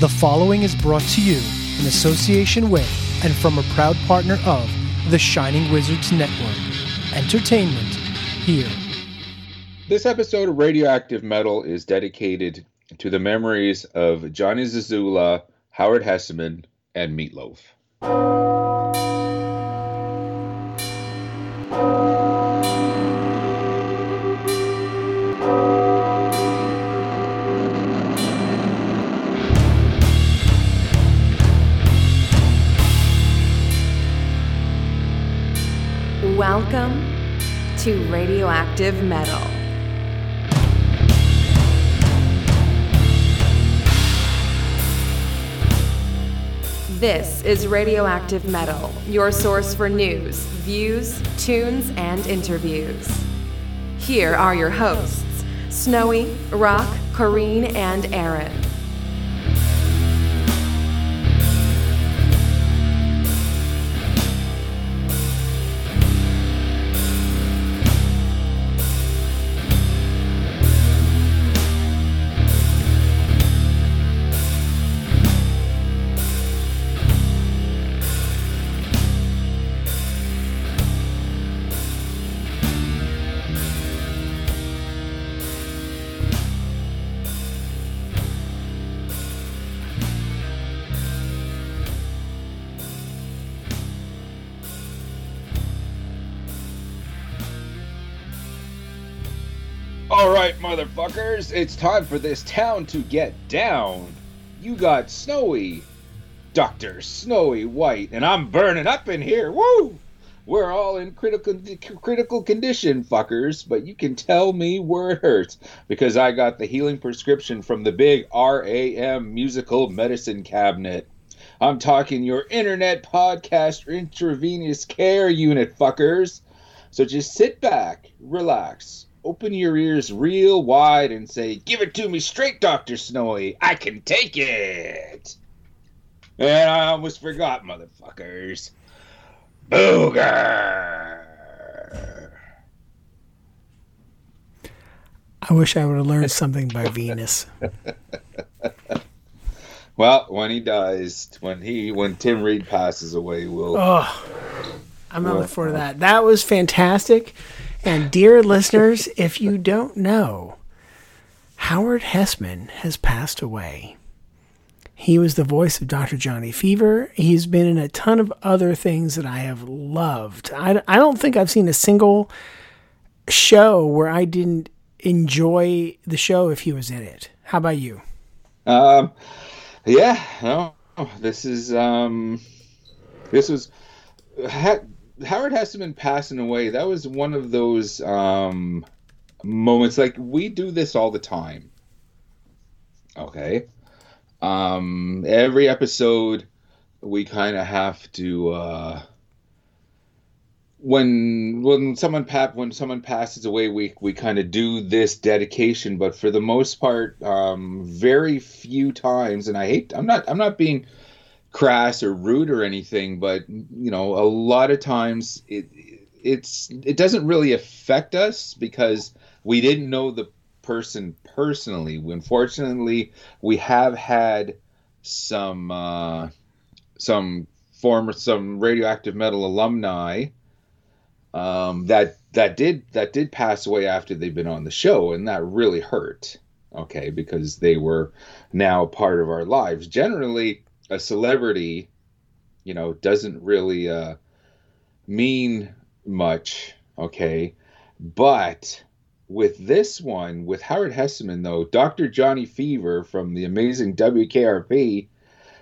The following is brought to you in association with and from a proud partner of the Shining Wizards Network. Entertainment here. This episode of Radioactive Metal is dedicated to the memories of Johnny Zazula, Howard Hesseman, and Meatloaf. Welcome to Radioactive Metal. This is Radioactive Metal, your source for news, views, tunes, and interviews. Here are your hosts Snowy, Rock, Corrine, and Aaron. It's time for this town to get down. You got Snowy, Dr. Snowy White, and I'm burning up in here. Woo! We're all in critical critical condition, fuckers, but you can tell me where it hurts because I got the healing prescription from the big RAM musical medicine cabinet. I'm talking your internet podcast intravenous care unit, fuckers. So just sit back, relax, open your ears real wide and say, Give it to me straight, Dr. Snowy. I can take it. And I almost forgot, motherfuckers. Booger. I wish I would have learned something by Venus. Well, when he dies, when he when Tim Reid passes away, we'll Oh, I'm not looking forward to that. That was fantastic. And dear listeners, if you don't know, Howard Hesseman has passed away. He was the voice of Dr. Johnny Fever. He's been in a ton of other things that I have loved. I, I don't think I've seen a single show where I didn't enjoy the show if he was in it. How about you? Um, yeah, no, this is um, this was Howard Hesseman passing away. That was one of those um moments. Like we do this all the time. Okay, um, every episode we kind of have to uh when when someone pa- when someone passes away we we kind of do this dedication but for the most part um very few times and I hate I'm not I'm not being crass or rude or anything but you know a lot of times it it's it doesn't really affect us because we didn't know the person personally unfortunately we have had some uh some former some radioactive metal alumni um, that that did that did pass away after they've been on the show, and that really hurt. Okay, because they were now part of our lives. Generally, a celebrity, you know, doesn't really uh, mean much. Okay, but with this one, with Howard Hesseman, though, Dr. Johnny Fever from the amazing WKRP,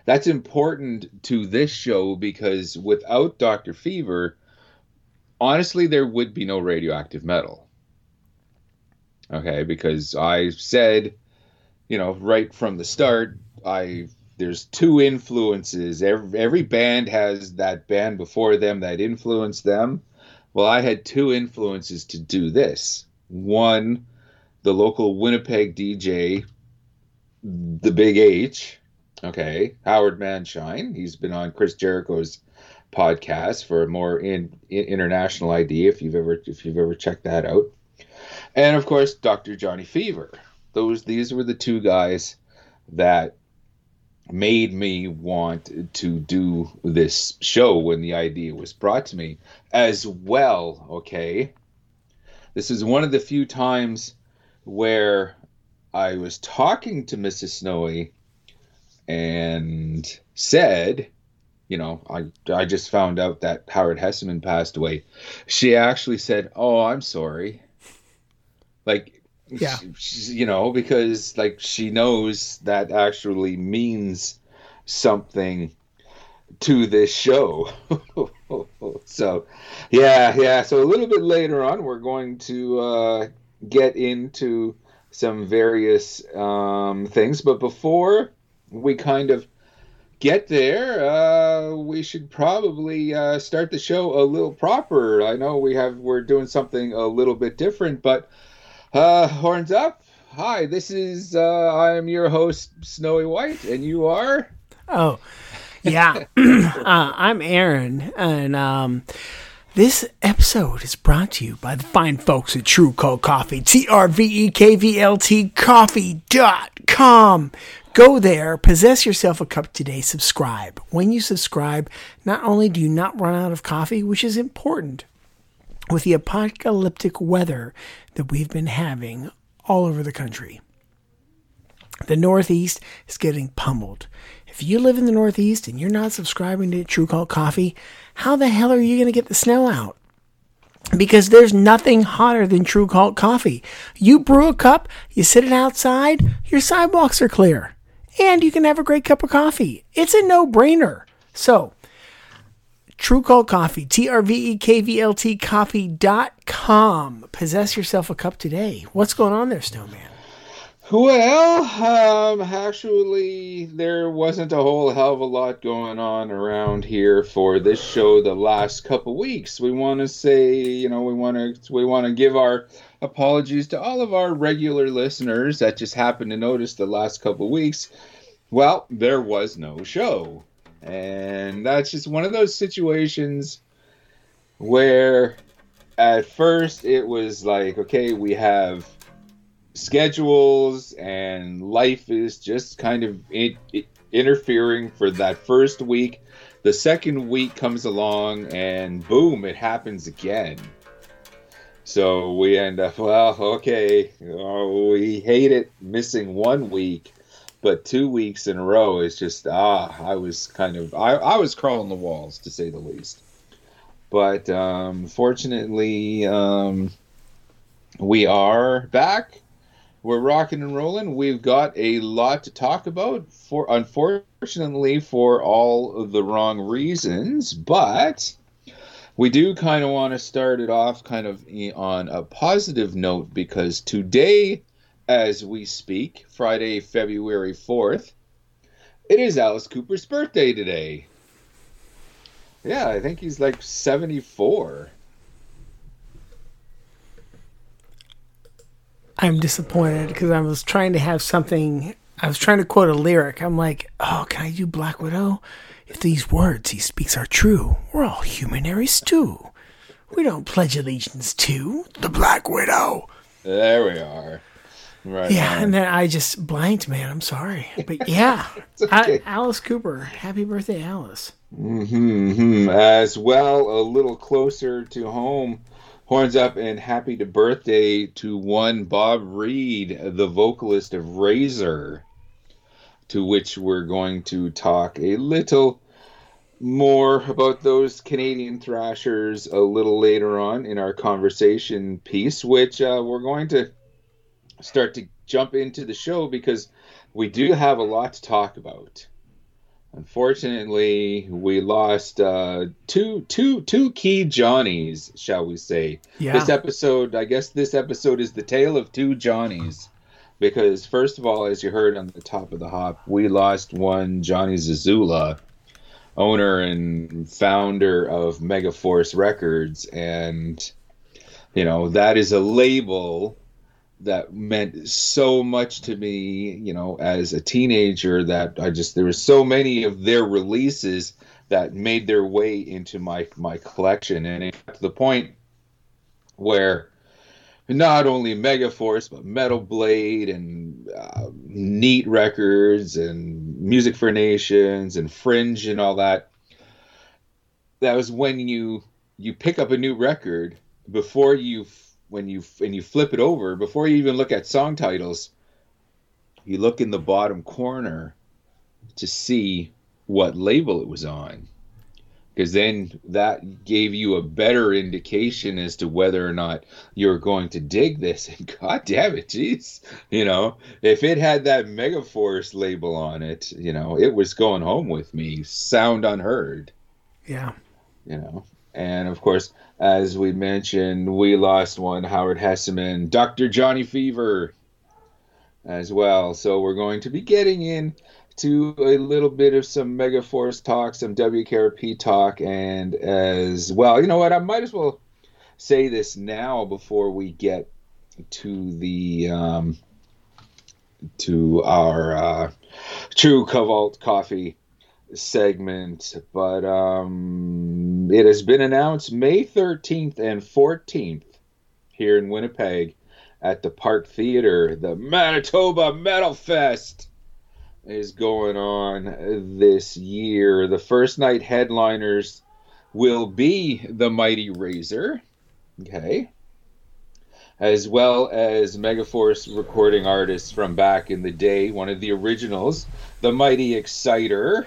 that's important to this show because without Dr. Fever, honestly, there would be no radioactive metal. Okay, because I said, you know, right from the start, I there's two influences. Every, every band has that band before them that influenced them. Well, I had two influences to do this. One, the local Winnipeg DJ, the Big H, okay, Howard Mandshein. He's been on Chris Jericho's podcast for a more in, in, international idea if you've ever if you've ever checked that out and of course dr johnny fever those these were the two guys that made me want to do this show when the idea was brought to me as well okay? This is one of the few times where i was talking to mrs snowy and said you know i i just found out that howard hesseman passed away. She actually said oh i'm sorry. Like Yeah. you know because like she knows that actually means something to this show. So yeah yeah. So a little bit later on we're going to uh get into some various um things. But before we kind of get there uh we should probably uh start the show a little proper. I know we have we're doing something a little bit different but uh, horns up. Hi, this is uh, I am your host Snowy White, and you are. Oh, yeah. uh, I'm Aaron, and um, this episode is brought to you by the fine folks at True Cult Coffee. T R V E K V L T coffee.com. Go there, possess yourself a cup today, subscribe. When you subscribe, not only do you not run out of coffee, which is important, with the apocalyptic weather that we've been having all over the country. The Northeast is getting pummeled. If you live in the Northeast and you're not subscribing to True Cult Coffee, how the hell are you going to get the snow out? Because there's nothing hotter than True Cult Coffee. You brew a cup, you sit it outside, your sidewalks are clear, and you can have a great cup of coffee. It's a no brainer. So, True Cult Coffee, T R V E K V L T coffee.com. Possess yourself a cup today. What's going on there, Snowman? Well, um, actually, there wasn't a whole hell of a lot going on around here for this show the last couple weeks. We want to say, you know, we want to we want to give our apologies to all of our regular listeners that just happened to notice the last couple weeks. Well, there was no show. And that's just one of those situations where at first it was like, okay, we have schedules and life is just kind of in, interfering for that first week. The second week comes along and boom, it happens again. So we end up, well, okay, oh, we hate it missing one week, but two weeks in a row is just, ah, I was kind of, I, I was crawling the walls to say the least. But um, fortunately, um, we are back we're rocking and rolling. We've got a lot to talk about. For unfortunately, for all of the wrong reasons, but we do kind of want to start it off kind of on a positive note because today, as we speak, Friday, February fourth, it is Alice Cooper's birthday today. Yeah, I think he's like seventy-four. I'm disappointed because I was trying to have something. I was trying to quote a lyric. I'm like, oh, can I do Black Widow? If these words he speaks are true, we're all humaнаries too. We don't pledge allegiance to the Black Widow. There we are. Right. Yeah, on. and then I just blanked, man. I'm sorry, but yeah, okay. I, Alice Cooper. Happy birthday, Alice. hmm As well, a little closer to home, horns up and happy to birthday to one Bob Reid, the vocalist of Razor, to which we're going to talk a little more about those Canadian thrashers a little later on in our conversation piece, which uh, we're going to start to jump into the show because we do have a lot to talk about. Unfortunately, we lost uh, two, two, two key Johnnies, shall we say? Yeah. This episode, I guess, this episode is the tale of two Johnnies, because first of all, as you heard on the top of the hop, we lost one Johnny Zazula, owner and founder of Megaforce Records, and you know that is a label that meant so much to me, you know, as a teenager that I just there were so many of their releases that made their way into my my collection and it got to the point where not only Megaforce but Metal Blade and uh, Neat Records and Music for Nations and Fringe and all that. That was when you you pick up a new record before you when you when you flip it over before you even look at song titles. You look in the bottom corner to see what label it was on because then that gave you a better indication as to whether or not you're going to dig this. And god damn it, jeez, you know, if it had that Megaforce label on it, you know, it was going home with me, sound unheard. Yeah, you know, and of course, as we mentioned, we lost one, Howard Hesseman, Dr. Johnny Fever, as well. So we're going to be getting in to a little bit of some Megaforce talk, some WKRP talk, and as well, you know what? I might as well say this now before we get to the um, to our uh, True Cavault Coffee segment, but um, it has been announced May 13th and 14th here in Winnipeg at the Park Theater, the Manitoba Metal Fest is going on this year. The first night headliners will be the Mighty Razor, okay, as well as Megaforce recording artists from back in the day, one of the originals, the Mighty Exciter,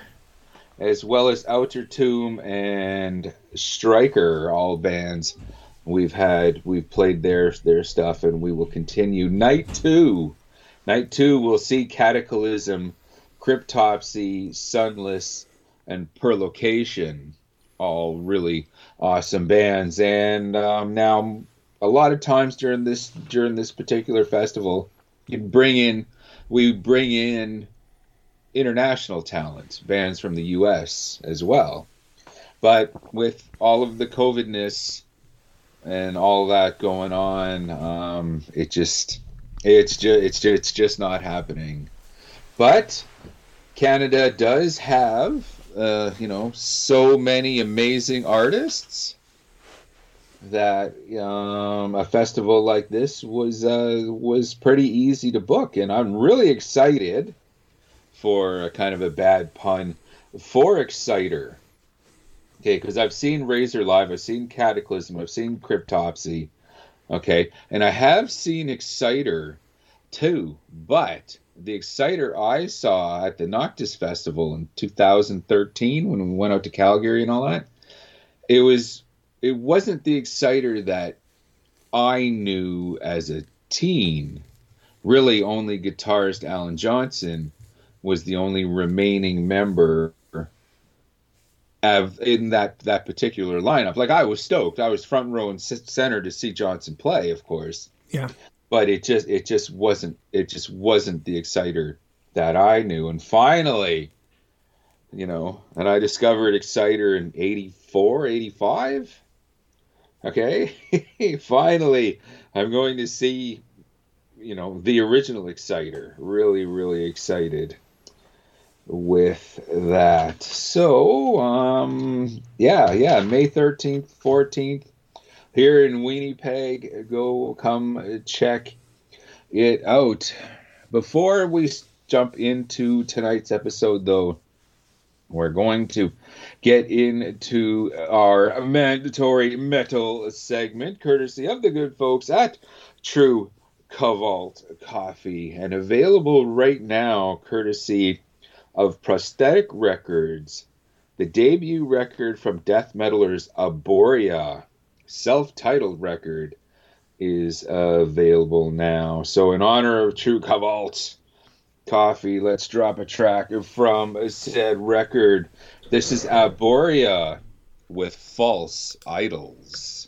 as well as Outer Tomb and Striker, all bands we've had we've played their their stuff and we will continue night two night two we'll see cataclysm Cryptopsy, Sunless, and Per Location, all really awesome bands. And um, now, a lot of times during this during this particular festival, you bring in we bring in international talent, bands from the U.S. as well. But with all of the COVIDness and all that going on, um, it just it's just it's just, it's just not happening. But Canada does have, uh, you know, so many amazing artists that um, a festival like this was uh, was pretty easy to book, and I'm really excited for a kind of a bad pun for Exciter. Okay, because I've seen Razor live, I've seen Cataclysm, I've seen Cryptopsy, okay, and I have seen Exciter too, but the Exciter I saw at the Noctis Festival in 2013 when we went out to Calgary and all that, it was it wasn't the Exciter that I knew as a teen. Really, only guitarist Alan Johnson was the only remaining member of in that that particular lineup. Like I was stoked. I was front row and center to see Johnson play, of course. Yeah but it just it just wasn't it just wasn't the exciter that I knew. And finally, you know, and I discovered Exciter in 84, 85. Okay. finally, I'm going to see, you know, the original Exciter. Really, really excited with that. So, um, yeah, yeah, May 13th, 14th, here in Winnipeg. Go come check it out. Before we jump into tonight's episode, though, we're going to get into our mandatory metal segment, courtesy of the good folks at True Cavault Coffee, and available right now, courtesy of Prosthetic Records, the debut record from death metalers Abhoria self titled record is available now. So, in honor of True Cavault Coffee, let's drop a track from said record. This is Abhoria with False Idols.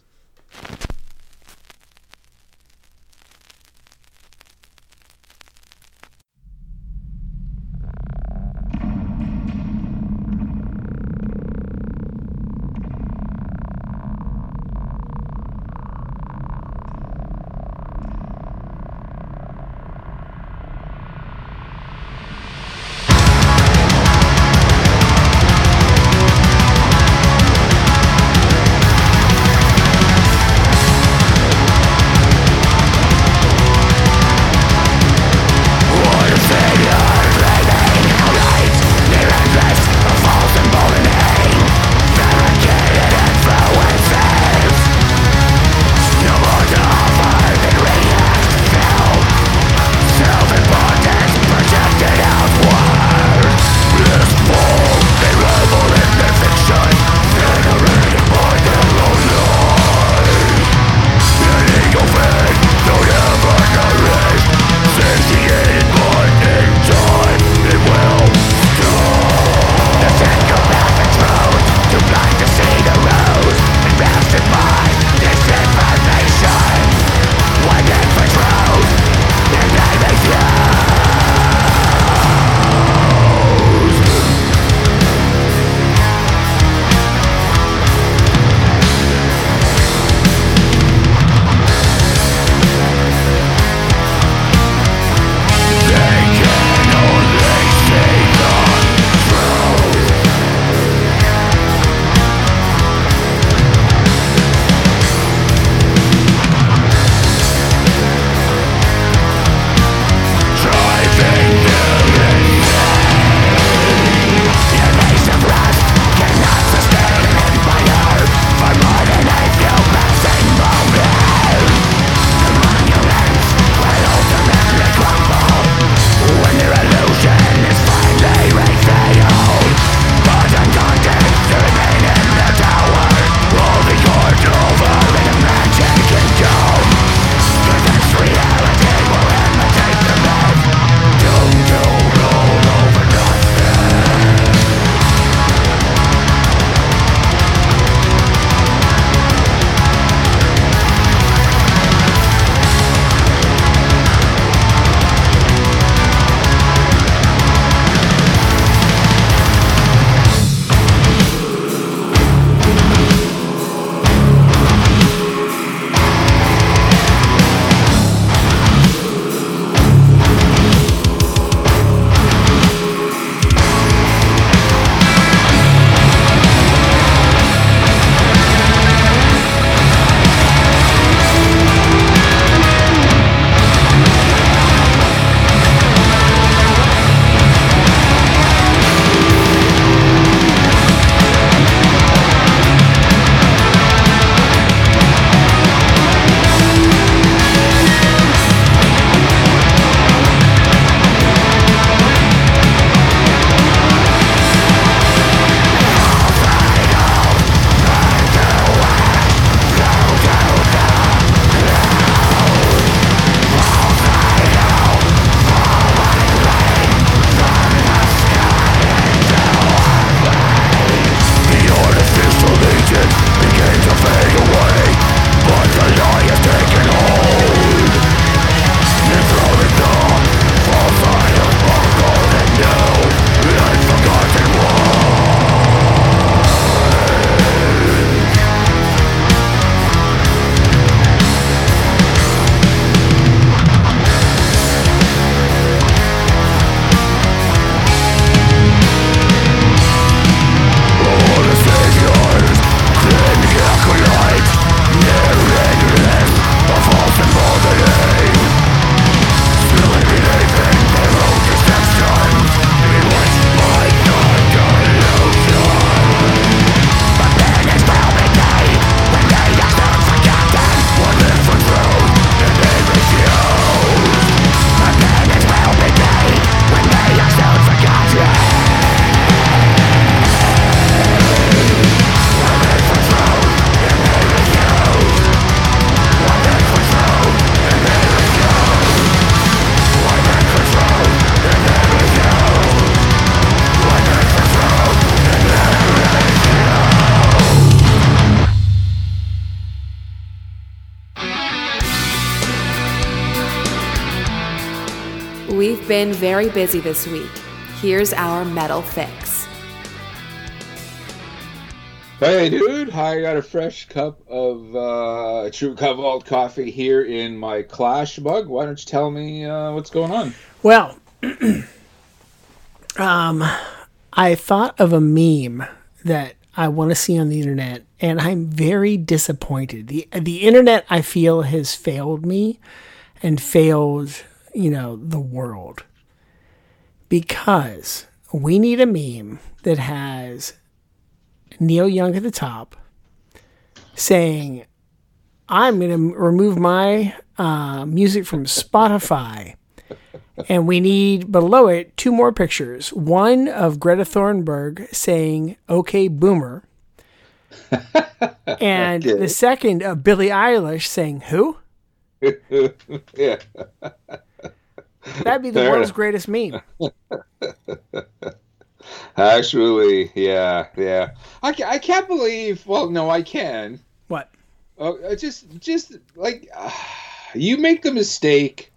Very busy this week. Here's our metal fix. Hey, dude! I got a fresh cup of uh, True Cobalt coffee here in my Clash mug. Why don't you tell me uh, what's going on? Well, um, I thought of a meme that I want to see on the internet, and I'm very disappointed. the The internet, I feel, has failed me and failed, you know, the world because we need a meme that has Neil Young at the top saying, I'm going to remove my uh, music from Spotify. And we need below it two more pictures. One of Greta Thunberg saying, okay, boomer. and okay. the second of Billie Eilish saying, who? yeah. That'd be the Fair world's enough. greatest meme. Actually, yeah, yeah. I, I can't believe. Well, no, I can. What? Oh, just just like uh, you make the mistake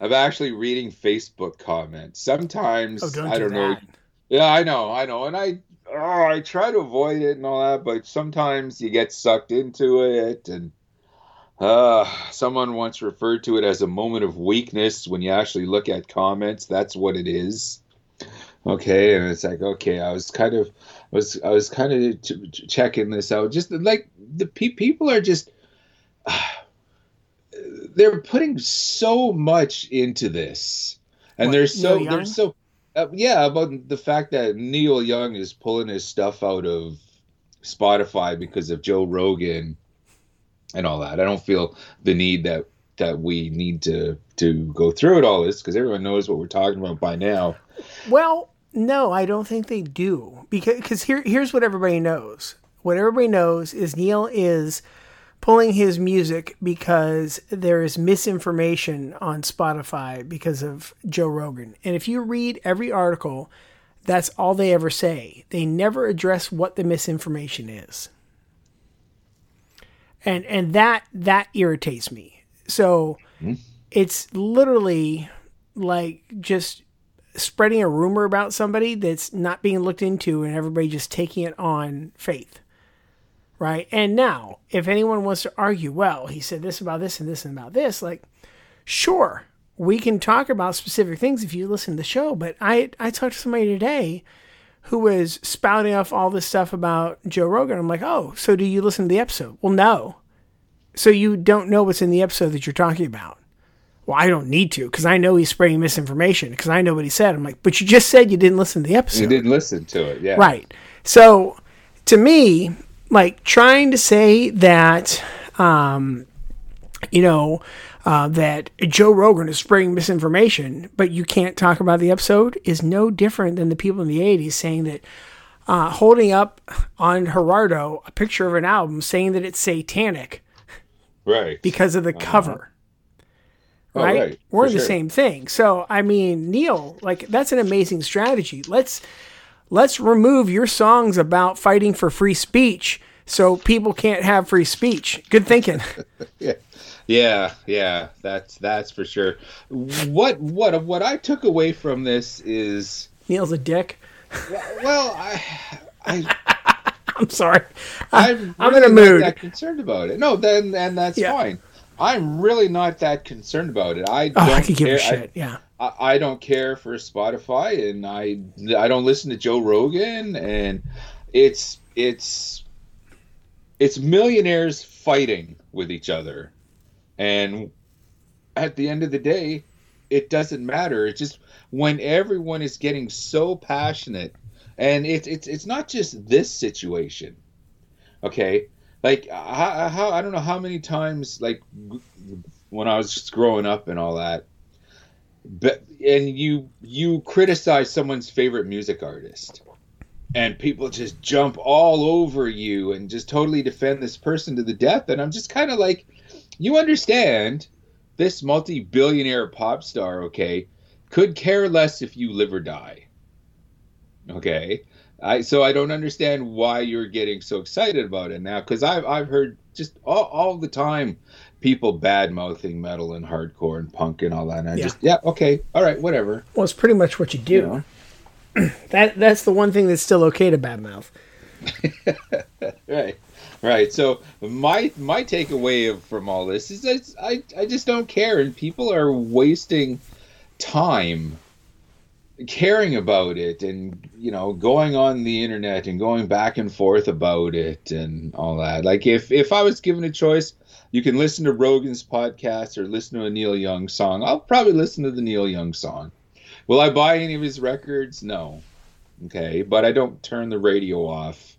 of actually reading Facebook comments. Sometimes oh, don't I don't do know. Yeah, I know, I know, and I oh, I try to avoid it and all that, but sometimes you get sucked into it and. Uh, someone once referred to it as a moment of weakness. When you actually look at comments. That's what it is. Okay and it's like okay i was kind of I was i was kind of ch- checking this out. Just like the pe- people are just uh, they're putting so much into this. And what, they're so they're so uh, yeah about the fact that neil young is pulling his stuff out of spotify because of joe rogan and all that i don't feel the need that that we need to to go through it all this because everyone knows what we're talking about by now well no, I don't think they do because cause here here's what everybody knows. What everybody knows is Neil is pulling his music because there is misinformation on Spotify because of Joe Rogan. And if you read every article, that's all they ever say. They never address what the misinformation is. And and that that irritates me. So mm-hmm. it's literally like just spreading a rumor about somebody that's not being looked into and everybody just taking it on faith. Right. And now, if anyone wants to argue, well, he said this about this and this and about this, like, sure, we can talk about specific things if you listen to the show. But I, I talked to somebody today who was spouting off all this stuff about Joe Rogan. I'm like, oh, so do you listen to the episode? Well, no. So you don't know what's in the episode that you're talking about well, I don't need to because I know he's spreading misinformation because I know what he said. I'm like, but you just said you didn't listen to the episode. You didn't listen to it, yeah. Right. So to me, like trying to say that, um, you know, uh, that Joe Rogan is spreading misinformation, but you can't talk about the episode is no different than the people in the 80s saying that. Uh, holding up on Geraldo a picture of an album saying that it's satanic, right? Because of the uh-huh. cover right? Oh, right. We're the sure. same thing. So I mean, Neil, like that's an amazing strategy. Let's let's remove your songs about fighting for free speech so people can't have free speech. Good thinking. yeah. Yeah, yeah, that's that's for sure. What what what I took away from this is Neil's a dick. Well, I I I'm sorry. I'm, I'm really in a mood. Not that concerned about it. No, then and that's yeah. fine. I'm really not that concerned about it. I don't oh, I could give care. a shit. I, yeah. I, I, don't care for Spotify, and I I don't listen to Joe Rogan, and it's it's it's millionaires fighting with each other, and at the end of the day, it doesn't matter. It's just when everyone is getting so passionate, and it's it's it's not just this situation. Okay, like how, how I don't know how many times like when I was just growing up and all that, but and you you criticize someone's favorite music artist, and people just jump all over you and just totally defend this person to the death, and I'm just kind of like, you understand, this multi-billionaire pop star, okay, could care less if you live or die. Okay, I so I don't understand why you're getting so excited about it now because I've I've heard just all, all the time people bad mouthing metal and hardcore and punk and all that. And I Yeah. just yeah, okay, all right, whatever. Well, it's pretty much what you do. You know? That that's the one thing that's still okay to badmouth. Right. Right. So my my takeaway from all this is that I I just don't care and people are wasting time caring about it and you know going on the internet and going back and forth about it and all that. Like if if I was given a choice, you can listen to Rogan's podcast or listen to a Neil Young song. I'll probably listen to the Neil Young song. Will I buy any of his records? No. Okay, but I don't turn the radio off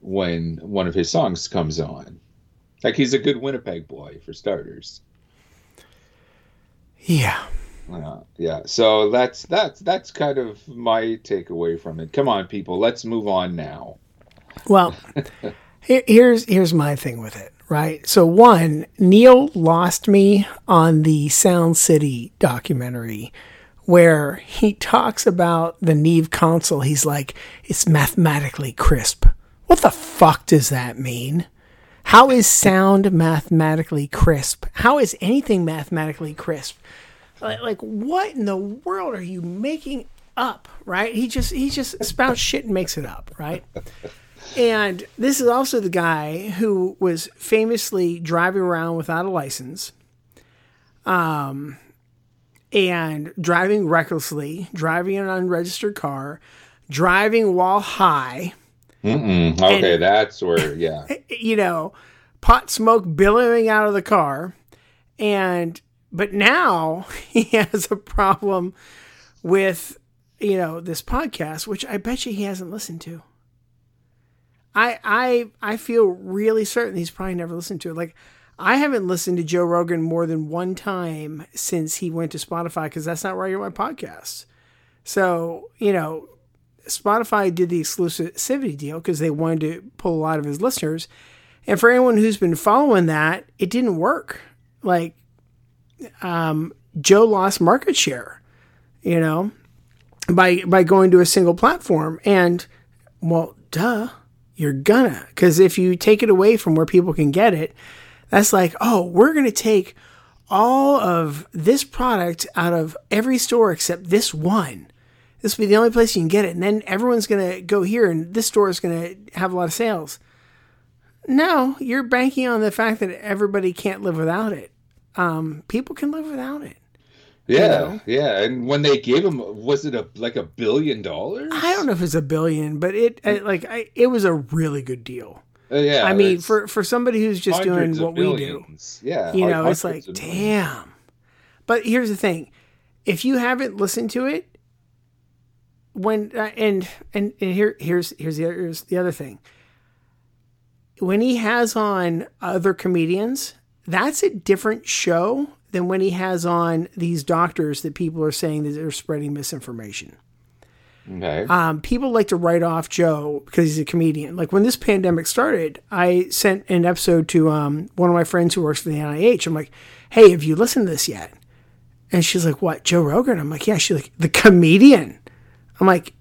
when one of his songs comes on. Like he's a good Winnipeg boy for starters. Yeah. Uh, yeah, so that's that's that's kind of my takeaway from it. Come on, people, let's move on now. Well, here's here's my thing with it, right? So one, Neil lost me on the Sound City documentary where he talks about the Neve console. He's like, it's mathematically crisp. What the fuck does that mean? How is sound mathematically crisp? How is anything mathematically crisp? Like, what in the world are you making up? Right? He just he just spouts shit and makes it up. Right? And this is also the guy who was famously driving around without a license, um, and driving recklessly, driving an unregistered car, driving while high. Mm-mm. Okay, And- that's where yeah. you know, pot smoke billowing out of the car. And, but now he has a problem with, you know, this podcast, which I bet you he hasn't listened to. I, I, I feel really certain he's probably never listened to it. Like, I haven't listened to Joe Rogan more than one time since he went to Spotify because that's not where I get my podcasts. So, you know, Spotify did the exclusivity deal because they wanted to pull a lot of his listeners. And for anyone who's been following that, it didn't work. Like, um, Joe lost market share, you know, by by going to a single platform. And well, duh, you're gonna because if you take it away from where people can get it, that's like, oh, we're gonna take all of this product out of every store except this one this will be the only place you can get it. And then everyone's going to go here and this store is going to have a lot of sales. No, you're banking on the fact that everybody can't live without it. Um, people can live without it. Yeah, know? yeah. And when they gave him, was it a like a billion dollars? I don't know if it's a billion, but it I, like I, it was a really good deal. Uh, yeah, I mean, for for somebody who's just doing what we do. Yeah, you know, it's like, millions. damn. But here's the thing: if you haven't listened to it, when uh, and and, and here here's here's the here's the other thing. When he has on other comedians, that's a different show than when he has on these doctors that people are saying that they're spreading misinformation. Okay. Um, people like to write off Joe because he's a comedian. Like when this pandemic started, I sent an episode to um, one of my friends who works for the NIH. I'm like, hey, have you listened to this yet? And she's like, what, Joe Rogan? I'm like, yeah. She's like, the comedian. I'm like,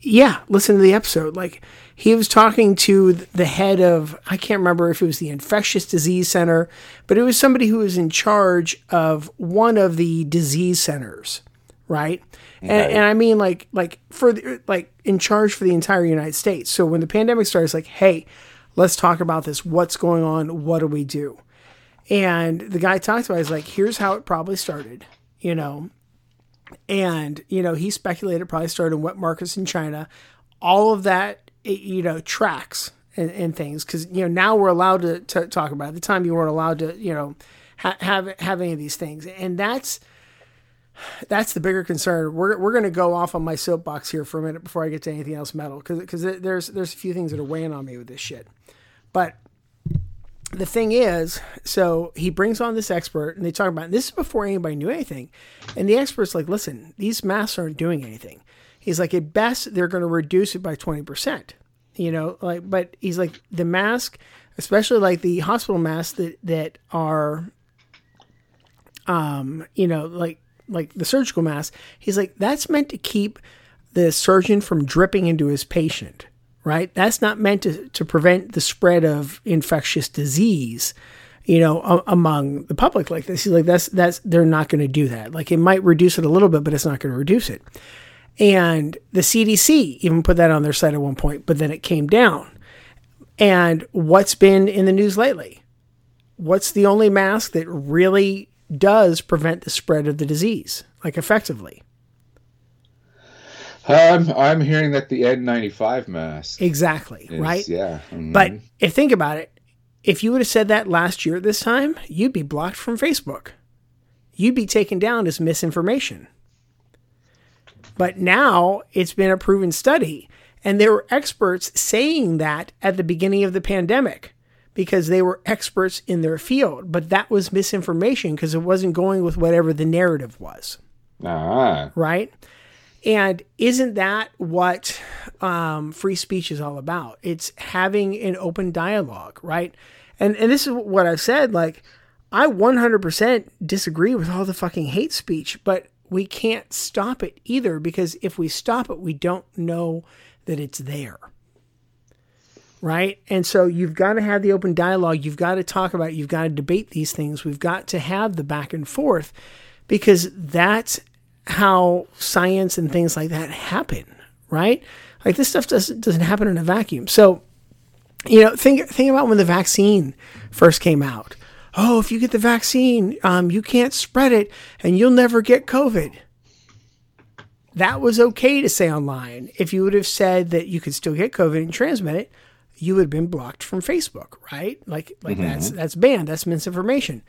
yeah, listen to the episode. Like he was talking to the head of, I can't remember if it was the infectious disease center, but it was somebody who was in charge of one of the disease centers, right? And, and I mean like like for the, like in charge for the entire United States. So when the pandemic starts, like, hey, let's talk about this. What's going on? What do we do? And the guy talked about it, he's like, here's how it probably started, you know. And, you know, he speculated probably started in wet markets in China. All of that, you know, tracks and, and things. Because, you know, now we're allowed to, to talk about it. At the time, you weren't allowed to, you know, ha- have, have any of these things. And that's, that's the bigger concern. We're, we're going to go off on my soapbox here for a minute before I get to anything else metal. Because there's, there's a few things that are weighing on me with this shit. But the thing is, so he brings on this expert and they talk about this is before anybody knew anything. And the expert's like, listen, these masks aren't doing anything. He's like, at best, they're going to reduce it by 20%. You know, like, but he's like, the mask, especially like the hospital masks that, that are, um, you know, like, like the surgical mask, he's like, that's meant to keep the surgeon from dripping into his patient right? That's not meant to, to prevent the spread of infectious disease. you know, a- among the public like this. Like, that's that's they're not going to do that. Like it might reduce it a little bit, but it's not going to reduce it. And the CDC even put that on their site at one point, but then it came down. And what's been in the news lately? What's the only mask that really does prevent the spread of the disease, like effectively? I'm I'm hearing that the N95 mask. Exactly, is- right? Yeah. mhm. But if think about it, if you would have said that last year at this time, you'd be blocked from Facebook. You'd be taken down as misinformation. But now it's been a proven study, and there were experts saying that at the beginning of the pandemic because they were experts in their field. But that was misinformation because it wasn't going with whatever the narrative was ah, right? And isn't that what um, free speech is all about? It's having an open dialogue, right? And and this is what I've said. Like, I 100% disagree with all the fucking hate speech, but we can't stop it either because if we stop it, we don't know that it's there. Right. And so you've got to have the open dialogue. You've got to talk about it. You've got to debate these things. We've got to have the back and forth because that's how science and things like that happen, right? Like this stuff doesn't doesn't happen in a vacuum. So, you know, think think about when the vaccine first came out. Oh, if you get the vaccine, um, you can't spread it, and you'll never get COVID. That was okay to say online. If you would have said that you could still get COVID and transmit it, you would have been blocked from Facebook, right? Like like that's that's banned. That's misinformation.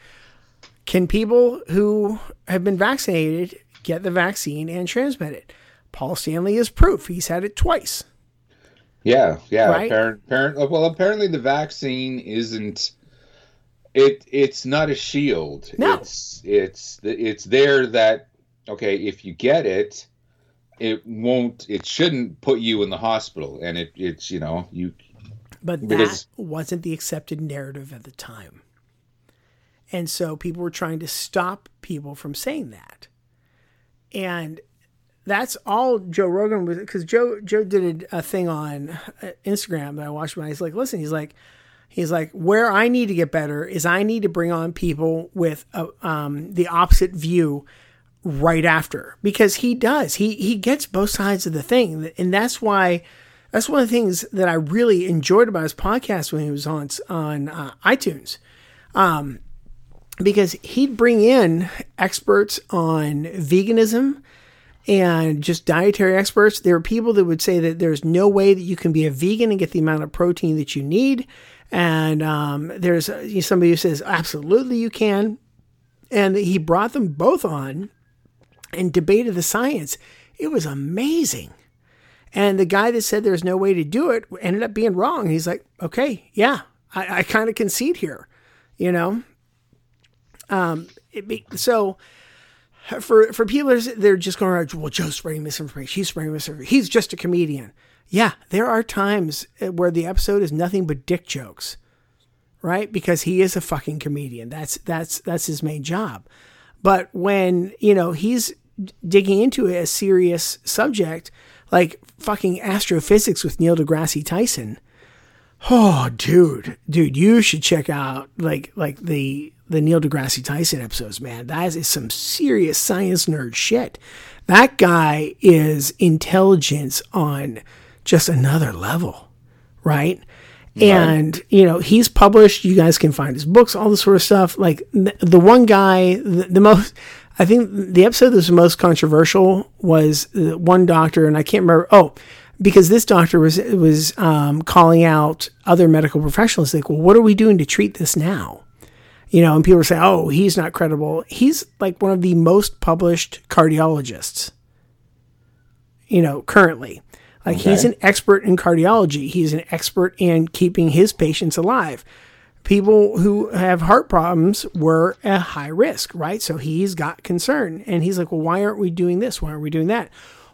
Can people who have been vaccinated get the vaccine and transmit it? Paul Stanley is proof. He's had it twice. yeah, yeah. Right? Apparent, apparent, well, apparently the vaccine isn't. It it's not a shield. No. It's it's it's there that okay if you get it, it won't. It shouldn't put you in the hospital, and it it's you know you But that wasn't the accepted narrative at the time. And so people were trying to stop people from saying that. And that's all Joe Rogan was because Joe Joe did a, thing on uh, Instagram that I watched when he's like, listen, he's like, he's like, where I need to get better is I need to bring on people with a, um, the opposite view right after. Because he does. He he gets both sides of the thing. And that's why that's one of the things that I really enjoyed about his podcast when he was on on uh, iTunes. Um, because he'd bring in experts on veganism and just dietary experts. There are people that would say that there's no way that you can be a vegan and get the amount of protein that you need. And um, there's uh, somebody who says, absolutely you can. And he brought them both on and debated the science. It was amazing. And the guy that said there's no way to do it ended up being wrong. He's like, okay, yeah, I, I kind of concede here, you know? Um, be, so for for people they're just going well, Joe's spreading misinformation. He's spreading misinformation. He's just a comedian. Yeah, there are times uh, where the episode is nothing but dick jokes, right? Because he is a fucking comedian. That's that's that's his main job. But when you know he's digging into a serious subject like fucking astrophysics with Neil deGrasse Tyson, Oh, dude, dude, you should check out like like the the Neil deGrasse Tyson episodes, man. That is some serious science nerd shit. That guy is intelligence on just another level, right? And you know he's published. You guys can find his books, all this sort of stuff. Like the, the one guy, the, the most, I think the episode that was the most controversial was the one doctor, and I can't remember. Oh, because this doctor was was um, calling out other medical professionals. Like, well, what are we doing to treat this now? You know, and people were saying, "Oh, he's not credible." He's like one of the most published cardiologists. You know, currently, like he's an expert in cardiology. He's an expert in keeping his patients alive. People who have heart problems were at high risk, right? So he's got concern, and he's like, "Well, why aren't we doing this? Why aren't we doing that?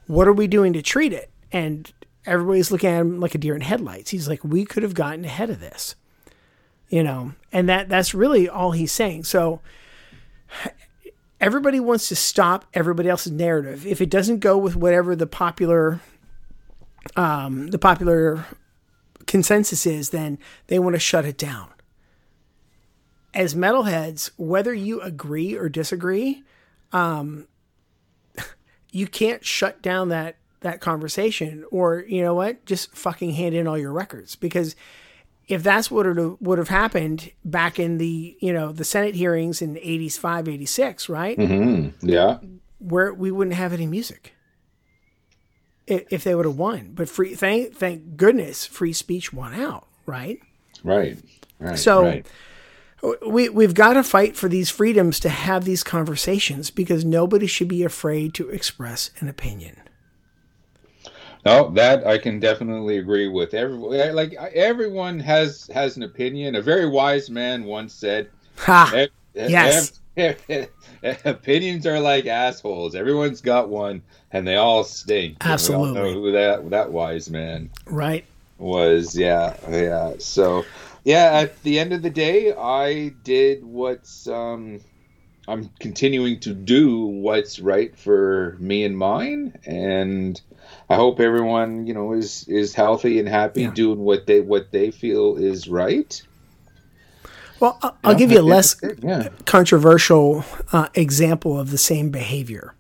What are we doing to treat it?" And everybody's looking at him like a deer in headlights. He's like, "We could have gotten ahead of this." You know and that that's really all he's saying. So everybody wants to stop everybody else's narrative. If it doesn't go with whatever the popular um the popular consensus is then they want to shut it down. As metalheads, whether you agree or disagree, um, you can't shut down that that conversation, or you know what, just fucking hand in all your records because if that's what would have happened back in the you know the Senate hearings in 85, 86, right? Mm-hmm. Yeah, where we wouldn't have any music if, if they would have won. But free, thank thank goodness, free speech won out, right? Right. Right. So. Right we we've got to fight for these freedoms to have these conversations because nobody should be afraid to express an opinion. No, that I can definitely agree with. Every like everyone has has an opinion. A very wise man once said, "Ha, yes." opinions are like assholes. Everyone's got one, and they all stink. Absolutely. know who that that wise man right was. Yeah, yeah. So yeah, at the end of the day, I did what's um, I'm continuing to do what's right for me and mine, and I hope everyone you know is is healthy and happy, yeah. doing what they what they feel is right. Well, I'll, I'll give you a less yeah. controversial uh, example of the same behavior.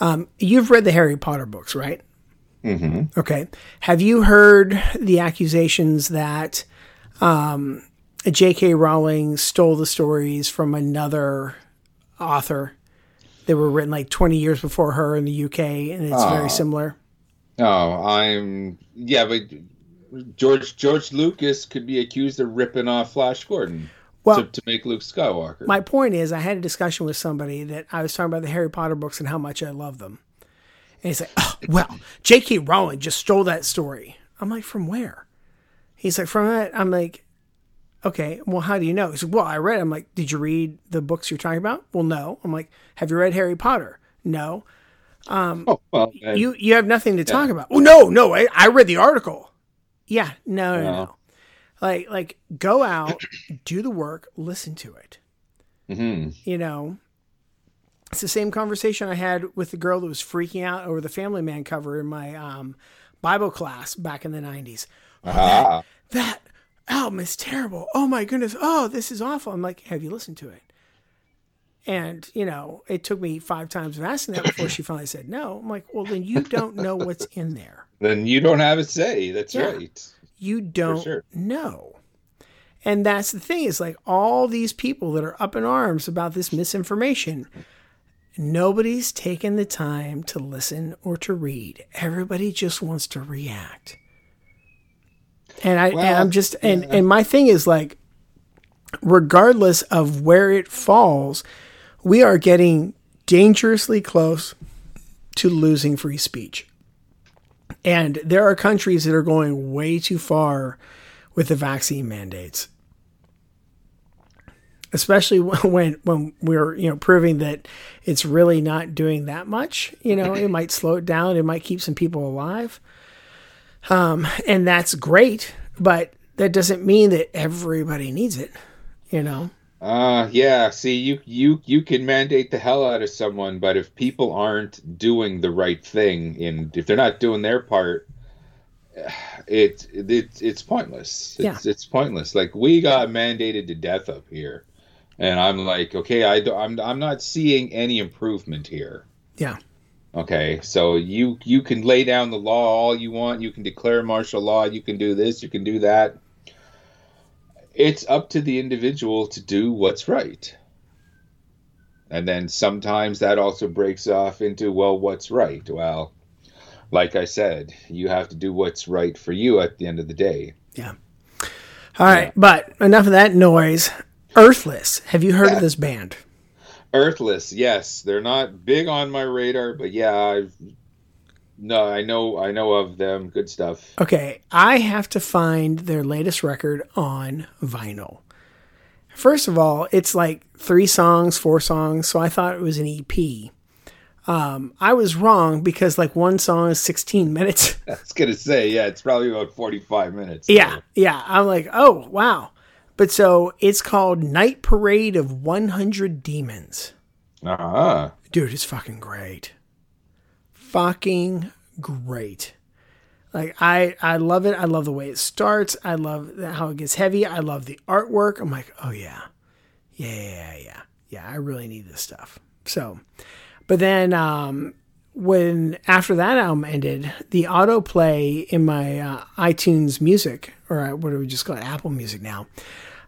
Um, you've read the Harry Potter books, right? Mm-hmm. Okay. Have you heard the accusations that um, J.K. Rowling stole the stories from another author. They were written like 20 years before her in the UK, and it's very oh. similar. Oh, I'm yeah, but George George Lucas could be accused of ripping off Flash Gordon. Well, to, to, make Luke Skywalker. My point is, I had a discussion with somebody that I was talking about the Harry Potter books and how much I love them. And he's like, oh, well, J.K. Rowling just stole that story. I'm like, from where? He's like, from that, I'm like, okay, well, how do you know? He's like, well, I read. I'm like, did you read the books you're talking about? Well, no. I'm like, have you read Harry Potter? No. Um, oh, well, you you have nothing to yeah. talk about. Oh no, no, I, I read the article. Yeah, no, no, no. Like like go out, do the work, listen to it. Mm-hmm. You know, it's the same conversation I had with the girl that was freaking out over the Family Man cover in my um, Bible class back in the '90s. Oh, that, that album is terrible. Oh my goodness. Oh, this is awful. I'm like, have you listened to it? And, you know, it took me five times of asking that before she finally said no. I'm like, well, then you don't know what's in there. Then you don't have a say. That's yeah. right. You don't sure. know. And that's the thing is like all these people that are up in arms about this misinformation, nobody's taken the time to listen or to read. Everybody just wants to react. And I well, and I'm just and yeah. and my thing is like regardless of where it falls, we are getting dangerously close to losing free speech. And there are countries that are going way too far with the vaccine mandates. Especially when when we're you know proving that it's really not doing that much, you know, it might slow it down, it might keep some people alive. Um, and that's great, but that doesn't mean that everybody needs it, you know? Uh yeah, see you you you can mandate the hell out of someone, but if people aren't doing the right thing and if they're not doing their part, it, it it's pointless. It's, yeah. it's pointless. Like we got mandated to death up here. And I'm like, okay, I do, I'm I'm not seeing any improvement here. Yeah. Okay, so you you can lay down the law all you want. You can declare martial law. You can do this. You can do that. It's up to the individual to do what's right. And then sometimes that also breaks off into well, what's right? Well, like I said, you have to do what's right for you at the end of the day. Yeah. All right, yeah. but enough of that noise. Earthless. Have you heard yeah. of this band? Earthless, yes, they're not big on my radar, but yeah, I've no, I know, I know of them. Good stuff. Okay, I have to find their latest record on vinyl. First of all, it's like three songs, four songs, so I thought it was an EP. Um, I was wrong because like one song is 16 minutes. I was gonna say, yeah, it's probably about 45 minutes. Yeah, yeah. I'm like, oh wow. But so it's called Night Parade of 100 Demons. Uh huh. Dude, it's fucking great. Fucking great. Like I, I love it. I love the way it starts. I love how it gets heavy. I love the artwork. I'm like, oh yeah, Yeah, yeah, yeah. I really need this stuff. So, but then um, when after that album ended, the autoplay in my uh, iTunes Music, or what do we just call it, Apple Music now,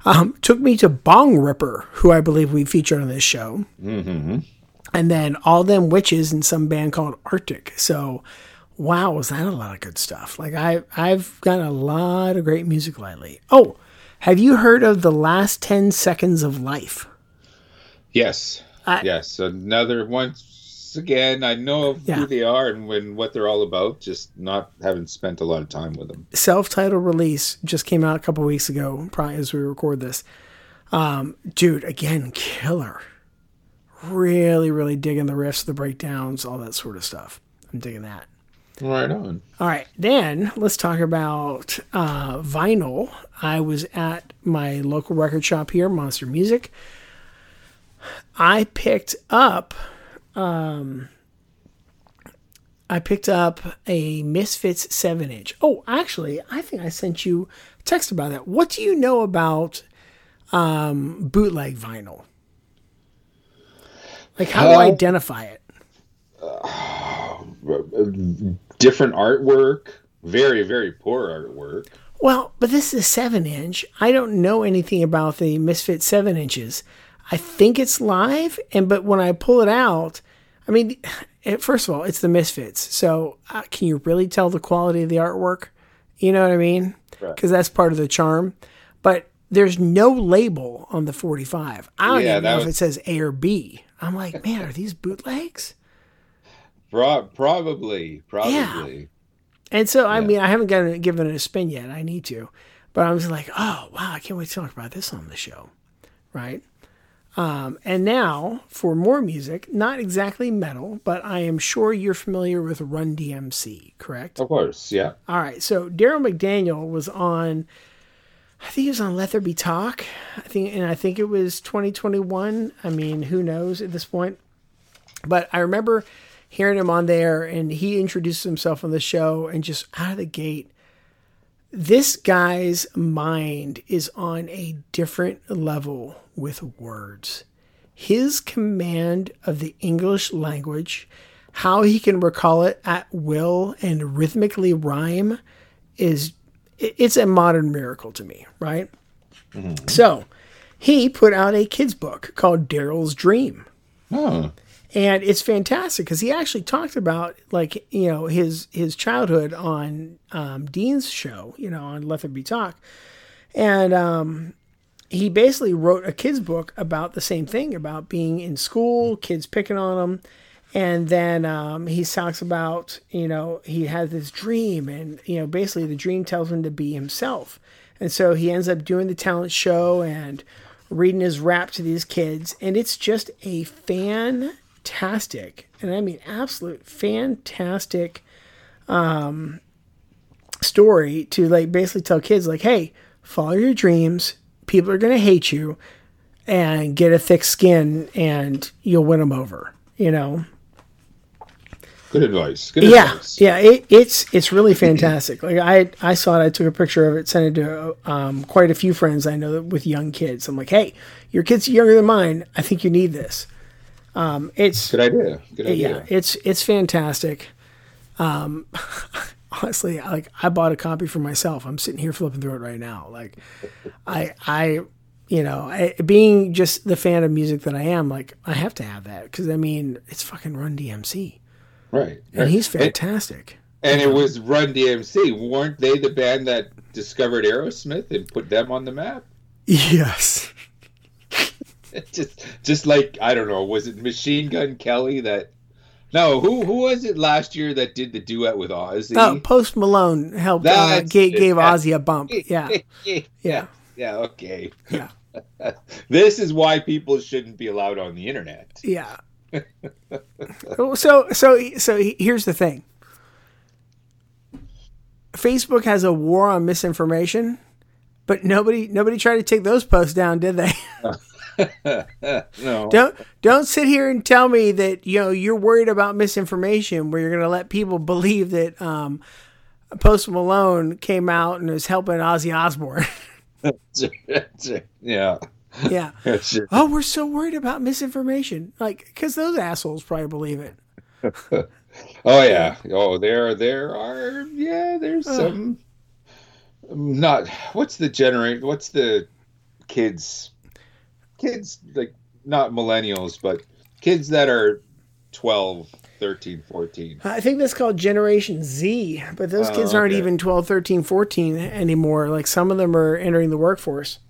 um, took me to Bongripper, who I believe we featured on this show, Mm-hmm. and then All Them Witches and some band called Arctic. So, wow, was that a lot of good stuff? Like I, I've got a lot of great music lately. Oh, have you heard of the last ten seconds of life? Yes. I- yes. Another once again, I know Yeah. who they are and when what they're all about. Just not haven't spent a lot of time with them. self-titled release just came out a couple weeks ago probably as we record this um, dude again killer really really digging the riffs the breakdowns all that sort of stuff i'm digging that Right on. all right then let's talk about uh, vinyl i was at my local record shop here monster music i picked up I picked up a Misfits 7 inch. Oh, actually, I think I sent you a text about that. What do you know about um, bootleg vinyl? Like, how do I Uh, identify it? Different artwork. Very very poor artwork. Well, but this is a 7 inch. I don't know anything about the Misfits 7 inches. I think it's live, and but when I pull it out, I mean, it, first of all, it's the Misfits. So, uh, can you really tell the quality of the artwork? You know what I mean? Right. Because that's part of the charm. But there's no label on the 45. I don't Yeah, even know if it says A or B. I'm like, man, are these bootlegs? Pro- probably probably. And so, I mean, I haven't gotten, given it a spin yet. I need to. But I was like, oh, wow, I can't wait to talk about this on the show. Right? Um, and now for more music, not exactly metal, but I am sure you're familiar with Run DMC, correct? Of course, yeah. All right. So Darryl McDaniel was on, I think he was on Let There Be Talk. I think, and I think it was 2021. I mean, who knows at this point? But I remember hearing him on there, and he introduced himself on the show, and just out of the gate, this guy's mind is on a different level with words. His command of the English language, how he can recall it at will and rhythmically rhyme, is it's a modern miracle to me, right? So he put out a kid's book called Darryl's Dream Oh, and it's fantastic because he actually talked about like you know his his childhood on um, Dean's show, you know, on Let There Be Talk, and um, he basically wrote a kids book about the same thing about being in school, kids picking on him, and then um, he talks about you know he has this dream, and you know basically the dream tells him to be himself, and so he ends up doing the talent show and reading his rap to these kids, and it's just a fantastic, and I mean absolute fantastic um, story to like basically tell kids like, hey, follow your dreams. People are gonna hate you, and get a thick skin, and you'll win them over. You know. good advice. Good Yeah, advice. yeah, it, it's it's really fantastic. Like I I saw it, I took a picture of it, sent it to um, quite a few friends I know that with young kids. I'm like, hey, your kid's are younger than mine. I think you need this. Um, it's Good idea. Good idea. yeah, it's it's fantastic. Um, honestly, like I bought a copy for myself. I'm sitting here flipping through it right now. Like, I I, you know, I, being just the fan of music that I am, like I have to have that because I mean it's fucking Run DMC Right. and he's And, fantastic. and it was Run DMC. Weren't they the band that discovered Aerosmith and put them on the map? Yes. just just like I don't know, was it Machine Gun Kelly that no, who who was it last year that did the duet with Ozzy? Oh, Post Malone helped uh, gave, gave Ozzy a bump. Yeah, yeah, yeah, okay. yeah, This is why people shouldn't be allowed on the internet. yeah. so so so here's the thing. Facebook has a war on misinformation, but nobody nobody tried to take those posts down, did they? no. don't don't sit here and tell me that you know you're worried about misinformation where you're going to let people believe that um, Post Malone came out and is helping Ozzy Osbourne. yeah. Yeah. oh, we're so worried about misinformation. Like, because those assholes probably believe it. oh yeah. Oh, there, there are. Yeah, there's uh. some. Not what's the generate? What's the kids? Kids like not millennials, but kids that are 12, 13, 14. I think that's called Generation Z, but those oh, kids aren't okay. even 12, 13, 14 anymore. Like some of them are entering the workforce.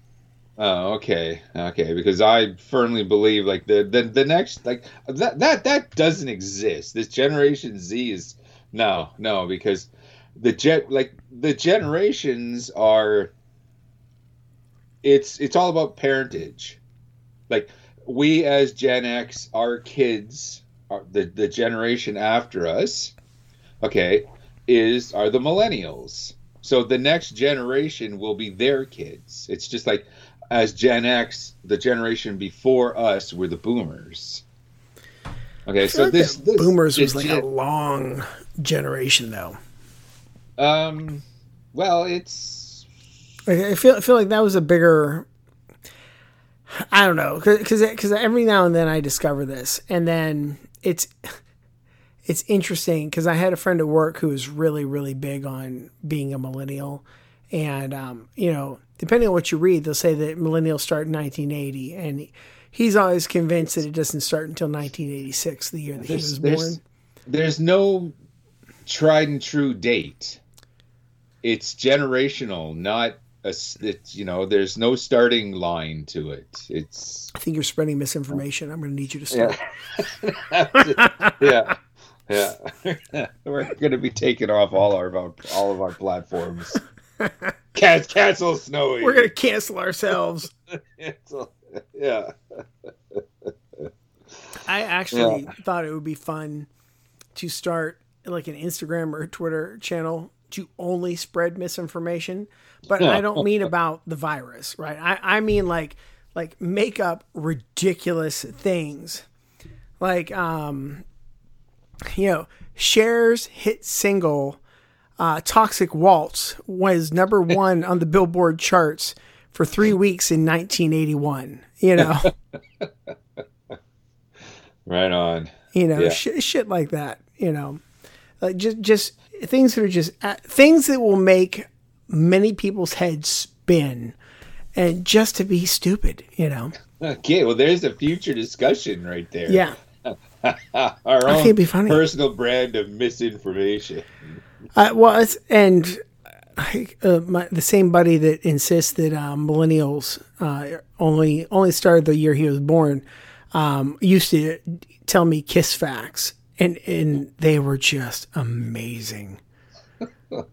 Oh, okay, okay. Because I firmly believe like the the, the next like that that that doesn't exist. This Generation Z is no no because the jet like the generations are. It's it's all about parentage, like we as Gen X, our kids, are the the generation after us, okay, is are the millennials. So the next generation will be their kids. It's just like as Gen X, the generation before us were the boomers. Okay, so like this, this, boomers was like gen- a long generation, though. Um, well, it's. I feel I feel like that was a bigger. I don't know, because because every now and then I discover this, and then it's it's interesting because I had a friend at work who was really really big on being a millennial, and um, you know depending on what you read, they'll say that millennials start in 1980, and he's always convinced that it doesn't start until 1986, the year that there's, he was there's, born. There's no tried and true date. It's generational, not a. It's, you know, there's no starting line to it. It's. I think you're spreading misinformation. I'm going to need you to stop. Yeah. yeah. yeah. We're going to be taking off all our all of our platforms. Can- cancel Snowy. We're gonna cancel ourselves. cancel. Yeah. I actually yeah. thought it would be fun to start like an Instagram or Twitter channel to only spread misinformation, but I don't mean about the virus, right? I, I mean like like make up ridiculous things, like um, you know, Cher's hit single uh, Toxic Waltz was number one on the Billboard charts for three weeks in 1981. You know, right on. You know, yeah. sh- shit like that. You know, like just just things that are just uh, things that will make many people's heads spin, and just to be stupid. You know. Okay, well, there's a future discussion right there. Yeah. Our own personal brand of misinformation. Uh, well, it's, and uh, my, the same buddy that insists that um, millennials uh, only only started the year he was born um, used to tell me kiss facts, and and they were just amazing.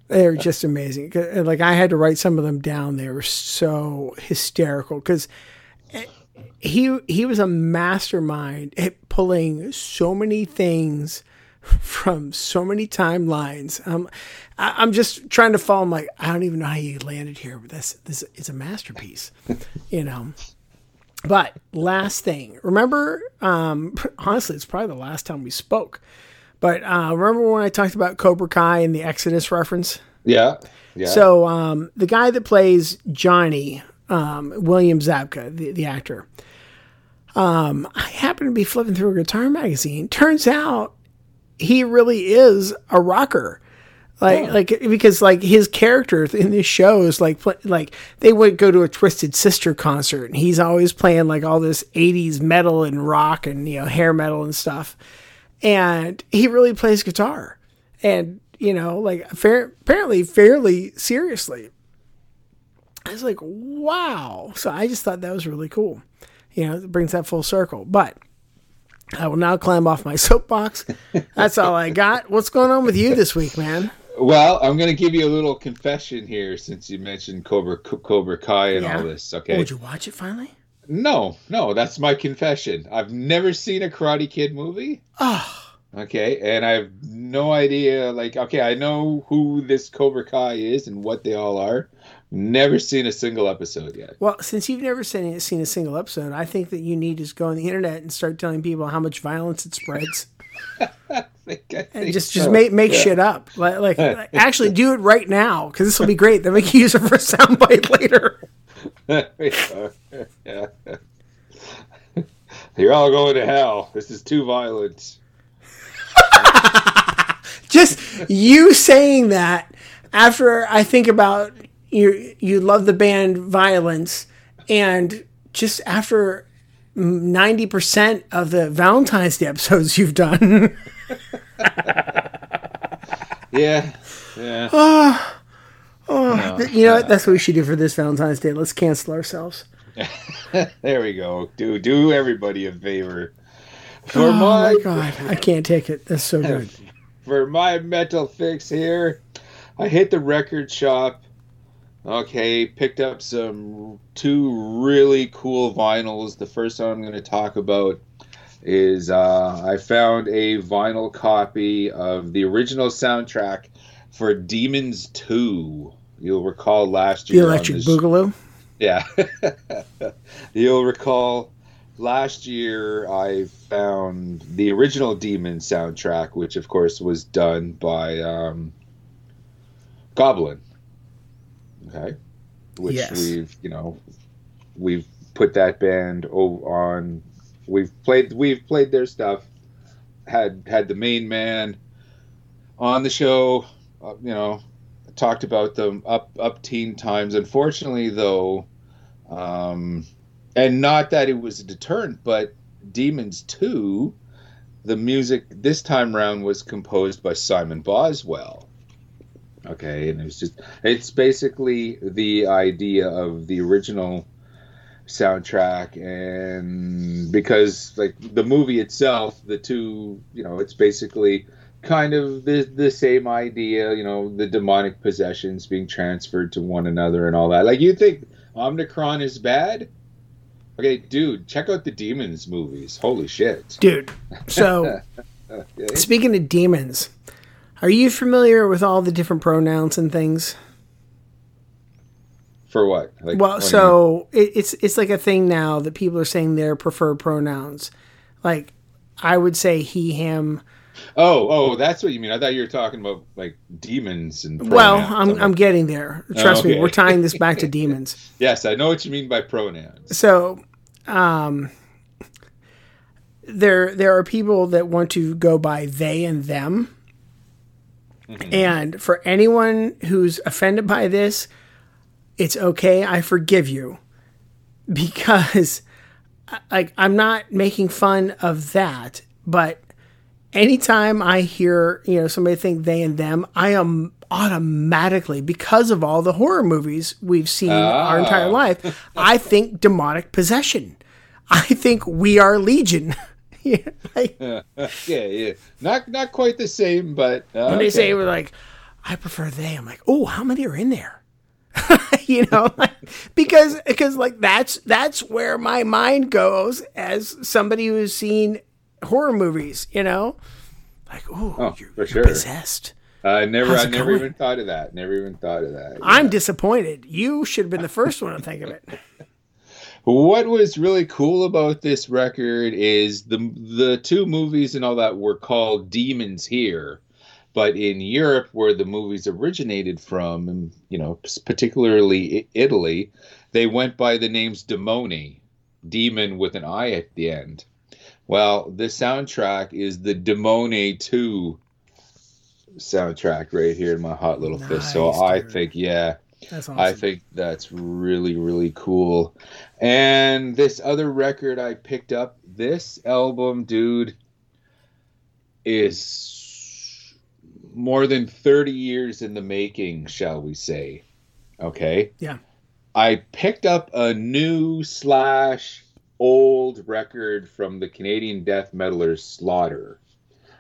they were just amazing. Like I had to write some of them down. They were so hysterical because eh, he he was a mastermind at pulling so many things from so many timelines. Um, I, am just trying to follow. I'm like, I don't even know how you landed here, but this this is a masterpiece, you know. But last thing, remember? Um, honestly, it's probably the last time we spoke. But uh, remember when I talked about Cobra Kai and the Exodus reference? Yeah. Yeah. So um, the guy that plays Johnny, um, William Zabka, the, the actor, um, I happened to be flipping through a guitar magazine. Turns out he really is a rocker. Like, yeah. like because like his character in this show is like like they would go to a Twisted Sister concert and he's always playing like all this '80s metal and rock and you know hair metal and stuff, and he really plays guitar, and you know like fair, apparently fairly seriously. I was like, wow! So I just thought that was really cool. You know, it brings that full circle, but I will now climb off my soapbox. That's all I got. What's going on with you this week, man? Well, I'm going to give you a little confession here since you mentioned Cobra Cobra Kai and yeah. all this. Oh, okay. Oh, would you watch it finally? No, no, that's my confession. I've never seen a Karate Kid movie. Oh. Okay, and I have no idea. Like, okay, I know who this Cobra Kai is and what they all are, Never seen a single episode yet. Well, since you've never seen, seen a single episode, I think that you need to go on the internet and start telling people how much violence it spreads. I think, I and just so. just make make yeah. shit up. Like, like actually do it right now because this will be great. Then we can use it for a soundbite later. yeah. You're all going to hell. This is too violent. Just you saying that after I think about you, you love the band Violence, and just after ninety percent of the Valentine's Day episodes you've done. Yeah. Yeah. Oh, oh. you know what? That's what we should do for this Valentine's Day. Let's cancel ourselves. there we go. Do do everybody a favor. For Oh my, my god, I can't take it. That's so good. for my mental fix here, I hit the record shop. Okay, picked up some two really cool vinyls. The first one I'm going to talk about is uh, I found a vinyl copy of the original soundtrack for Demons 2. You'll recall last year. on Electric this- Boogaloo. yeah. You'll recall last year I found the original Demon soundtrack, which of course was done by um, Goblin. Okay. Which Yes. we've, you know, we've put that band on we've played we've played their stuff had had the main man on the show uh, you know talked about them up up teen times unfortunately though um and not that it was a deterrent but demons 2 the music this time round was composed by simon boswell okay and it's just it's basically the idea of the original soundtrack and because like the movie itself the two you know it's basically kind of the the same idea you know the demonic possessions being transferred to one another and all that. Like you think omnicron is bad? Okay dude check out the demons movies. Holy shit. Dude, so okay. speaking of demons, are you familiar with all the different pronouns and things? for what like Well, what so it, it's it's like a thing now that people are saying their preferred pronouns. Like I would say he, him. oh oh that's what you mean i thought you were talking about like demons and Well, pronouns. I'm I'm getting there. Trust me, okay. we're tying this back to demons. yes i know what you mean by pronouns So, um, there there are people that want to go by they and them, and for anyone who's offended by this, it's okay. I forgive you because, like, I'm not making fun of that, but anytime I hear you know somebody think they and them, I am automatically because of all the horror movies we've seen our entire ah. life, I think demonic possession. I think we are legion. Yeah, like, yeah, yeah. Not not quite the same, but uh, when they okay. say we're like, I prefer they, I'm like, oh, how many are in there? you know, like, because because like that's that's where my mind goes as somebody who's seen horror movies. You know, like oh, Oh, you're, for you're sure. possessed. I never, I never going? even thought of that. Never even thought of that. I'm disappointed. You should have been the first one to think of it. What was really cool about this record is the the two movies and all that were called Demons here, but in Europe, where the movies originated from, and you know, particularly Italy, they went by the names Demoni, demon with an I at the end. Well, the soundtrack is the Demoni Two soundtrack right here in my hot little fist. So Nice, I dude. think, yeah, awesome. I think that's really, really cool. And this other record I picked up, this album, dude, is more than 30 years in the making, shall we say. Okay. Yeah. I picked up a new slash old record from the Canadian death metalers Slaughter.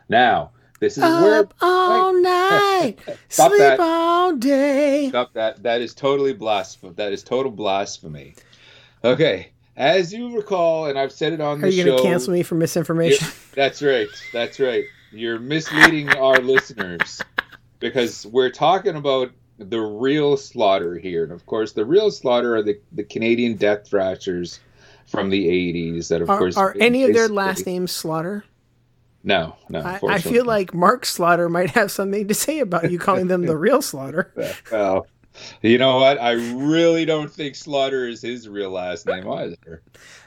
Now, this is where Up all night, sleep that. all day. Stop that. That is totally blasphemy. That is total blasphemy. Okay. As you recall, and I've said it on the show. Are you going to cancel me for misinformation? That's right. That's right. You're misleading our listeners because we're talking about the real slaughter here. And of course, the real slaughter are the, the Canadian death thrashers from the 80s that, of Are, course. are any of their last names Slaughter? No, no. I, I feel like Mark Slaughter might have something to say about you calling them the real Slaughter. Well, You know what? I really don't think Slaughter is his real last name either.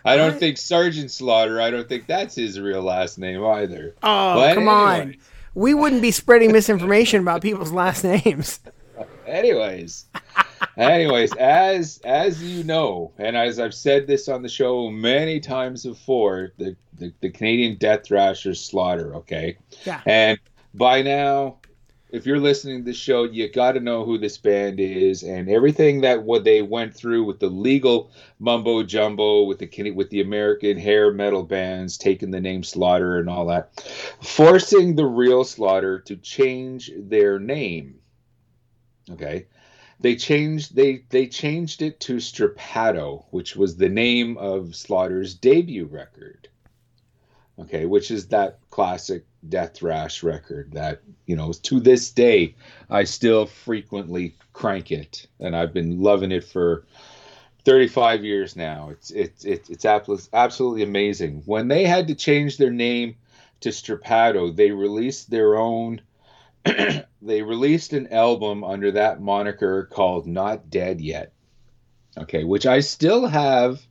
I don't think Sergeant Slaughter. I don't think that's his real last name either. Oh, but come anyway. on. We wouldn't be spreading misinformation about people's last names. Anyways, anyways, as as you know, and as I've said this on the show many times before, the the, the Canadian Death Thrasher Slaughter. Okay. Yeah. And by now, if you're listening to the show, you got to know who this band is and everything that what they went through with the legal mumbo jumbo with the with the American hair metal bands taking the name Slaughter and all that, forcing the real Slaughter to change their name. Okay. They changed they they changed it to Strappado, which was the name of Slaughter's debut record. Okay, which is that classic Death Thrash record that, you know, to this day, I still frequently crank it. And I've been loving it for 35 years now. It's, it's, it's, it's absolutely amazing. When they had to change their name to Strappado, they released their own, they released an album under that moniker called Not Dead Yet. Okay, which I still have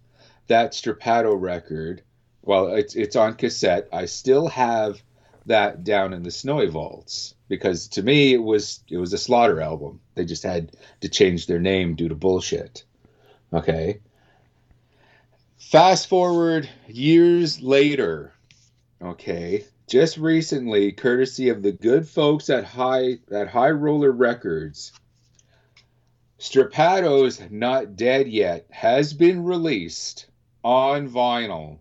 that Strappado record. Well, it's it's on cassette. I still have that down in the snowy vaults because to me it was it was a slaughter album. They just had to change their name due to bullshit. Okay. Fast forward years later. Okay. Just recently courtesy of the good folks at high at high roller records strappado's not dead yet has been released on vinyl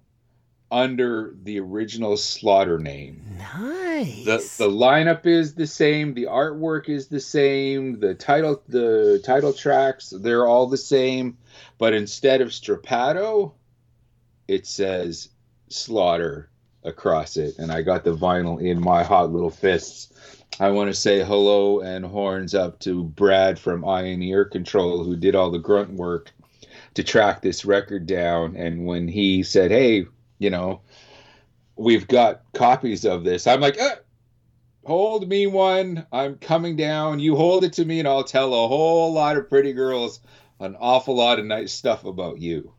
under the original Slaughter name. Nice. The the lineup is the same, the artwork is the same, the title the title tracks, they're all the same, but instead of Strappado, it says Slaughter across it and I got the vinyl in my hot little fists. I want to say hello and horns up to Brad from Iron Ear Control who did all the grunt work to track this record down and when he said, "Hey, you know, we've got copies of this. I'm like, uh, hold me one. I'm coming down. You hold it to me, and I'll tell a whole lot of pretty girls an awful lot of nice stuff about you.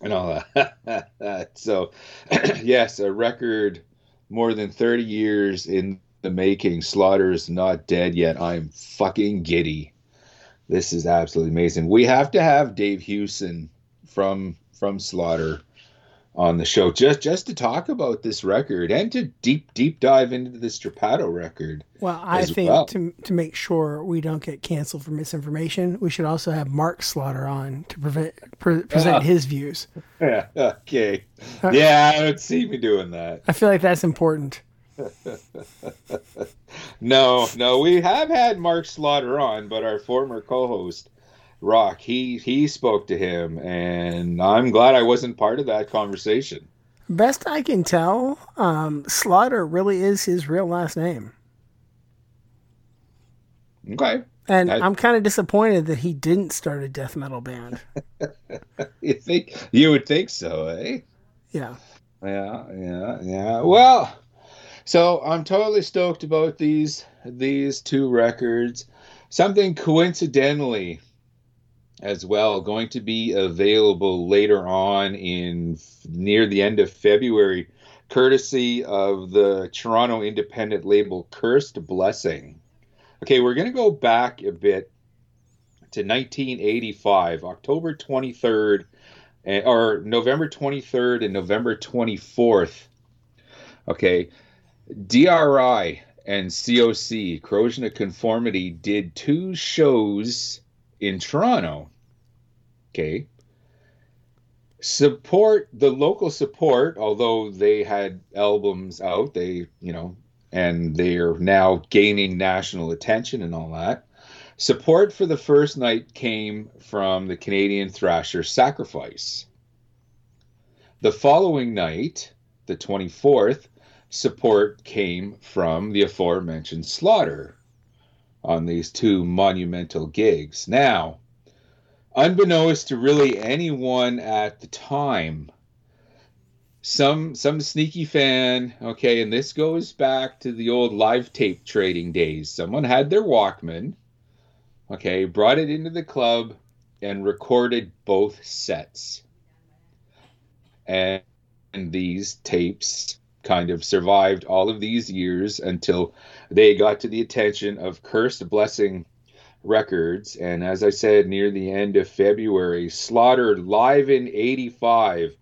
And all that. so, yes, a record more than 30 years in the making. Slaughter's not dead yet. I'm fucking giddy. This is absolutely amazing. We have to have Dave Hewson from from Slaughter on the show just just to talk about this record and to deep deep dive into the Strappado record. Well, I think well. to to make sure we don't get canceled for misinformation, we should also have Mark Slaughter on to prevent, pre- present uh, his views. Yeah. Okay. Uh, yeah, I don't see me doing that. I feel like that's important. no, no, we have had Mark Slaughter on, but our former co-host Rock, he he spoke to him, and I'm glad I wasn't part of that conversation. Best I can tell, um, Slaughter really is his real last name. Okay. And I, am kind of disappointed that he didn't start a death metal band. you think you would think so, eh? Yeah. Yeah, yeah, yeah. Well, so I'm totally stoked about these these two records. Something coincidentally as well going to be available later on in near the end of February courtesy of the Toronto independent label Cursed Blessing. Okay, we're going to go back a bit to 1985, October 23rd eh, or November 23rd and November 24th. Okay, DRI and COC, Corrosion of Conformity, did two shows in Toronto. Okay. Support the local support, although they had albums out, they, you know, and they're now gaining national attention and all that. Support for the first night came from the Canadian Thrasher Sacrifice. The following night, the 24th, support came from the aforementioned Slaughter on these two monumental gigs. Now, unbeknownst to really anyone at the time, some some sneaky fan, okay, and this goes back to the old live tape trading days. Someone had their Walkman, Okay, brought it into the club and recorded both sets. And, and these tapes kind of survived all of these years until they got to the attention of Cursed Blessing Records. And as I said, near the end of February, Slaughtered live in 85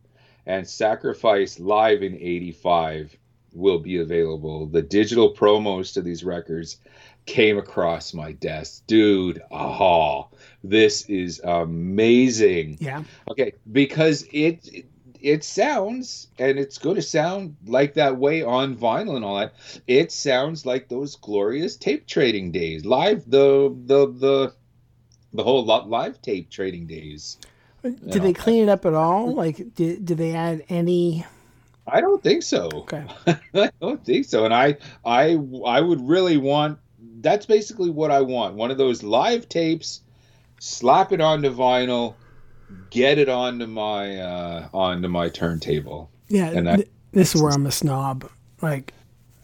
and Sacrifice live in 85 will be available. The digital promos to these records came across my desk. Dude, aha, this is amazing. Yeah. Okay, because it it sounds and it's going to sound like that way on vinyl and all that. It sounds like those glorious tape trading days, live the the the the whole lot live tape trading days. Did they clean it up at all? Like, did did they add any? I don't think so. Okay. I don't think so, and I I I would really want. That's basically what I want. One of those live tapes, slap it onto vinyl, get it onto my uh, onto my turntable. Yeah, and th- this is where I'm a snob. Like,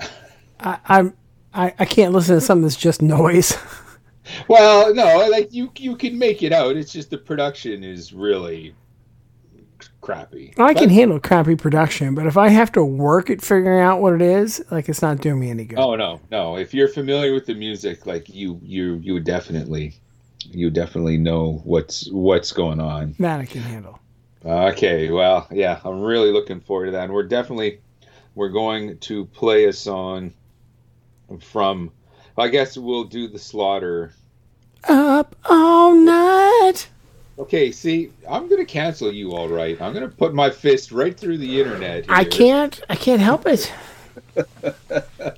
I, I'm I, I can't listen to something that's just noise. well, no, like you you can make it out. It's just the production is really crappy. I can handle crappy production, but if I have to work at figuring out what it is, like it's not doing me any good. Oh no, no. If you're familiar with the music, like you you you would definitely you definitely know what's what's going on. That I can handle. Okay, well, yeah, I'm really looking forward to that. And we're definitely we're going to play a song from I guess we'll do the slaughter. Up all night. Okay, see, I'm gonna cancel you all right. I'm gonna put my fist right through the internet. Here. I can't I can't help it.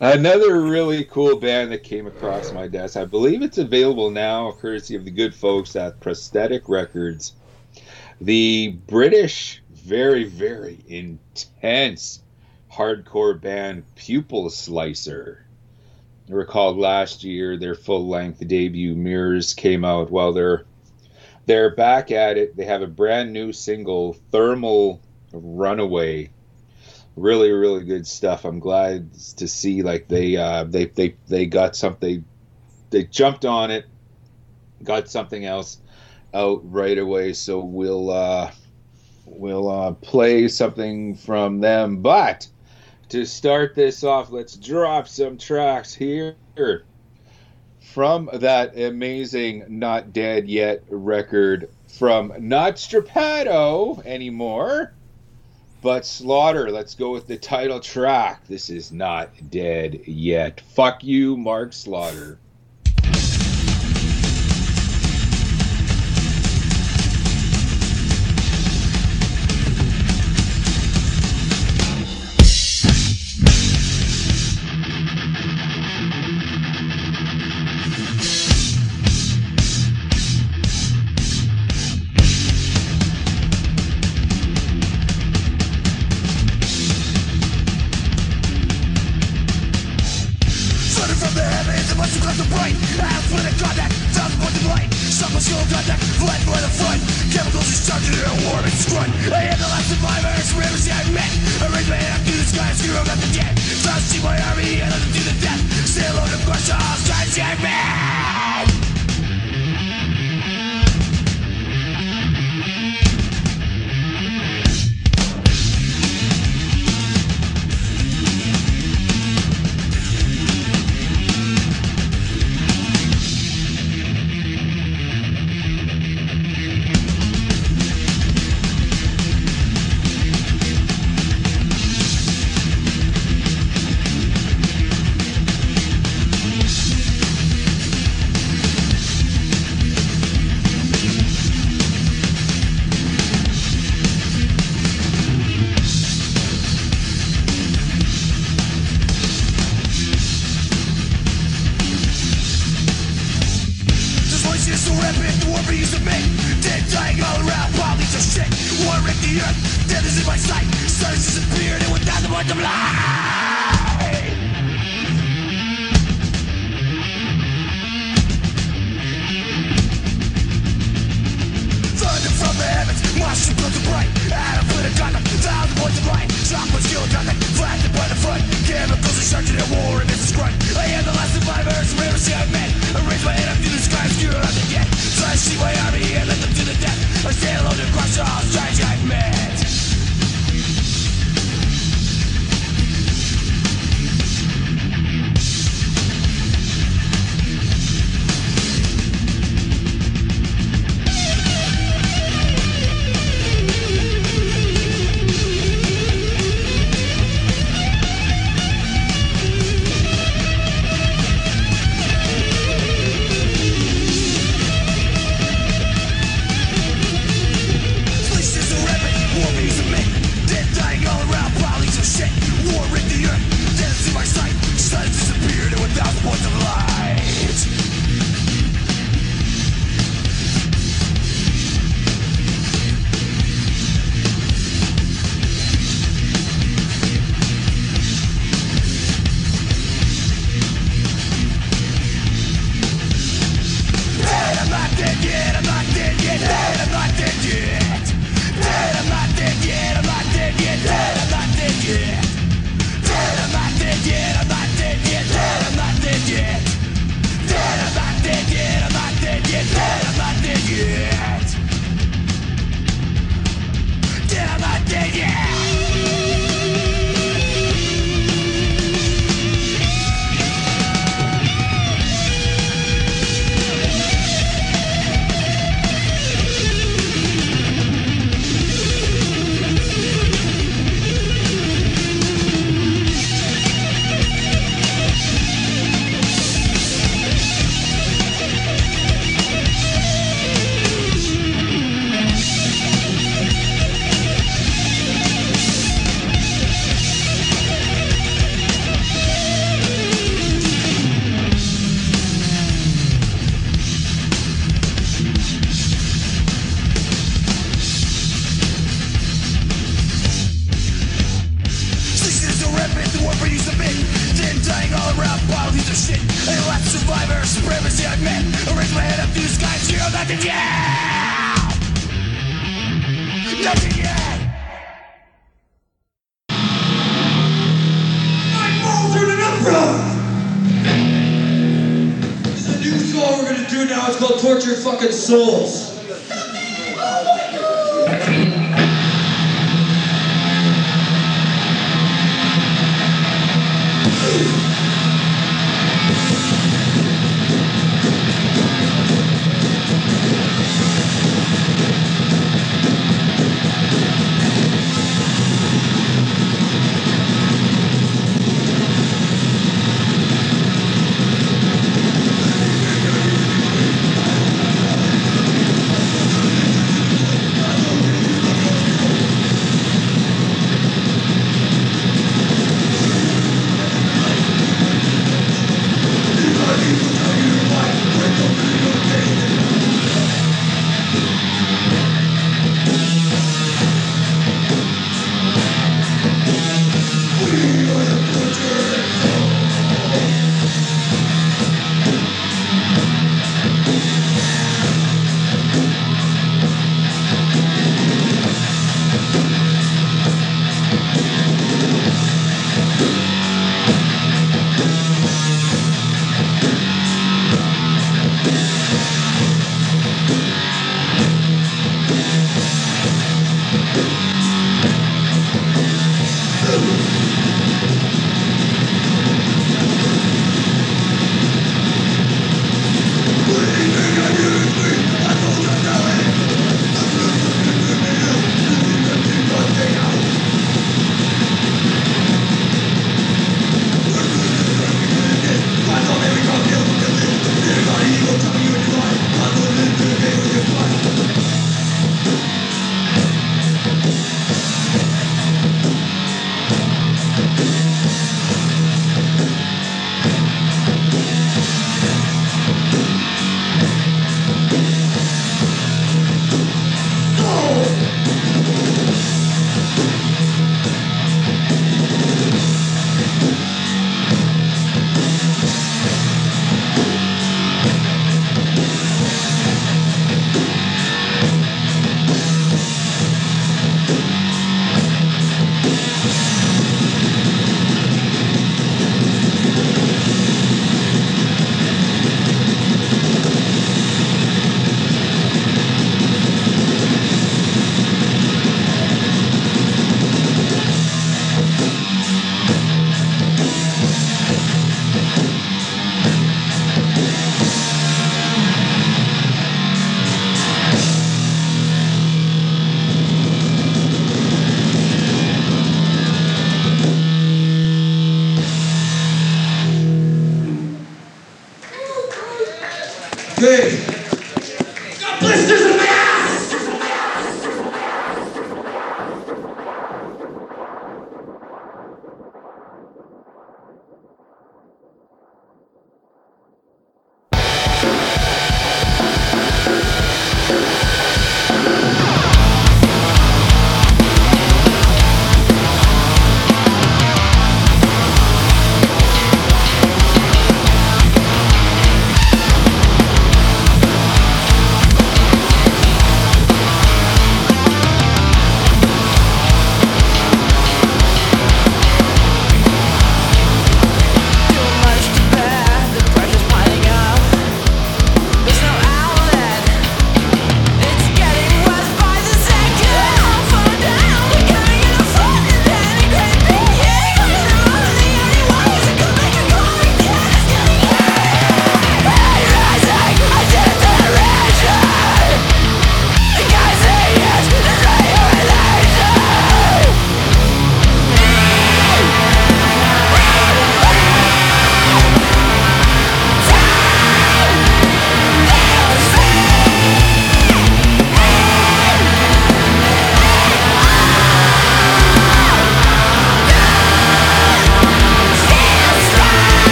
Another really cool band that came across my desk. I believe it's available now, courtesy of the good folks at Prosthetic Records. The British, very, very intense hardcore band Pupil Slicer. I recall last year their full length debut Mirrors came out. Well, they're they're back at it. They have a brand new single, Thermal Runaway really really good stuff. I'm glad to see like they uh they they they got something they jumped on it got something else out right away. So we'll uh we'll uh play something from them. But to start this off let's drop some tracks here from that amazing not dead yet record from not Strappado anymore but Slaughter, let's go with the title track. This is not dead yet. Fuck you, Mark Slaughter.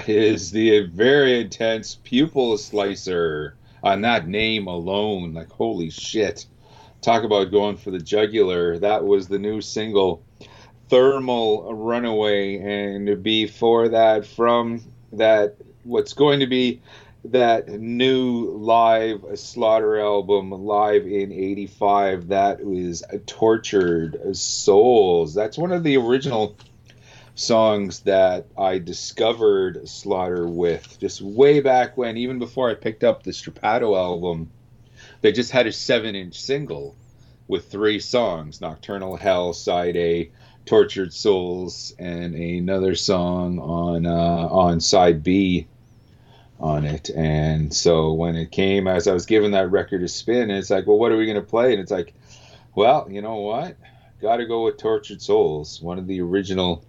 That is the very intense Pupil Slicer. On that name alone, like holy shit. Talk about going for the jugular. That was the new single, Thermal Runaway. And before that, from that, what's going to be that new live Slaughter album, live in '85. That was Tortured Souls. That's one of the original songs that I discovered Slaughter with, just way back when, even before I picked up the Strappado album. They just had a seven-inch single with three songs: Nocturnal Hell, Side A. Tortured Souls, and another song on uh, on side B on it. And so when it came, as I was giving that record a spin, it's like, well, what are we going to play? And it's like, well, you know what? Got to go with Tortured Souls, one of the original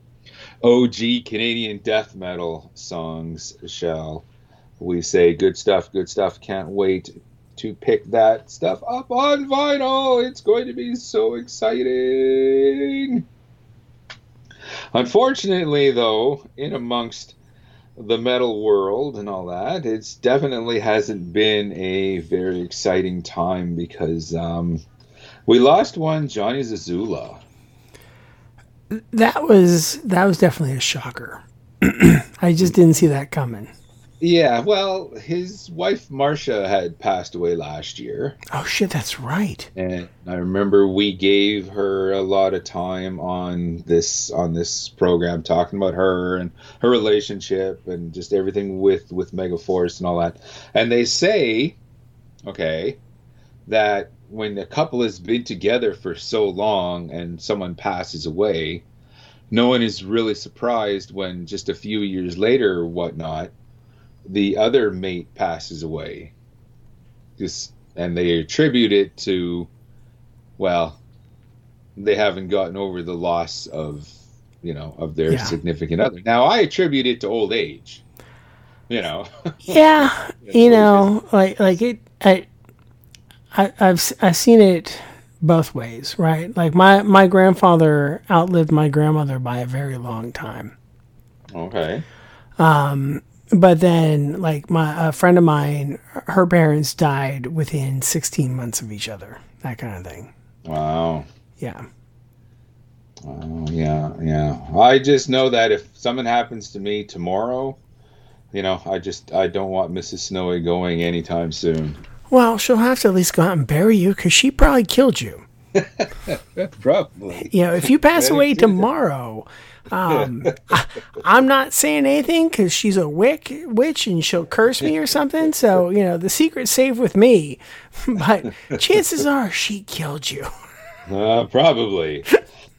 OG Canadian death metal songs, shall we say. Good stuff, good stuff. Can't wait to pick that stuff up on vinyl. It's going to be so exciting. Unfortunately, though, in amongst the metal world and all that, it's definitely hasn't been a very exciting time because um, we lost one, Johnny Zazula. That was that was definitely a shocker. I just didn't see that coming. Yeah, well, his wife Marsha had passed away last year. Oh shit, that's right. And I remember we gave her a lot of time on this on this program talking about her and her relationship and just everything with with Megaforce and all that. And they say, okay, that when a couple has been together for so long and someone passes away, no one is really surprised when just a few years later or whatnot the other mate passes away. Just and they attribute it to well, they haven't gotten over the loss of you know of their Yeah. significant other. Now I attribute it to old age. You know. Yeah, you know, like like it. I, I I've I've seen it both ways, right? Like my my grandfather outlived my grandmother by a very long time. okay. Um, But then, like my a friend of mine, her parents died within 16 months of each other. That kind of thing. Wow. Yeah. Oh, yeah, yeah. I just know that if something happens to me tomorrow, you know, I just I don't want Mrs. Snowy going anytime soon. Well, she'll have to at least go out and bury you because she probably killed you. Probably. You know, if you pass away tomorrow, um, I, I'm not saying anything because she's a wick witch and she'll curse me or something. So you know, the secret's safe with me. But chances are she killed you. Uh, probably.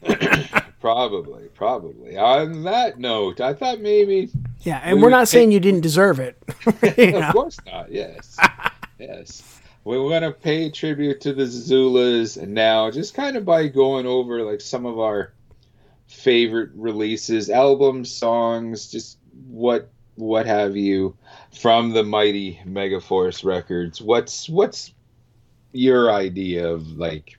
probably, probably. On that note, I thought maybe. Yeah, and We we're would not saying you didn't deserve it. You know? Of course not. Yes. Yes. We want to pay tribute to the Zulas and now, just kind of by going over like some of our favorite releases, albums, songs, just what what have you from the mighty Megaforce Records. What's what's your idea of like?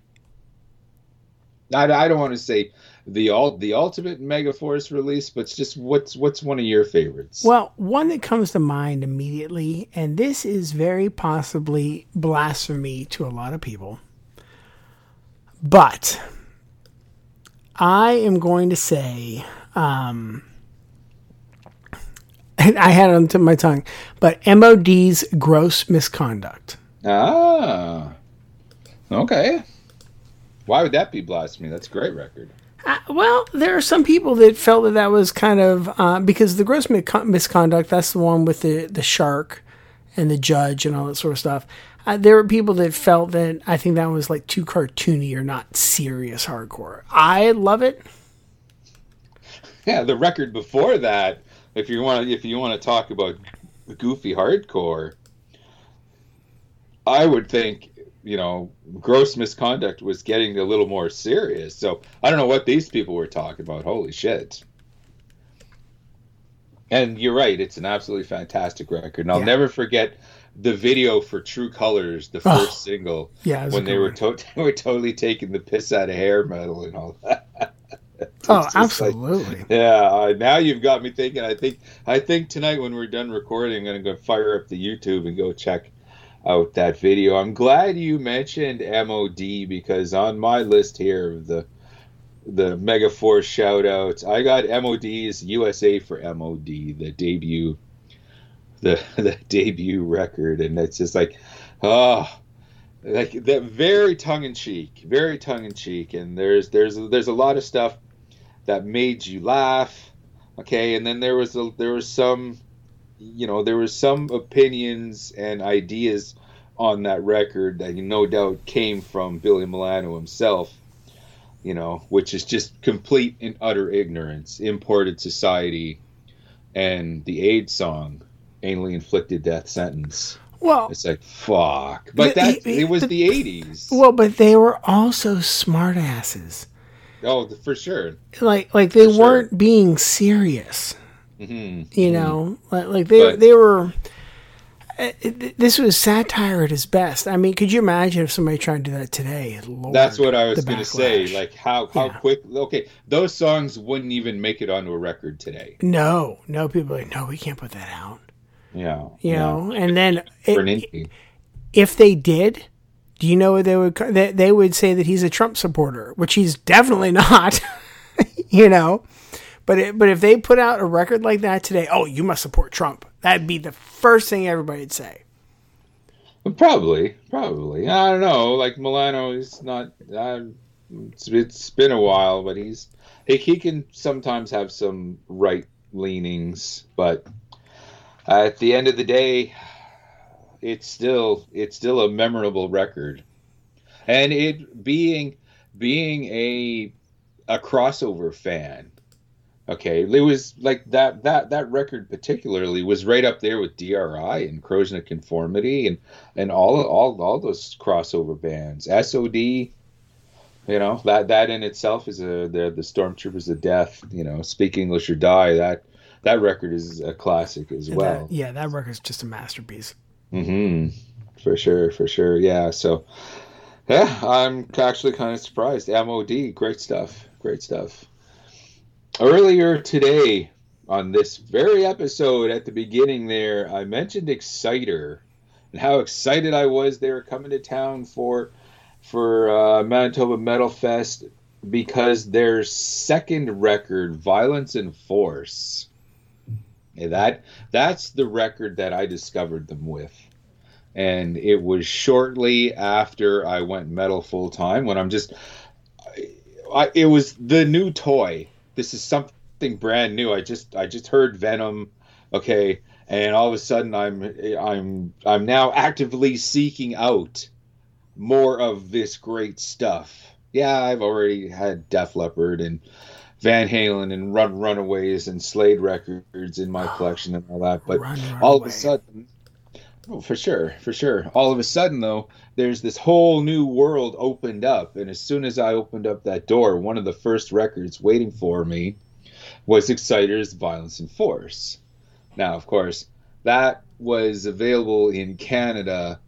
I, I don't want to say the all the ultimate Megaforce release, but it's just what's what's one of your favorites? Well, one that comes to mind immediately, and this is very possibly blasphemy to a lot of people, but I am going to say, um, I had it on the tip of my tongue, but MOD's gross misconduct. Ah. Okay. Why would that be blasphemy? That's a great record. Uh, well, there are some people that felt that that was kind of uh, because the gross mi- misconduct. That's the one with the the shark and the judge and all that sort of stuff. Uh, there were people that felt that I think that was like too cartoony or not serious hardcore. I love it. Yeah, the record before that, if you want if you want to talk about goofy hardcore, I would think, you know, gross misconduct was getting a little more serious. So, I don't know what these people were talking about. Holy shit. And you're right, it's an absolutely fantastic record. And I'll Yeah. never forget the video for True Colors, the Oh. first single. Yeah, it was a when they were to- they were totally taking the piss out of hair metal and all that. Oh, just like- absolutely. yeah, now you've got me thinking. I think I think tonight when we're done recording, I'm gonna go fire up the YouTube and go check out that video. I'm glad you mentioned MOD because on my list here of the the Mega Force shout outs, I got MOD's USA for MOD, the debut the the debut record, and it's just like, oh, like that very tongue in cheek, very tongue in cheek, and there's there's there's a lot of stuff that made you laugh, okay, and then there was a, there was some, you know, there was some opinions and ideas on that record that no doubt came from Billy Milano himself. You know, which is just complete and utter ignorance, imported society, and the AIDS song anally inflicted death sentence. Well, It's like fuck, but that it was the- the eighties. well, but they were also smartasses. Oh, for sure. Like, like they For weren't being serious. Hmm You know, like, like they But- they were. it- This was satire at its best. I mean, could you imagine if somebody tried to do that today? Lord, That's what I was going to say. Like how how Yeah. quick? Okay, those songs wouldn't even make it onto a record today. no, no, people are like, no, we can't put that out. Yeah, You yeah. know, and then it, if they did, do you know what they would? They, they would say that he's a Trump supporter, which he's definitely not. you know, but it, but if they put out a record like that today, oh, you must support Trump. That'd be the first thing everybody'd say. Probably, probably. I don't know. Like Milano is not. Uh, it's, it's been a while, but he's he, he can sometimes have some right leanings, but at the end of the day, it's still it's still a memorable record, and it being being a a crossover fan. Okay, it was like that that that record particularly was right up there with DRI and Corrosion of Conformity and and all all all those crossover bands. SOD, you know that that in itself is a the the Stormtroopers of Death. You know, Speak English or Die. That that record is a classic as And well. that, yeah, that record's just a masterpiece. Mm-hmm. For sure, for sure. Yeah. So, yeah, I'm actually kind of surprised. MOD, great stuff. Great stuff. Earlier today, on this very episode at the beginning there, I mentioned Exciter and how excited I was they were coming to town for for uh, Manitoba Metal Fest because their second record, Violence and Force, that that's the record that I discovered them with. And it was shortly after I went metal full time when I'm just I, it was the new toy. This is something brand new. I just I just heard Venom, okay, and all of a sudden I'm I'm I'm now actively seeking out more of this great stuff. Yeah, I've already had Def Leppard and Van Halen and Run Runaways and Slade records in my collection and all that, but Run, all of a sudden, oh, for sure, for sure, all of a sudden though, there's this whole new world opened up, and as soon as I opened up that door, one of the first records waiting for me was Exciter's Violence and Force. Now, of course, that was available in Canada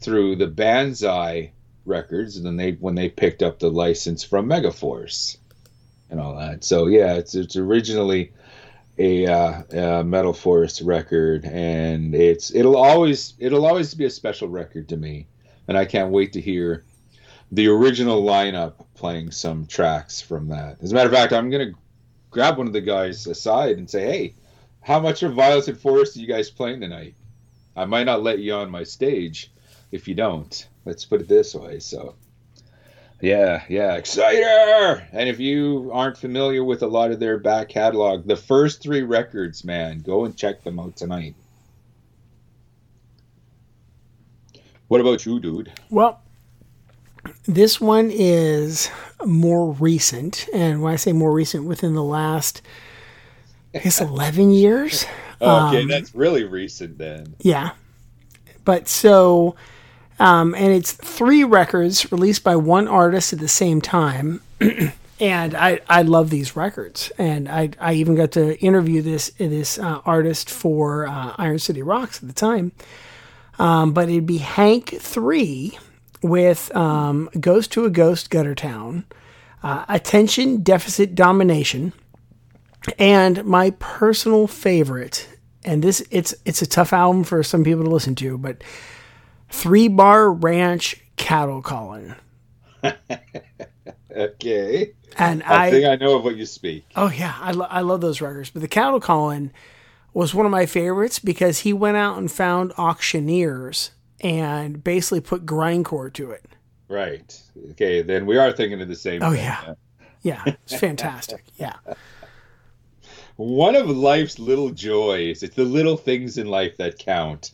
through the Banzai records, and then they when they picked up the license from Megaforce and all that. So yeah, it's it's originally a, uh, Megaforce record, and it's it'll always it'll always be a special record to me, and I can't wait to hear the original lineup playing some tracks from that. As a matter of fact, I'm gonna grab one of the guys aside and say, hey, how much of and Force are you guys playing tonight? I might not let you on my stage if you don't. Let's put it this way. So, yeah, yeah, Exciter! And if you aren't familiar with a lot of their back catalog, the first three records, man, go and check them out tonight. What about you, dude? Well, this one is more recent, and when I say more recent, within the last, I guess, eleven years. Okay, Um, that's really recent then. Yeah. But so, um, and it's three records released by one artist at the same time. and I, I love these records. And I, I even got to interview this, this uh, artist for uh, Iron City Rocks at the time. Um, but it'd be Hank 3 with um, Ghost to a Ghost Gutter Town. uh, Attention Deficit Domination, and my personal favorite. And this it's it's a tough album for some people to listen to, but Three Bar Ranch Cattle Calling. Okay. And I, I, think I know of what you speak. oh yeah, I, lo- I love those records. But the Cattle Calling was one of my favorites because he went out and found auctioneers and basically put grindcore to it. Right. Okay, then we are thinking of the same Oh thing. yeah, yeah, it's fantastic. Yeah, One of life's little joys, it's the little things in life that count.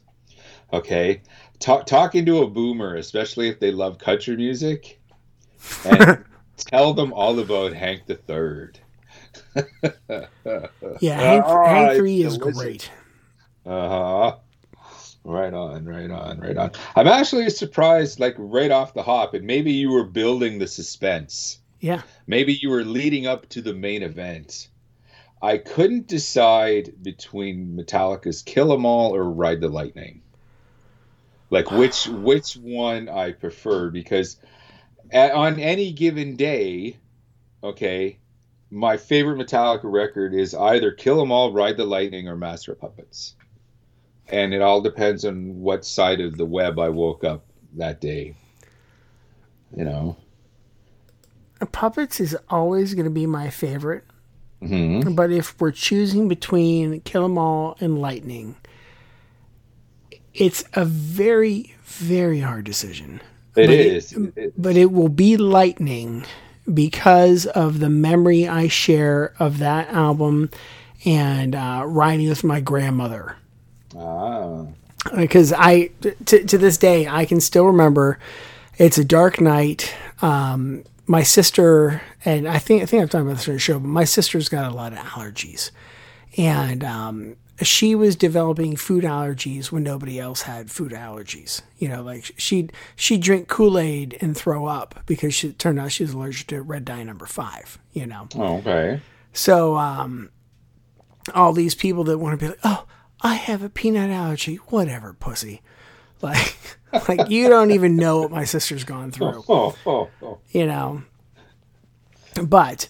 Okay? Talk, talking to a boomer, especially if they love country music, and tell them all about Hank the Third. yeah. Hank, Ah, Hank Three is delicious. great. Uh huh. Right on, right on, right on. I'm actually surprised, like right off the hop, and maybe you were building the suspense. Yeah, Maybe you were leading up to the main event. I couldn't decide between Metallica's Kill 'Em All or Ride the Lightning. Like which which one I prefer because a on any given day, okay, my favorite Metallica record is either Kill 'Em All, Ride the Lightning, or Master of Puppets. And it all depends on what side of the web I woke up that day. You know. Puppets is always going to be my favorite. hmm But if we're choosing between Kill 'Em All and Lightning, it's a very, very hard decision. It But is. It- But it will be Lightning because of the memory I share of that album and uh, riding with my grandmother. ah. Because I, to, to this day, I can still remember it's a dark night. Um, my sister, and I think, I think I've talked about this on the show, but my sister's got a lot of allergies. And um, she was developing food allergies when nobody else had food allergies. You know, like she'd she'd drink Kool Aid and throw up because she it turned out she was allergic to red dye number five. You know, Oh, okay. so um, all these people that want to be like, oh, I have a peanut allergy, whatever, pussy. Like, like you don't even know what my sister's gone through Oh, oh, oh. you know. But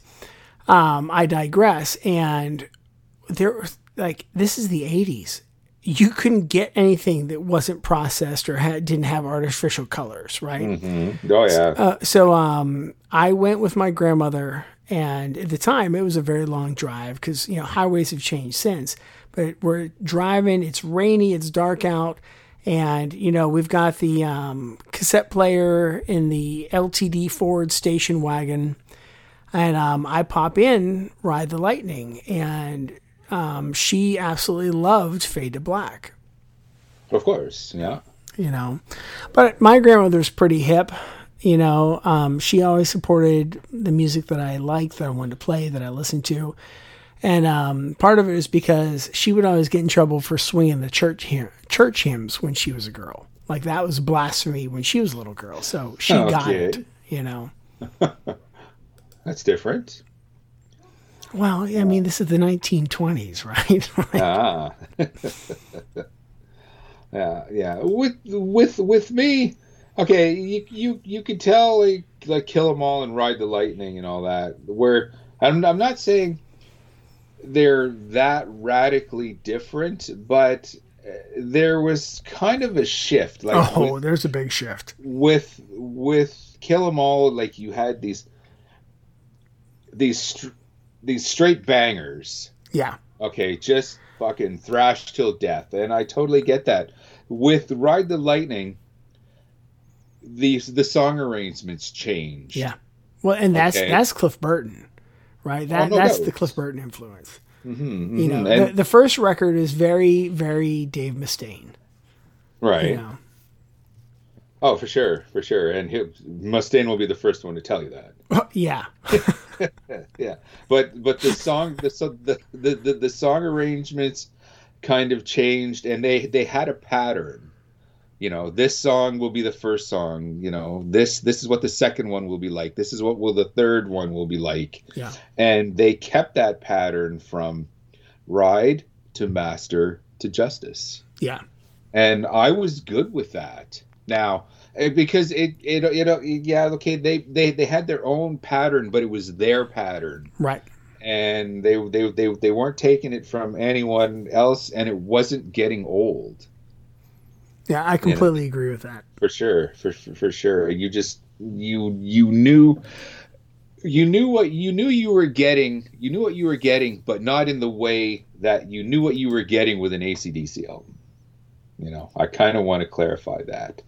um, I digress. And there, like, this is the '80s. You couldn't get anything that wasn't processed or had, didn't have artificial colors, right? Mhm. Oh, yeah. Uh, so um, I went with my grandmother, and at the time it was a very long drive because you know highways have changed since. But we're driving; it's rainy, it's dark out, and you know we've got the um, cassette player in the LTD Ford station wagon, and um, I pop in Ride the Lightning, and um, she absolutely loved Fade to Black of course. Yeah. you know. But my grandmother's pretty hip, you know. Um, she always supported the music that I liked, that I wanted to play, that I listened to. And um, part of it is because she would always get in trouble for swinging the church hymn, church hymns when she was a girl. Like that was blasphemy when she was a little girl. So she got it, you know. That's different. Well, I mean, this is the 1920s, right? ah. yeah, yeah. With with with me, okay, you you you could tell like like kill them all and ride the lightning and all that. Where I'm I'm not saying they're that radically different, but uh, there was kind of a shift. Like oh, with- there's a big shift. with with kill 'em all like you had these these these straight bangers Yeah. okay just fucking thrash till death and i totally get that with ride the lightning these the song arrangements change Yeah. Well, and that's Okay. that's Cliff Burton, right? That no that's the Cliff Burton influence. hmm You know, and, the, the first record is very, very Dave Mustaine. right You know, oh for sure for sure. And he, mustaine will be the first one to tell you that. Yeah, yeah. But but the song the, so the, the the the song arrangements kind of changed and they they had a pattern. You know this song will be the first song you know this this is what the second one will be like. This is what will the third one will be like. Yeah, and they kept that pattern from ride to master to justice. Yeah, and I was good with that. Now, because it it you know yeah okay they they they had their own pattern but it was their pattern. Right. and they they they, they weren't taking it from anyone else and it wasn't getting old. Yeah, I completely agree with that. for sure for for, for sure you just you you knew you knew what you knew you were getting you knew what you were getting but not in the way that you knew what you were getting with an acdc album. You know i kind of want to clarify that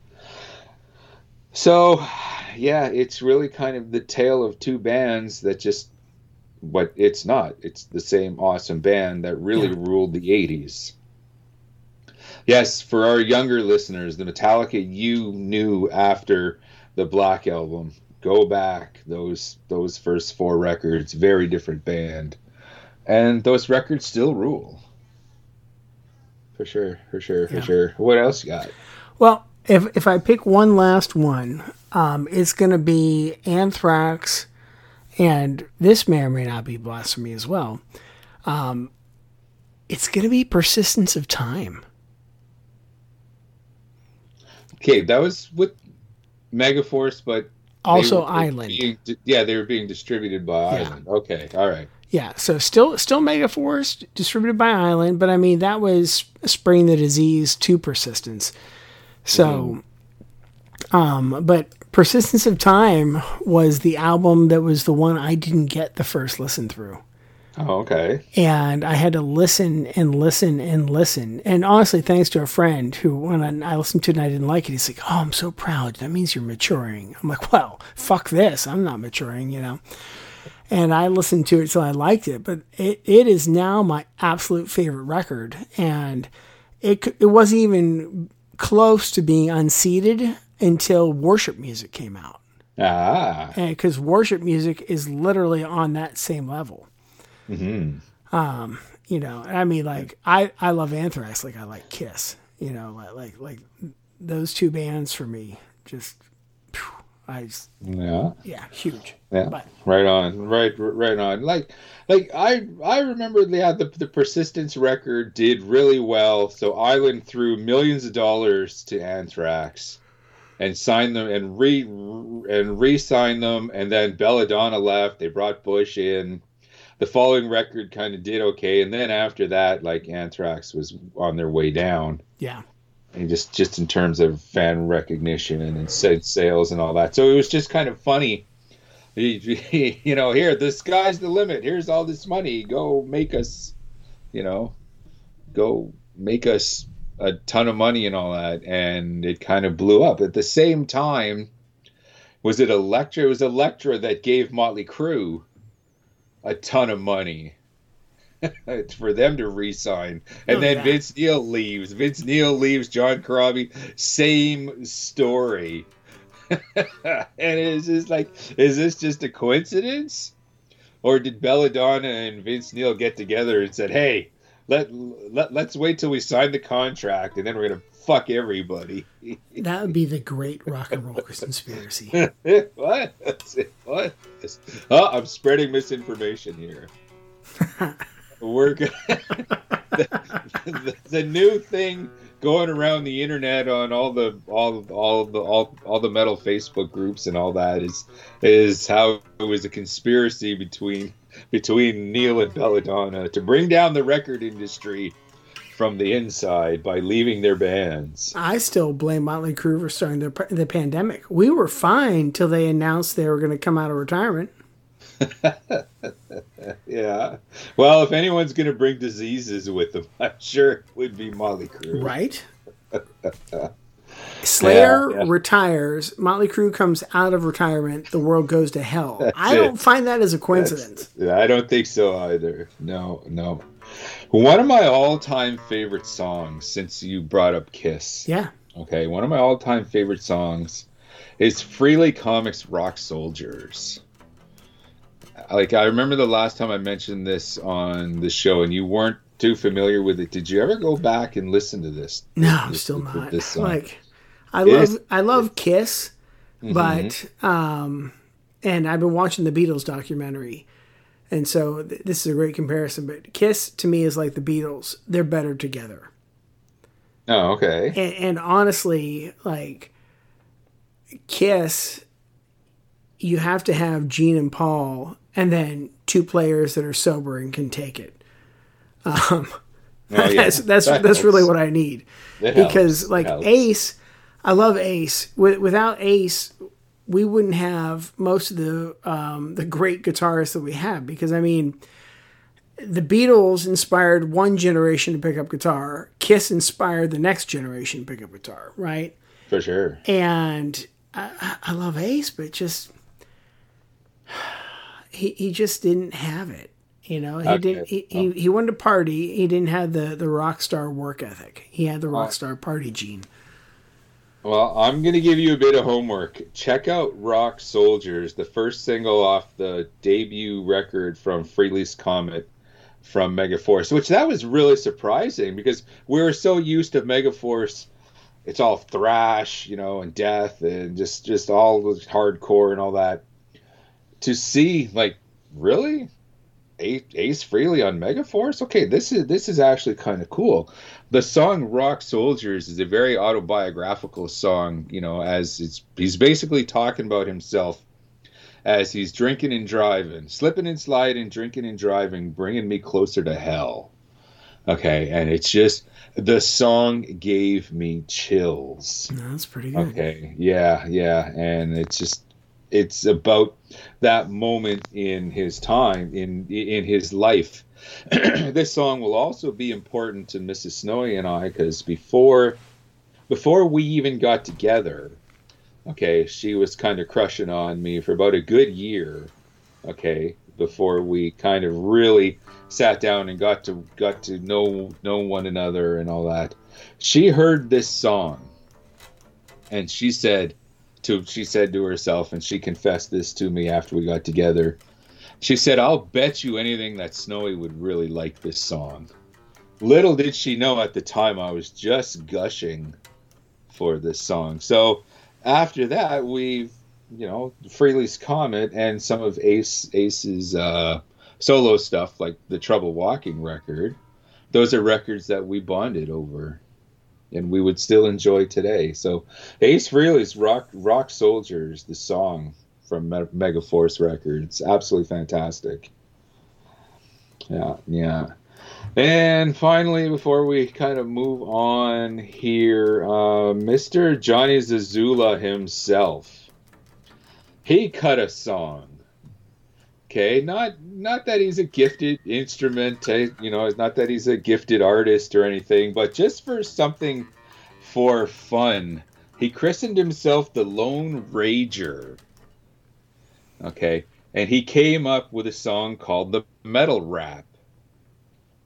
so yeah it's really kind of the tale of two bands that just but it's not. It's the same awesome band that really Yeah. ruled the 80s yes for our younger listeners the metallica you knew after the black album go back those those first four records very different band. And those records still rule. For sure for sure for Yeah. sure. What else you got? Well, if if I pick one last one, um, it's going to be Anthrax, and this may or may not be blasphemy as well. Um, it's going to be Persistence of Time. okay that was with megaforce but Also were Island. being- yeah they were being distributed by Yeah. island okay all right Yeah, so still still Megaforce distributed by Island, but I mean that was spreading the disease to Persistence. So, um, but Persistence of Time was the album that was the one I didn't get the first listen through. oh, okay and I had to listen and listen and listen. And honestly, thanks to a friend who, when I, I listened to it and I didn't like it, he's like, "Oh, I'm so proud. That means you're maturing." I'm like, "Well, fuck this. I'm not maturing," you know. And I listened to it so I liked it, but it, it is now my absolute favorite record, and it it wasn't even close to being unseated until worship music came out, ah. Because worship music is literally on that same level. Um, you know i mean like i i love anthrax like i like kiss you know like like like those two bands for me just i just yeah yeah huge Yeah, but right on, right, right on. Like, like I, I remember, yeah, the the persistence record did really well. So Island threw millions of dollars to Anthrax, and signed them and re and re-signed them, and then Belladonna left. They brought Bush in. The following record kind of did okay, and then after that, like Anthrax was on their way down yeah and just just in terms of fan recognition and sales and all that. So it was just kind of funny. You know, here the sky's the limit. Here's all this money. Go make us, you know, go make us a ton of money and all that. And it kind of blew up. At the same time, was it Elektra? It was Elektra that gave Motley Crue a ton of money for them to re-sign. And Oh, then yeah. Vince Neil leaves. Vince Neil leaves. John Corabi, same story. and it's just like, is this just a coincidence, or did Belladonna and Vince Neil get together and said, "Hey, let let let's wait till we sign the contract, and then we're gonna fuck everybody." that would be the great rock and roll conspiracy what? What? Oh, I'm spreading misinformation here. We're go- the, the, the new thing going around the internet on all the all all the all, all the metal Facebook groups and all that is is how it was a conspiracy between between Neil and Belladonna to bring down the record industry from the inside by leaving their bands. i still blame motley crue for starting the, the pandemic. We were fine till they announced they were going to come out of retirement Yeah. Well, if anyone's going to bring diseases with them, I'm sure it would be Motley Crue. right Slayer Yeah, yeah. retires, Motley Crue comes out of retirement, the world goes to hell. I don't find that as a coincidence. Yeah, I don't think so either. No, no. One of my all-time favorite songs, since you brought up Kiss. Yeah. Okay, one of my all-time favorite songs is Frehley's Comet's Rock Soldiers. Like I remember the last time I mentioned this on the show, and you weren't too familiar with it. Did you ever go back and listen to this? No, this- still not. this song? Like I It love is- I love Kiss, Mm-hmm. but um and I've been watching the Beatles documentary. And so th- this is a great comparison, but Kiss to me is like the Beatles. They're better together. Oh, okay. And, and honestly, like Kiss, you have to have Gene and Paul, and then two players that are sober and can take it. Um, Oh, yeah. that's that's That that's really what I need because helps. like Ace, I love Ace. With, without Ace, we wouldn't have most of the um, the great guitarists that we have because I mean. The Beatles inspired one generation to pick up guitar. Kiss inspired the next generation to pick up guitar, right? for sure. and I- I love Ace, but just he he just didn't have it. You know, he Okay. didn't. He, he, he wanted to party. He didn't have the the rock star work ethic. He had the rock star party gene. Well, I'm going to give you a bit of homework. Check out Rock Soldiers, the first single off the debut record from Frehley's Comet from Megaforce, which that was really surprising because we were so used to Megaforce. It's all thrash, you know, and death and just just all the hardcore and all that. To see like really Ace, Frehley on Megaforce? Okay, this is this is actually kind of cool the song rock soldiers is a very autobiographical song you know as it's he's basically talking about himself as he's drinking and driving slipping and sliding drinking and driving bringing me closer to hell okay and it's just the song gave me chills that's pretty good. Okay. Yeah, yeah, and it's just it's about that moment in his time in in his life. this song will also be important to Mrs. Snowy and I because before before we even got together, okay, she was kind of crushing on me for about a good year. Okay, before we kind of really sat down and got to got to know know one another and all that. She heard this song and she said to she said to herself and she confessed this to me after we got together. She said i'll bet you anything that snowy would really like this song. Little did she know at the time i was just gushing for this song. So after that we you know Frehley's Comet and some of ace ace's uh solo stuff like the trouble walking record those are records that we bonded over and we would still enjoy today. So Ace Frehley's Rock Rock Soldiers, the song from Me- Megaforce Records, absolutely fantastic. Yeah, yeah. And finally, before we kind of move on here, uh, Mr. Johnny Zazula himself, he cut a song. Okay, not not that he's a gifted instrument, eh, you know, it's not that he's a gifted artist or anything, but just for something for fun, he christened himself the Lone Rager. Okay, and he came up with a song called the Metal Rap.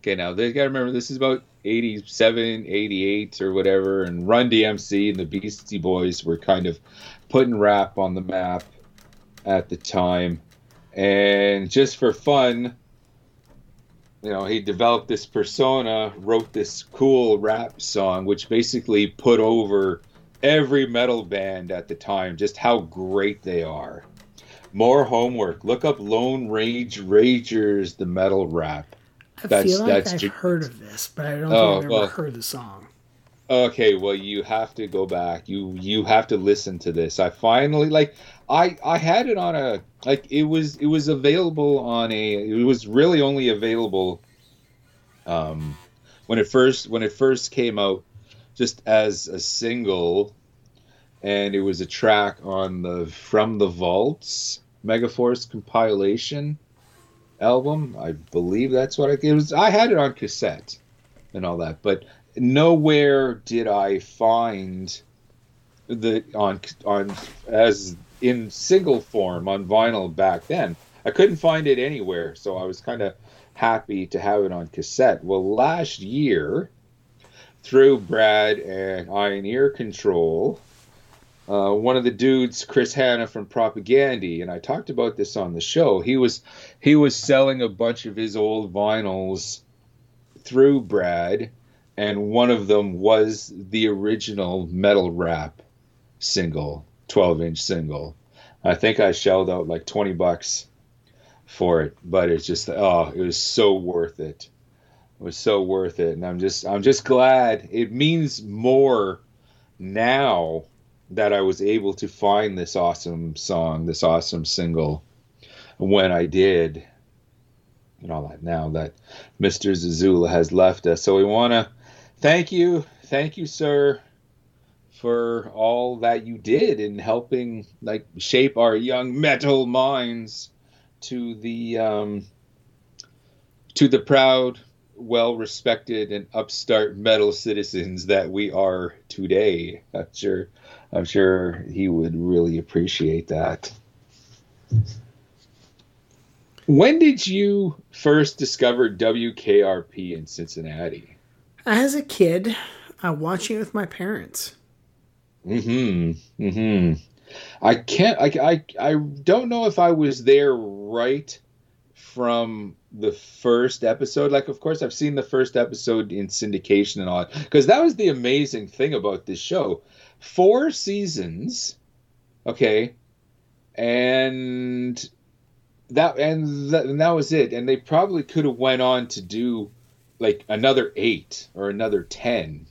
Okay, now they got to remember this is about 87, 88 or whatever, and Run DMC and the Beastie Boys were kind of putting rap on the map at the time and just for fun you know he developed this persona wrote this cool rap song which basically put over every metal band at the time just how great they are more homework look up lone rage ragers the metal rap I That's- feel like that's I've ju- heard of this, but I don't Oh, think I've ever well. heard the song. Okay, well you have to go back. You you have to listen to this. I finally like I I had it on a like it was it was available on a it was really only available um when it first when it first came out just as a single and it was a track on the From the Vaults Megaforce compilation album. I believe that's what I it was I had it on cassette and all that, but nowhere did I find the on on as in single form on vinyl back then. I couldn't find it anywhere, so I was kind of happy to have it on cassette. Well, last year, through Brad and Iron Ear Control, uh, one of the dudes, Chris Hannah from Propagandhi, and I talked about this on the show. He was he was selling a bunch of his old vinyls through Brad, and one of them was the original Metal Rap single, 12 inch single. I think I shelled out like 20 bucks for it, but it's just oh, it was so worth it. It was so worth it, and I'm just I'm just glad it means more now that I was able to find this awesome song, this awesome single when I did and all that now that Mr. Zazula has left us. So we want to thank you, thank you, sir, for all that you did in helping like shape our young metal minds to the um, to the proud, well respected, and upstart metal citizens that we are today. I'm sure, I'm sure he would really appreciate that. When did you first discover WKRP in Cincinnati? As a kid, uh, watching it with my parents. Mm-hmm. Mm-hmm. I can't. I, I. I don't know if I was there right from the first episode. Like, of course, I've seen the first episode in syndication and all, because that was the amazing thing about this show. Four seasons, okay, and that and that, and that was it. And they probably could have went on to do like another eight or another ten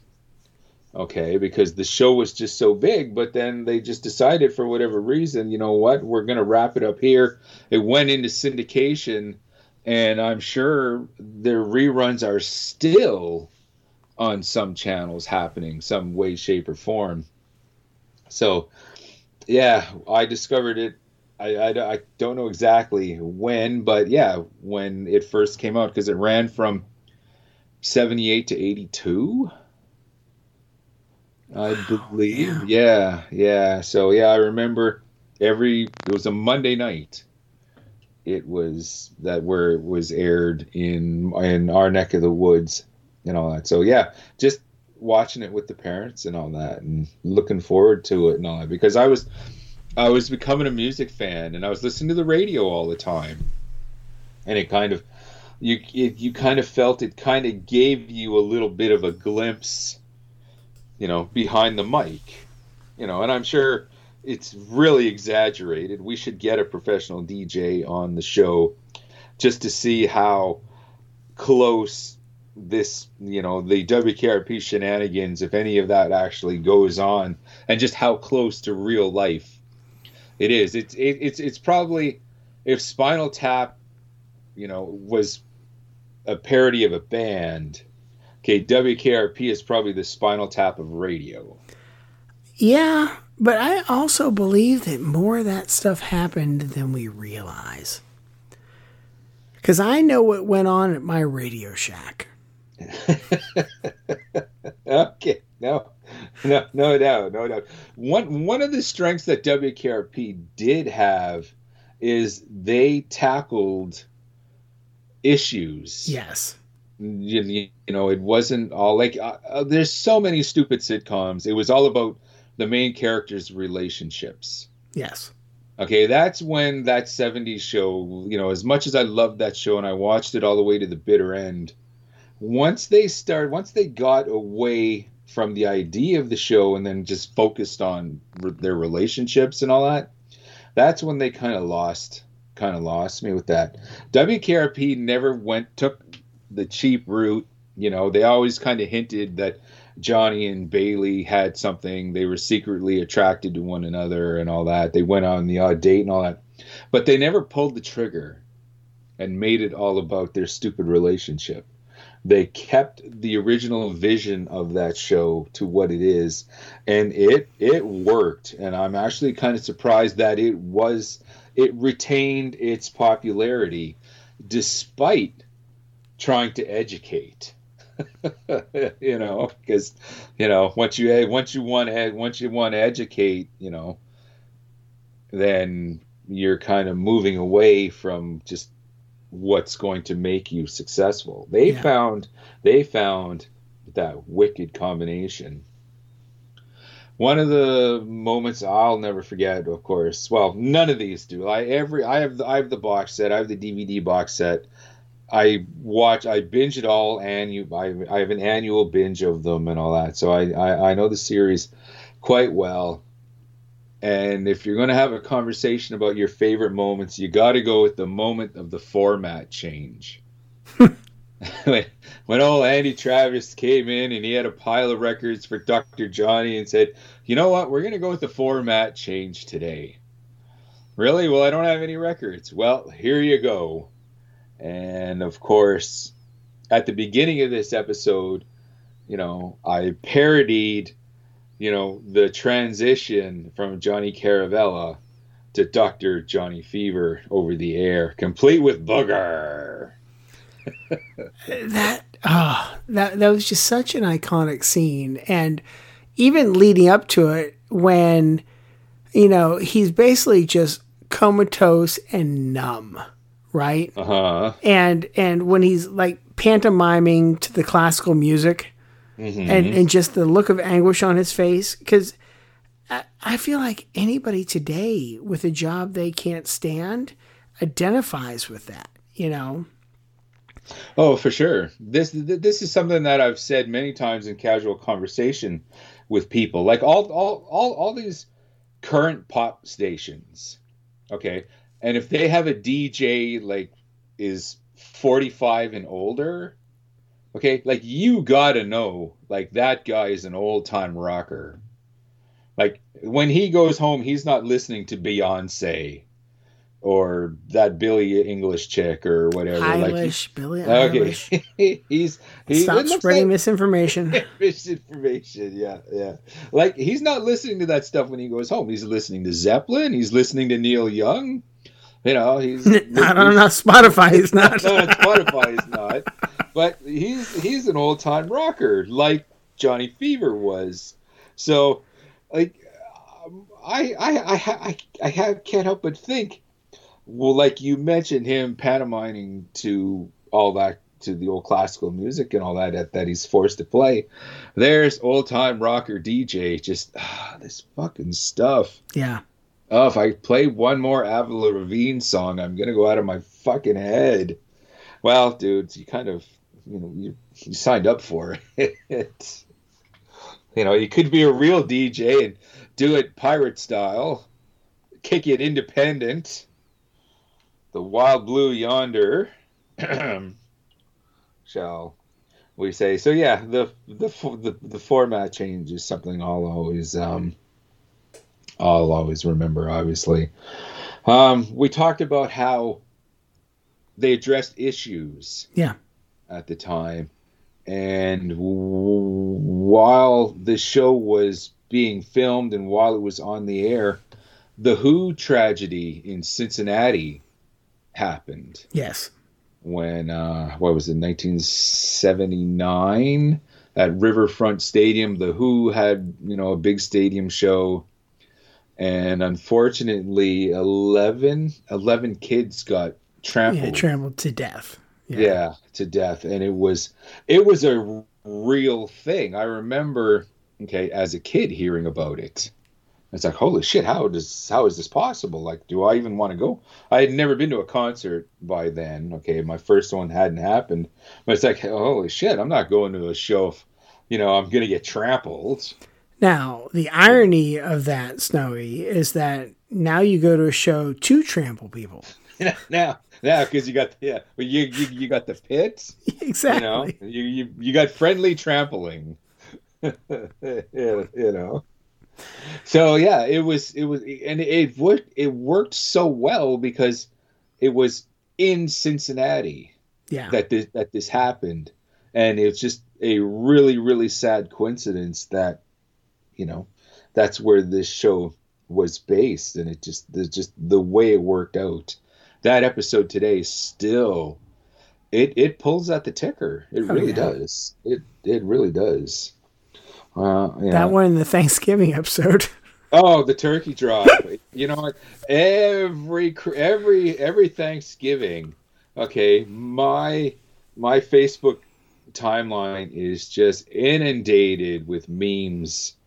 okay because the show was just so big but then they just decided for whatever reason you know what we're going to wrap it up here. It went into syndication and i'm sure their reruns are still on some channels happening some way shape or form. So yeah i discovered it. I, I, I don't know exactly when but yeah when it first came out because it ran from 78 to 82 I believe. Yeah, yeah. So yeah, I remember every it was a Monday night. It was that where it was aired in in our neck of the woods and all that. So yeah, just watching it with the parents and all that and looking forward to it and all that because I was I was becoming a music fan and I was listening to the radio all the time. And it kind of you it, you kind of felt it kind of gave you a little bit of a glimpse you know, behind the mic. You know, and I'm sure it's really exaggerated. We should get a professional DJ on the show just to see how close this, you know, the WKRP shenanigans, if any of that actually goes on, and just how close to real life it is. It's it, it's it's probably if Spinal Tap, you know, was a parody of a band okay, WKRP is probably the spinal tap of radio. Yeah, but I also believe that more of that stuff happened than we realize. Because I know what went on at my Radio Shack. okay, no, no, no doubt, no doubt. One one of the strengths that WKRP did have is they tackled issues. Yes you, you know it wasn't all like uh, uh, there's so many stupid sitcoms. It was all about the main characters relationships. Yes. Okay that's when that 70s show you know as much as i loved that show and i watched it all the way to the bitter end once they start once they got away from the idea of the show and then just focused on re- their relationships and all that that's when they kind of lost kind of lost me with that. Wkrp never went took the cheap route. You know, they always kind of hinted that Johnny and Bailey had something. They were secretly attracted to one another and all that. They went on the odd date and all that. But they never pulled the trigger and made it all about their stupid relationship. They kept the original vision of that show to what it is, and it it worked. And I'm actually kind of surprised that it was it retained its popularity despite trying to educate. you know, because you know once you eh, once you want to once you want to educate, you know, then you're kind of moving away from just what's going to make you successful. They yeah. found they found that wicked combination. One of the moments I'll never forget, of course. Well, none of these do. I every I have the, I have the box set. I have the DVD box set. I watch, I binge it all, and you, I, I have an annual binge of them and all that. So I, I, I know the series quite well. And if you're going to have a conversation about your favorite moments, you got to go with the moment of the format change. when, when old Andy Travis came in and he had a pile of records for Dr. Johnny and said, you know what, we're going to go with the format change today. Really? Well, I don't have any records. Well, here you go. And of course, at the beginning of this episode, you know, I parodied, you know, the transition from Johnny Caravella to Dr. Johnny Fever over the air, complete with booger. that oh, that that was just such an iconic scene and even leading up to it when you know, he's basically just comatose and numb, right? Uh-huh. And and when he's like pantomiming to the classical music Mm-hmm. and and just the look of anguish on his face cuz I, I feel like anybody today with a job they can't stand identifies with that, you know. Oh, for sure. This this is something that I've said many times in casual conversation with people. Like all all all all these current pop stations. Okay? And if they have a DJ like is 45 and older, okay? Like you got to know like that guy is an old-time rocker. Like when he goes home, he's not listening to Beyonce or that Billie English chick or whatever. Like, Eilish, Billie Eilish. Okay, he's he Stop spreading like misinformation. misinformation. Yeah, yeah. Like he's not listening to that stuff when he goes home. He's listening to Zeppelin. He's listening to Neil Young. You know, he's don't know. Spotify He's not. no, Spotify is not. But he's he's an old time rocker like Johnny Fever was. So, like, um, I I I I, I have, can't help but think. Well, like you mentioned him pantomiming to all that to the old classical music and all that that, that he's forced to play. There's old time rocker DJ. Just ah, this fucking stuff. Yeah. Oh, if I play one more Avril Lavigne song, I'm gonna go out of my fucking head. Well, dudes, you kind of, you know, you, you signed up for it. you know, you could be a real DJ and do it pirate style, kick it independent. The wild blue yonder, shall we say? So yeah, the the the, the format change is something I'll always um I'll always remember, obviously. Um, we talked about how they addressed issues Yeah. at the time. And w- while the show was being filmed and while it was on the air, the Who tragedy in Cincinnati happened Yes. when, uh, what was it, 1979 at Riverfront Stadium. The Who had, you know, a big stadium show and unfortunately 11, 11 kids got trampled Yeah. Trampled. to death. yeah. to death. And it was it was a real thing. I remember okay as a kid hearing about it. It's like holy shit how does how is this possible? Like do i even want to go? I had never been to a concert by then okay? My first one hadn't happened. But it's like holy shit i'm not going to a show if you know i'm gonna get trampled Now, the irony of that, Snowy, is that now you go to a show to trample people. now now because you got yeah but you, you you got the pits exactly. you know you you, you got friendly trampling you, you know so yeah it was it was and it worked it worked so well because it was in cincinnati yeah. that this that this happened and it's just a really really sad coincidence that you know that's where this show was based and it just the just the way it worked out that episode today still it it pulls at the ticker it Oh, really yeah. does it it really does uh, that one in the Thanksgiving episode. Oh, the turkey drop. you know what? Every every every Thanksgiving, okay, my my Facebook timeline is just inundated with memes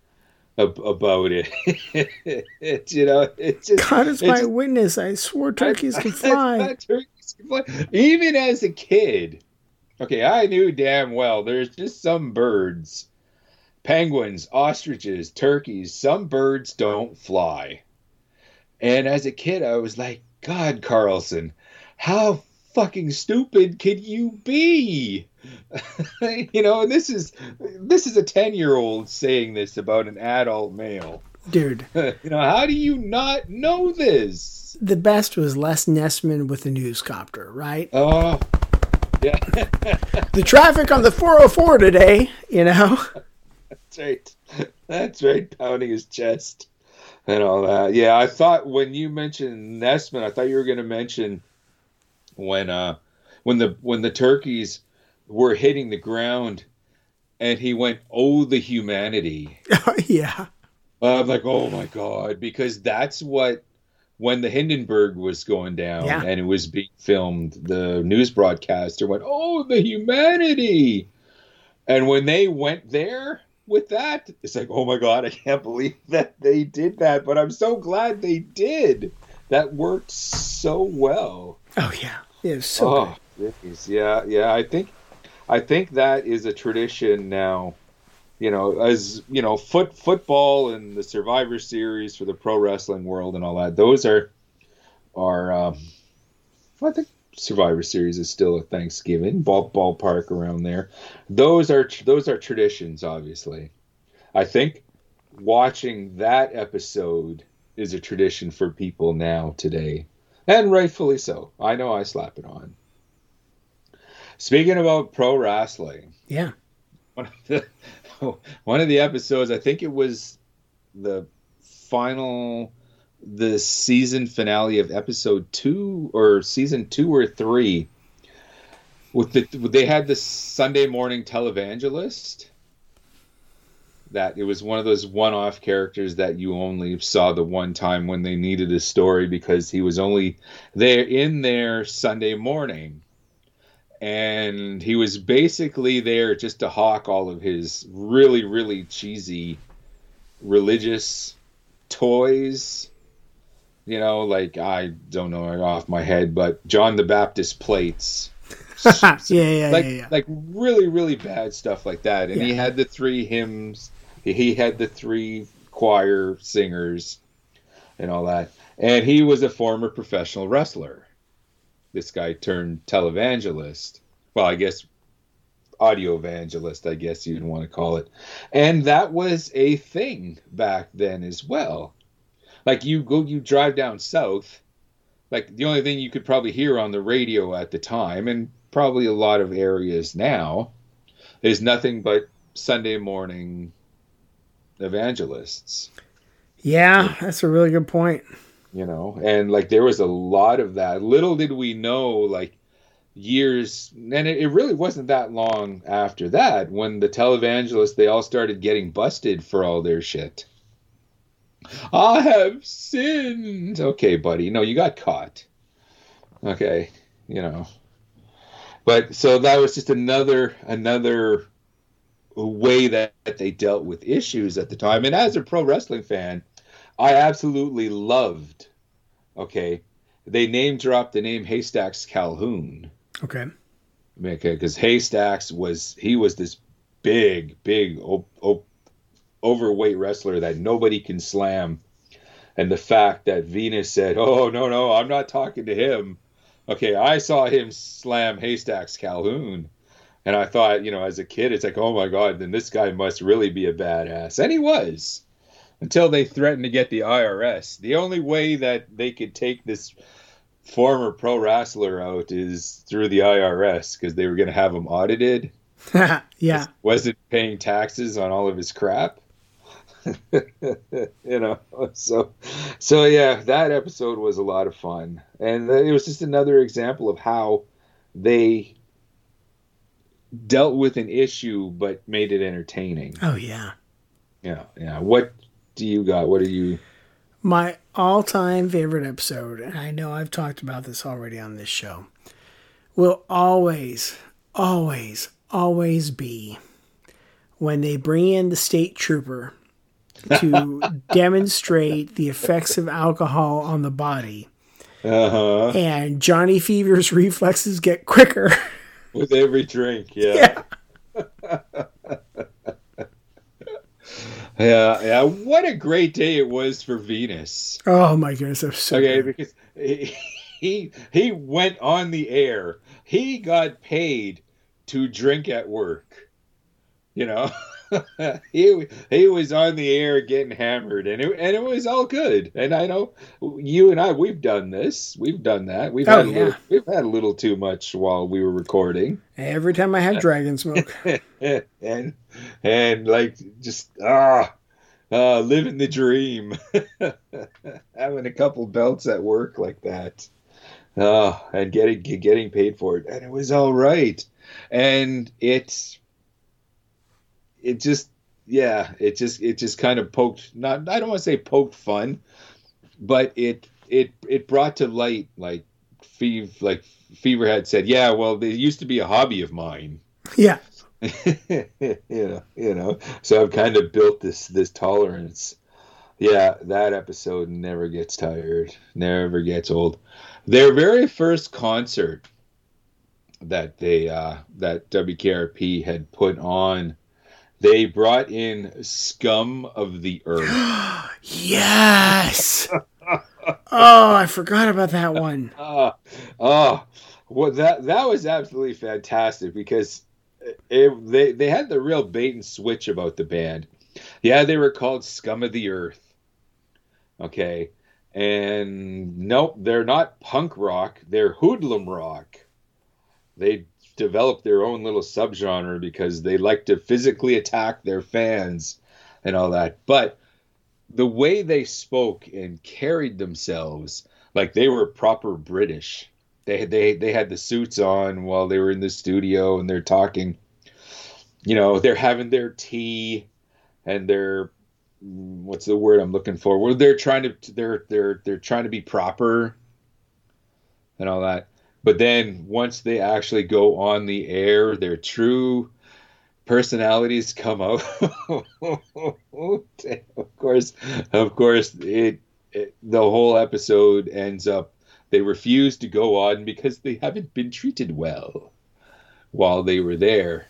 ab- about it. you know, it's just God is my just- witness. I swore turkeys can fly. Turkeys can fly. Even as a kid, okay, I knew damn well there's just some birds, penguins, ostriches, turkeys, some birds don't fly. And as a kid, I was like, God, Carlson, how fucking stupid can you be? you know, and this is this is a 10-year-old saying this about an adult male. Dude. you know, how do you not know this? The best was Les Nessman with the newscopter, right? Oh. Yeah. the traffic on the 404 today, you know. That's right. That's right. Pounding his chest and all that. Yeah, I thought when you mentioned Nessman, I thought you were going to mention when uh when the when the turkeys were hitting the ground and he went, "Oh, the humanity." yeah. I'm like, "Oh my god," because that's what when the Hindenburg was going down Yeah. and it was being filmed, the news broadcaster went, "Oh, the humanity." And when they went there with that, it's like, "Oh my god, I can't believe that they did that." But I'm so glad they did. That worked so well. Oh yeah. It was so oh, goodness. yeah, yeah. I think, I think that is a tradition now. You know, as you know, foot football and the Survivor Series for the pro wrestling world and all that. Those are, are. Um, I think Survivor Series is still a Thanksgiving ball ballpark around there. Those are those are traditions, obviously. I think watching that episode is a tradition for people now today and rightfully so. I know I slap it on. Speaking about pro wrestling, Yeah. one of the one of the episodes, I think it was the final, the season finale of episode two or season two or three. With the they had the Sunday morning televangelist. That it was one of those one-off characters that you only saw the one time when they needed a story because he was only there in there Sunday morning. And he was basically there just to hawk all of his really really cheesy religious toys. You know like i don't know off my head but john the baptist plates. Yeah, yeah, like yeah, yeah. like really really bad stuff like that. And he had the three hymns he had the three choir singers and all that. And he was a former professional wrestler. This guy turned televangelist. Well i guess audio evangelist i guess you'd want to call it. And that was a thing back then as well. Like you go you drive down south like the only thing you could probably hear on the radio at the time and probably a lot of areas now is nothing but sunday morning evangelists. Yeah, that's a really good point. you know and like there was a lot of that. Little did we know like years and it, it really wasn't that long after that when the televangelists they all started getting busted for all their shit. I have sinned. Okay buddy no you got caught. Okay you know. But so that was just another another way that, that they dealt with issues at the time and as a pro wrestling fan I absolutely loved. Okay, they name dropped the name Haystacks Calhoun Okay. because Haystacks was he was this big, big, o- o- overweight wrestler that nobody can slam, and the fact that Venus said, "Oh no, no, I'm not talking to him." Okay, I saw him slam Haystacks Calhoun, and I thought, you know, as a kid, it's like, "Oh my God, then this guy must really be a badass," and he was until they threatened to get the IRS. The only way that they could take this former pro wrestler out is through the IRS because they were going to have him audited. yeah. Wasn't paying taxes on all of his crap. you know, so so yeah, that episode was a lot of fun, and uh, it was just another example of how they dealt with an issue but made it entertaining. Oh yeah. Yeah, yeah. What do you got? What do you? My all-time favorite episode, and I know I've talked about this already on this show, will always, always, always be when they bring in the state trooper to demonstrate the effects of alcohol on the body. Uh huh. And Johnny Fever's reflexes get quicker. With every drink, yeah. yeah. Yeah, yeah. What a great day it was for Venus. Oh my goodness, so Okay, good. because he, he he went on the air. He got paid to drink at work. You know, he he was on the air getting hammered, and it and it was all good. And I know you and I we've done this. We've done that. We've Oh, had a yeah. little, we've had a little too much while we were recording. Every time I had dragon smoke. and and like just ah uh, living the dream having a couple belts at work like that uh, and getting getting paid for it and it was all right and it's it just yeah it just it just kind of poked not i don't want to say poked fun but it it it brought to light like Fever, like Fever had said, yeah, well, they used to be a hobby of mine. yeah. you know, you know. So I've kind of built this this tolerance. Yeah, that episode never gets tired, never gets old. Their very first concert that they uh, that WKRP had put on, they brought in Scum of the Earth. Yes. oh, I forgot about that one. Oh, oh, well, that that was absolutely fantastic because it, they they had the real bait and switch about the band. Yeah, they were called Scum of the Earth. Okay, and nope, they're not punk rock. They're hoodlum rock. They developed their own little subgenre because they like to physically attack their fans and all that. But the way they spoke and carried themselves like they were proper British. They they they had the suits on while they were in the studio and they're talking. You know, they're having their tea and they're what's the word I'm looking for? Well, they're trying to they're they're they're trying to be proper and all that. But then once they actually go on the air, their true personalities come out. of course, of course, it, it the whole episode ends up they refuse to go on because they haven't been treated well while they were there.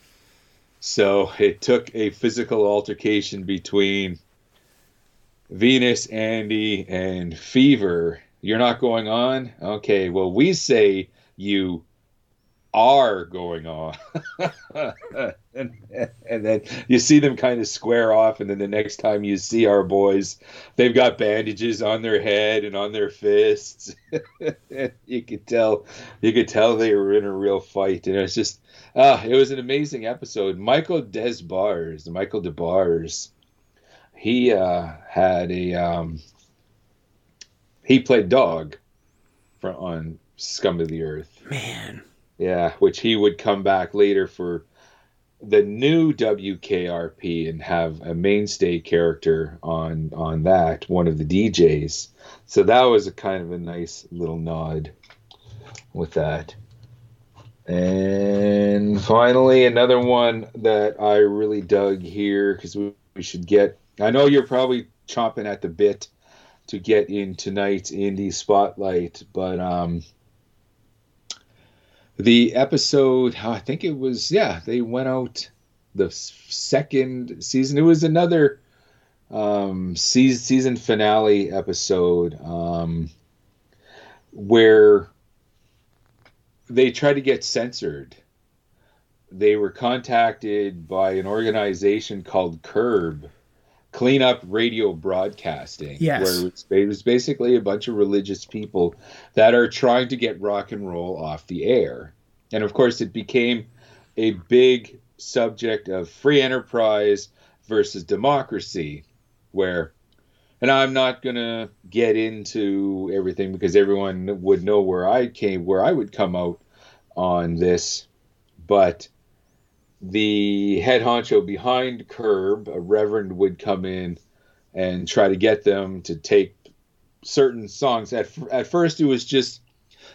So it took a physical altercation between Venus, Andy, and Fever. You're not going on? Okay, well, we say you are going on. and, and then you see them kind of square off, and then the next time you see our boys, they've got bandages on their head and on their fists. you could tell, you could tell they were in a real fight, and it was just, ah, it was an amazing episode. Michael Des Barres, Michael Des Barres, he uh, had a, um, he played dog on Scum of the Earth. Man. Yeah, which he would come back later for the new WKRP and have a mainstay character on on that, one of the DJs. So that was a kind of a nice little nod with that. And finally, another one that I really dug here because we, we should get. I know you're probably chomping at the bit to get in tonight's indie spotlight, but um, the episode i think it was yeah they went out the second season. It was another um season, finale episode um where they tried to get censored. They were contacted by an organization called curb clean up radio broadcasting Yes. where it was, it was basically a bunch of religious people that are trying to get rock and roll off the air. And of course, it became a big subject of free enterprise versus democracy, where, and I'm not going to get into everything because everyone would know where I came, where I would come out on this, but the head honcho behind Curb, a reverend, would come in and try to get them to take certain songs. At at first, it was just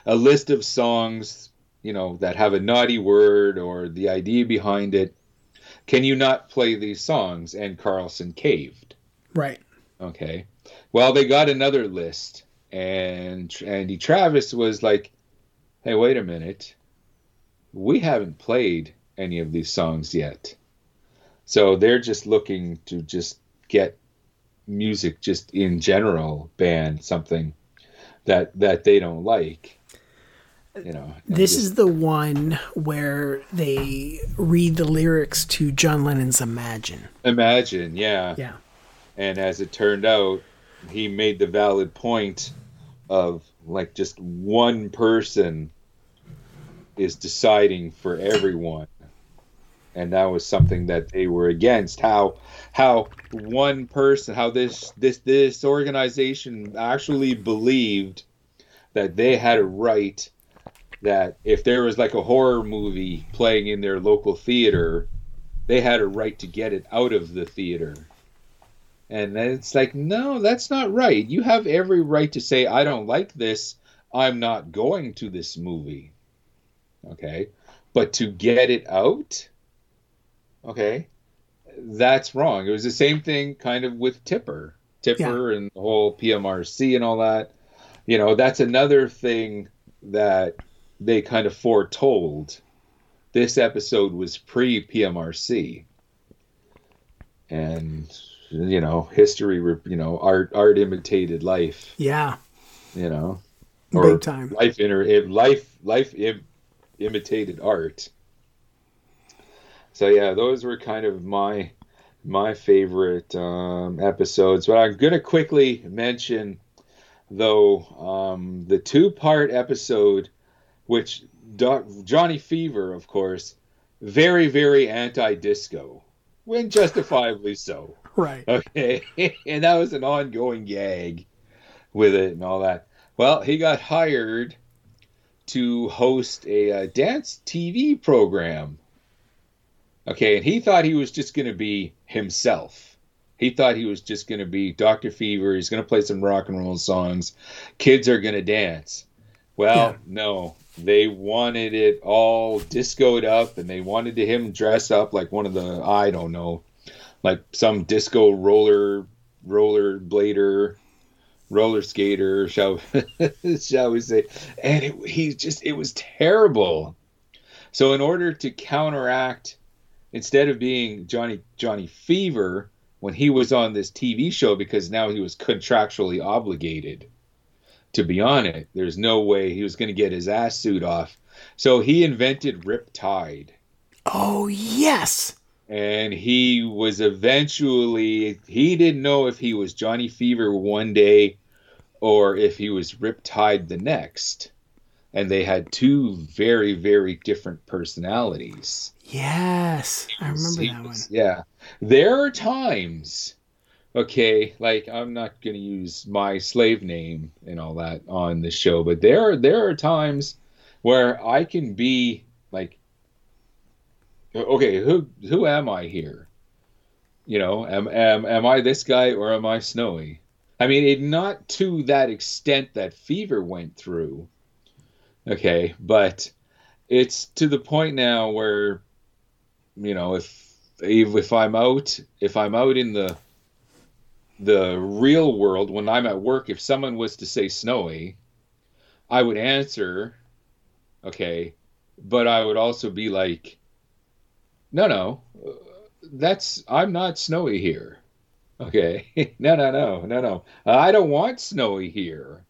a list of songs, you know, that have a naughty word or the idea behind it. Can you not play these songs? And Carlson caved. Right. Okay. Well, they got another list, and Andy Travis was like, "Hey, wait a minute. We haven't played any of these songs yet." So they're just looking to just get music just in general banned, something that that they don't like. you know. This is the one where they read the lyrics to John Lennon's Imagine. Imagine, yeah. Yeah. And as it turned out, he made the valid point of like just one person is deciding for everyone. And that was something that they were against. How how one person, how this this this organization actually believed that they had a right that if there was like a horror movie playing in their local theater, they had a right to get it out of the theater. And it's like, no, that's not right. You have every right to say, I don't like this. I'm not going to this movie. Okay. But to get it out, okay, that's wrong. It was the same thing kind of with Tipper. Tipper yeah. and the whole PMRC and all that. You know, that's another thing that they kind of foretold. This episode was pre PMRC. And you know, history, you know, art art imitated life. Yeah. You know. Or Big time. Life inter life life Im, imitated art. So yeah, those were kind of my my favorite um, episodes. But I'm gonna quickly mention though um, the two part episode, which Doc, Johnny Fever, of course, very very anti disco, when justifiably so. Right. Okay. and that was an ongoing gag with it and all that. Well, he got hired to host a, a uh, dance TV program. Okay, and he thought he was just going to be himself. He thought he was just going to be Dr. Fever. He's going to play some rock and roll songs. Kids are going to dance. Well, yeah. no. They wanted it all discoed up and they wanted him dress up like one of the I don't know, like some disco roller roller blader roller skater shall shall we say and it, he just it was terrible so in order to counteract instead of being johnny johnny fever when he was on this tv show because now he was contractually obligated to be on it. There's no way he was going to get his ass suit off. So he invented rip tide oh yes. And he was eventually he didn't know if he was Johnny Fever one day or if he was Riptide the next. And they had two very, very different personalities. Yes, I remember that one. Yeah. There are times, okay, like I'm not going to use my slave name and all that on the show, but there are, there are times where I can be like okay, who who am I here? You know, am am am I this guy or am I Snowy? I mean, it not to that extent that Fever went through. Okay, but it's to the point now where you know, if if I'm out if I'm out in the the real world when I'm at work, if someone was to say Snowy, I would answer, okay, but I would also be like, no, no, that's I'm not snowy here. Okay, no, no, no, no, no. I don't want snowy here.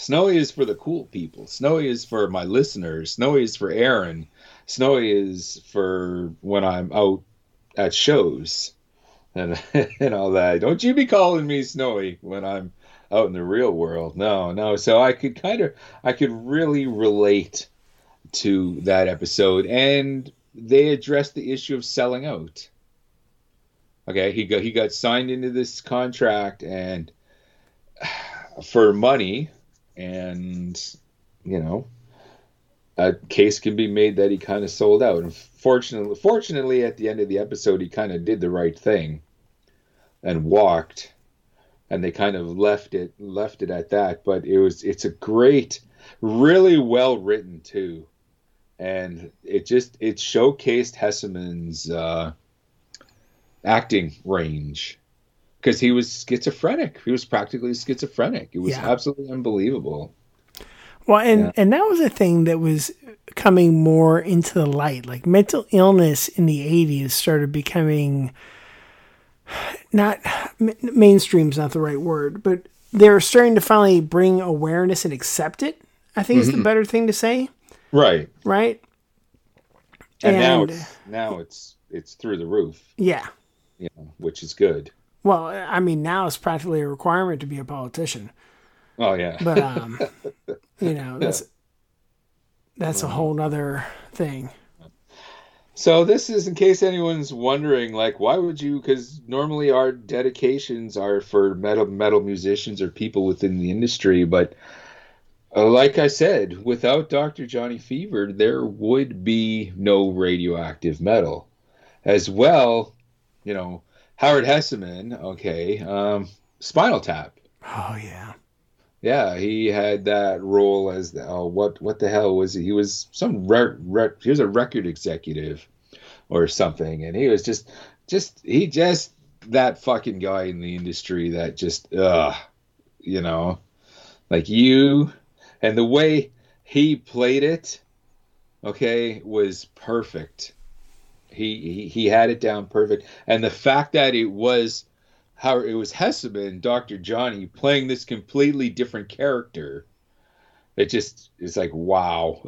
Snowy is for the cool people. Snowy is for my listeners. Snowy is for Aaron. Snowy is for when I'm out at shows and and all that. Don't you be calling me Snowy when I'm out in the real world. No, no. So I could kind of I could really relate to that episode and they addressed the issue of selling out. Okay, he got he got signed into this contract and for money, and you know, a case can be made that he kind of sold out. And fortunately, fortunately, at the end of the episode, he kind of did the right thing and walked, and they kind of left it left it at that. But it was it's a great, really well written too and it just it showcased Hesseman's uh, acting range because he was schizophrenic. He was practically schizophrenic. It was yeah. absolutely unbelievable. Well, and yeah. and that was a thing that was coming more into the light. Like mental illness in the '80s started becoming not mainstream's not the right word, but they're starting to finally bring awareness and accept it I think it's the mm-hmm. better thing to say, Right. right? And, now it's now it's it's through the roof, Yeah. you know, which is good. Well, I mean, now it's practically a requirement to be a politician. Oh yeah. But um, you know, that's that's a whole nother thing. So this is in case anyone's wondering, like, why would you? Because normally our dedications are for metal metal musicians or people within the industry, but uh, like I said, without Dr. Johnny Fever, there would be no radioactive metal. As well, you know, Howard Hesseman, okay, um, Spinal Tap. Oh yeah. Yeah, he had that role as the, oh, what what the hell was he? He was some re- re- he was a record executive or something, and he was just just he just that fucking guy in the industry that just uh you know like you and the way he played it okay was perfect he he, he had it down perfect and the fact that it was how it was Hesseman, Dr. Johnny, playing this completely different character. It just is like, wow,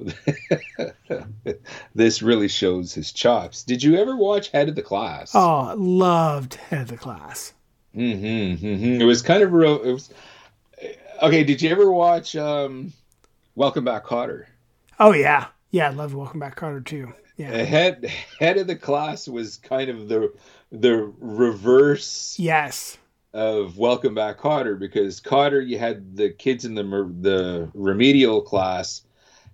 this really shows his chops. Did you ever watch Head of the Class? Oh, loved head of the class. Mm-hmm, hmm It was kind of real. It was okay. Did you ever watch um, Welcome Back, Kotter? Oh yeah, yeah. I loved Welcome Back, Kotter too. Yeah. Head Head of the Class was kind of the the reverse Yes. of Welcome Back Kotter because Kotter you had the kids in the the remedial class,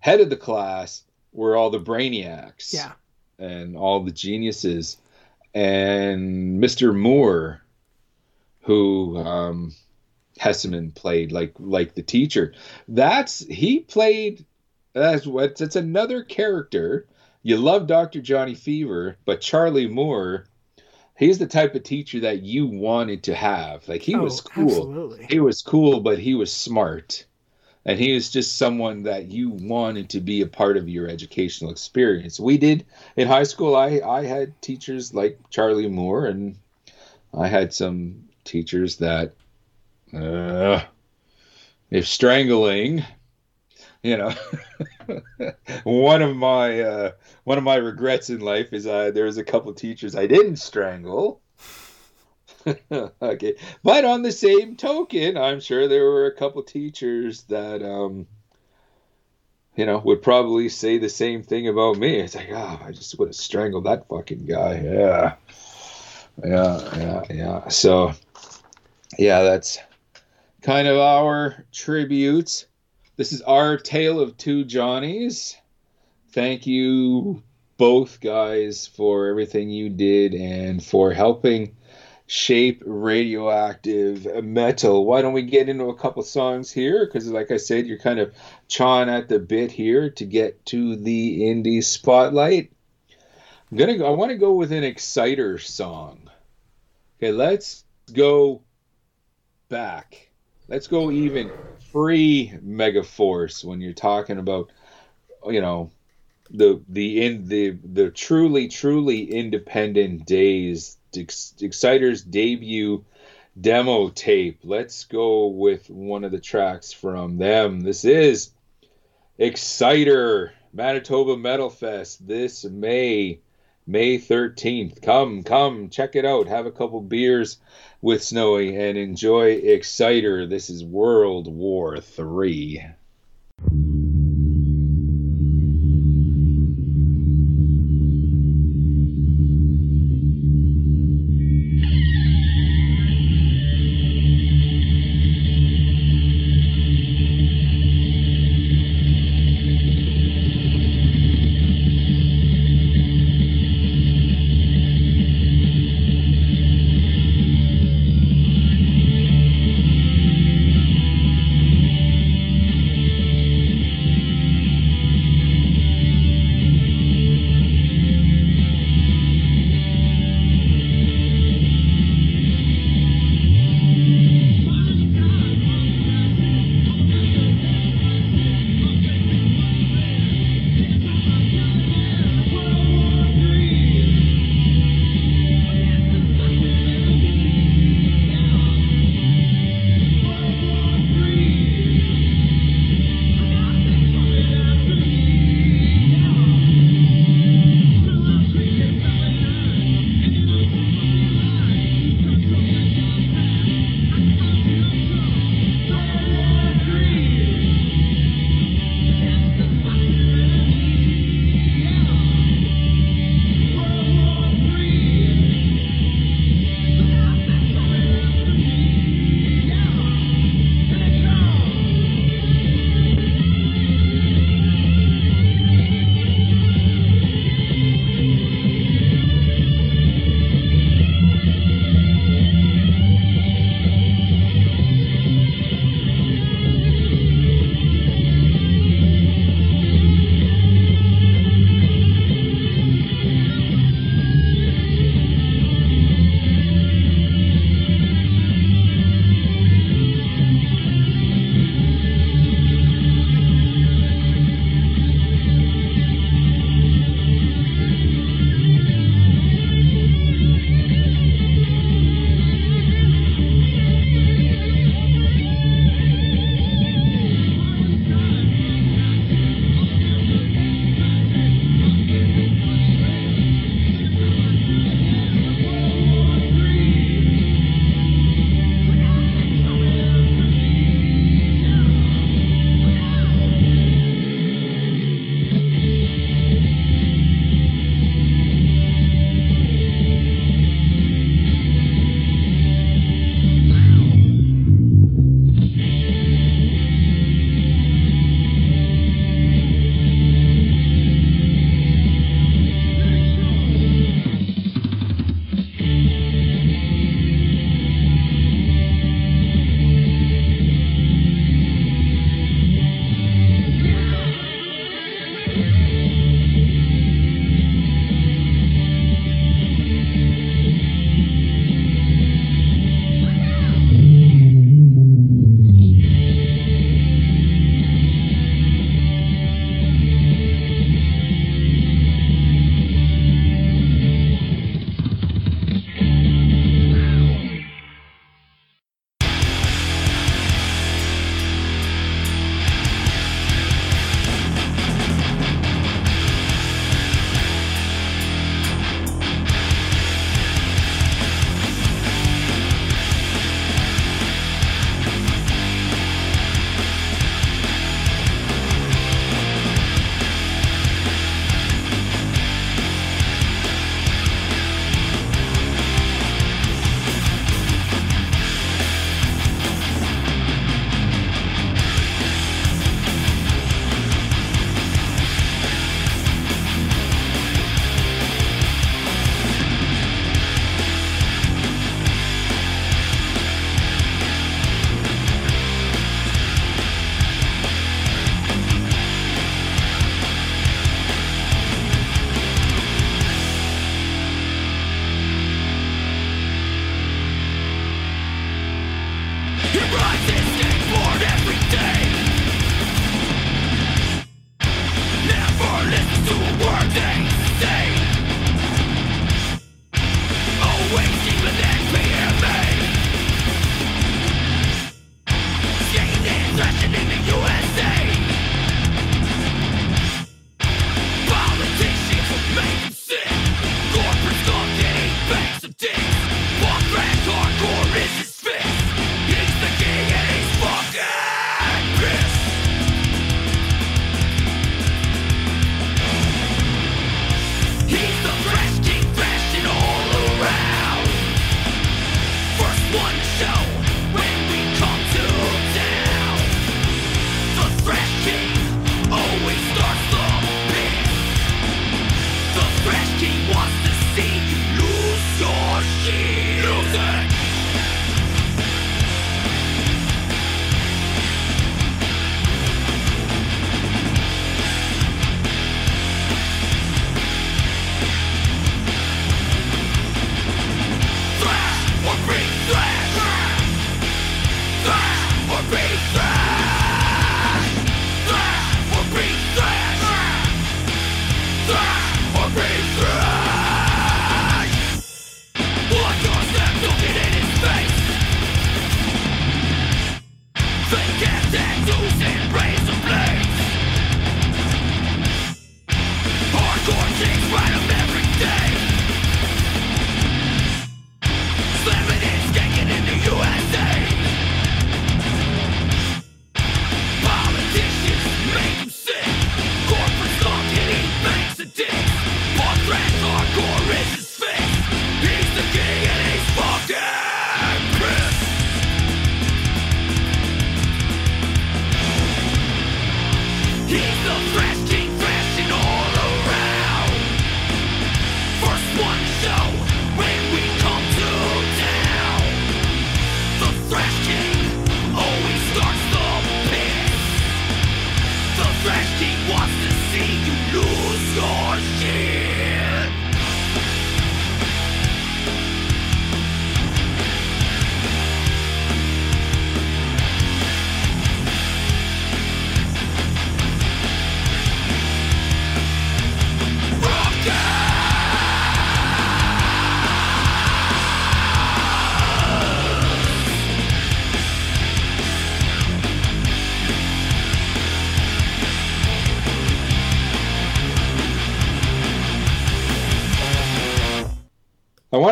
head of the class were all the brainiacs, Yeah. and all the geniuses, and Mr. Moore, who um, Hesseman played like like the teacher. That's he played. That's what. That's another character. You love Dr. Johnny Fever, but Charlie Moore he's the type of teacher that you wanted to have. Like he oh, was cool. Absolutely. He was cool, but he was smart. And he was just someone that you wanted to be a part of your educational experience. We did in high school I I had teachers like Charlie Moore and I had some teachers that uh if strangling you know one of my uh one of my regrets in life is uh there was a couple teachers I didn't strangle. Okay. But on the same token i'm sure there were a couple teachers that um you know would probably say the same thing about me. It's like oh i just would have strangled that fucking guy. Yeah. Yeah yeah yeah. So yeah that's kind of our tribute this is our tale of two johnnies thank you both guys for everything you did and for helping shape radioactive metal. Why don't we get into a couple songs here? Because, like I said, you're kind of chawing at the bit here to get to the indie spotlight. I'm gonna. Go, I want to go with an Exciter song. Okay, let's go back. Let's go even pre Megaforce when you're talking about, you know, the the in the the truly truly independent days Ex- Exciter's debut demo tape. Let's go with one of the tracks from them. This is Exciter Manitoba Metal Fest this May, May 13th. Come, come, check it out. Have a couple beers with Snowy and enjoy Exciter. This is World War Three.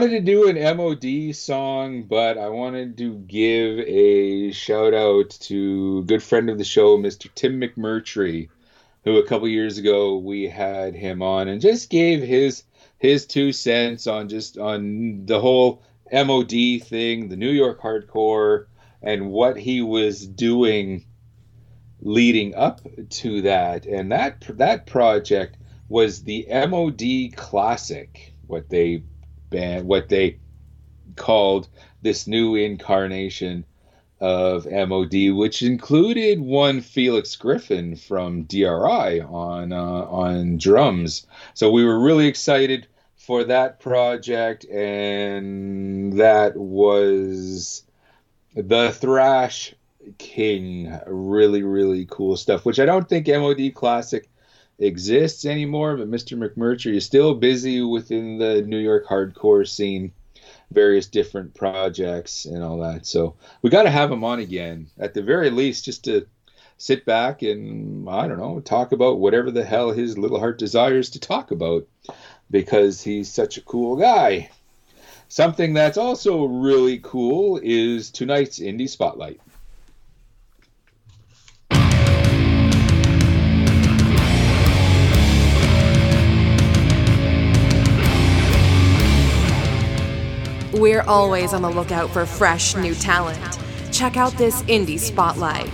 Wanted to do an MOD song, but I wanted to give a shout out to good friend of the show, Mr. Tim McMurtry, who a couple years ago we had him on and just gave his his two cents on just on the whole MOD thing, the New York hardcore, and what he was doing leading up to that. And that that project was the MOD Classic, what they band, what they called this new incarnation of MOD, which included one Felix Griffin from DRI on uh, on drums. So we were really excited for that project, and that was the thrash king. Really, really cool stuff. Which I don't think MOD Classic exists anymore, but Mr. McMurtry is still busy within the New York hardcore scene, various different projects and all that. So we got to have him on again, at the very least, just to sit back and, I don't know, talk about whatever the hell his little heart desires to talk about because he's such a cool guy. Something that's also really cool is tonight's Indie Spotlight. We're always on the lookout for fresh new talent. Check out this Indie Spotlight.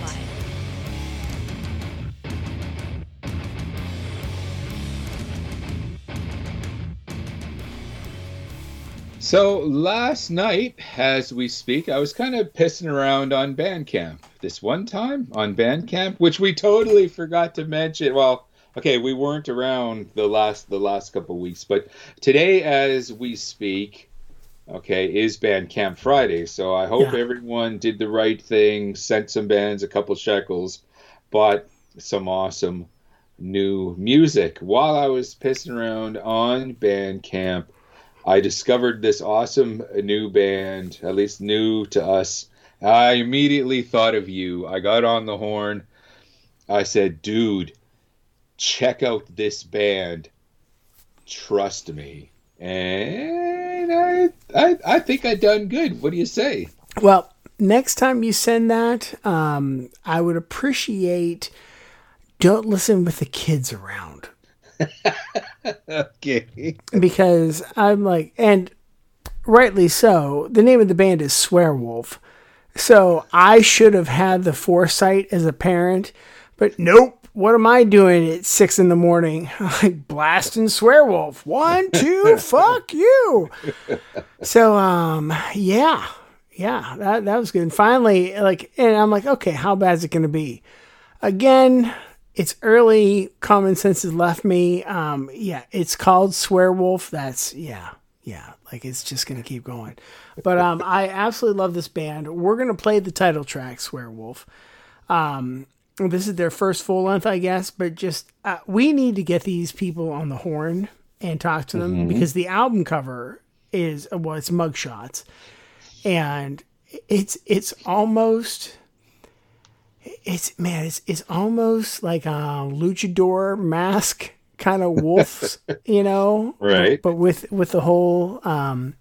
So last night, as we speak, I was kind of pissing around on Bandcamp this one time on Bandcamp, which we totally forgot to mention. Well, okay, we weren't around the last the last couple weeks, but today, as we speak, okay, is Bandcamp Friday. So I hope Yeah. everyone did the right thing, sent some bands a couple shekels, bought some awesome new music. While I was pissing around on Bandcamp, I discovered this awesome new band, at least new to us. I immediately thought of you. I got on the horn. I said, dude, check out this band. Trust me. And I, I, I think I done good. What do you say? Well, next time you send that, um, I would appreciate. Don't listen with the kids around Okay. because I'm like, and rightly so. The name of the band is Swearwolf, so I should have had the foresight as a parent, but nope. What am I doing at six in the morning? Like blasting Swearwolf. One, two, fuck you. So, um, yeah, yeah, that that was good. And finally, like, and I'm like, okay, how bad is it going to be? Again, it's early. Common sense has left me. Um, yeah, it's called Swearwolf. That's yeah, yeah. Like it's just gonna keep going. But um, I absolutely love this band. We're gonna play the title track, Swearwolf. Um, this is their first full length, I guess. But just uh, we need to get these people on the horn and talk to them because the album cover is well, it's mugshots, and it's it's almost it's man, it's it's almost like a luchador mask kind of wolves, you know, Right. But with with the whole um,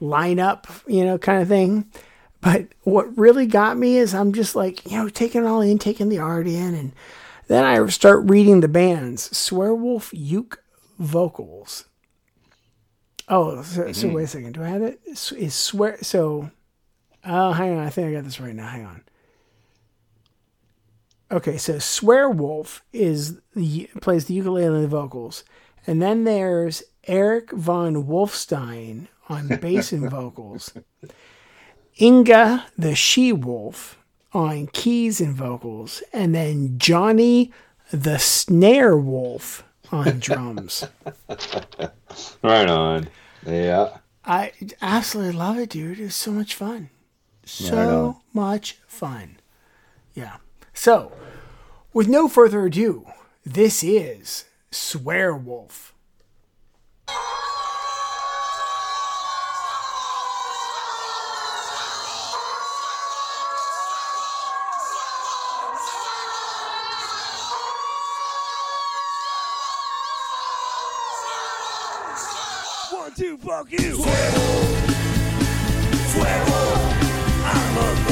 lineup, you know, kind of thing. But what really got me is I'm just like you know taking it all in, taking the art in, and then I start reading the bands. Swearwolf Uke vocals. Oh, so, so mm-hmm. wait a second. Do I have it? Is is swear so? Oh, hang on. I think I got this right now. Hang on. Okay, so Swearwolf is the plays the ukulele and the vocals, and then there's Eric von Wolfstein on bass and vocals, Inga the she wolf on keys and vocals, and then Johnny the snare wolf on drums. Right on. Yeah. I absolutely love it, dude. It's so much fun. So on. much fun. Yeah. So, with no further ado, this is Swearwolf. One, fuck you. Swear Swear I'm a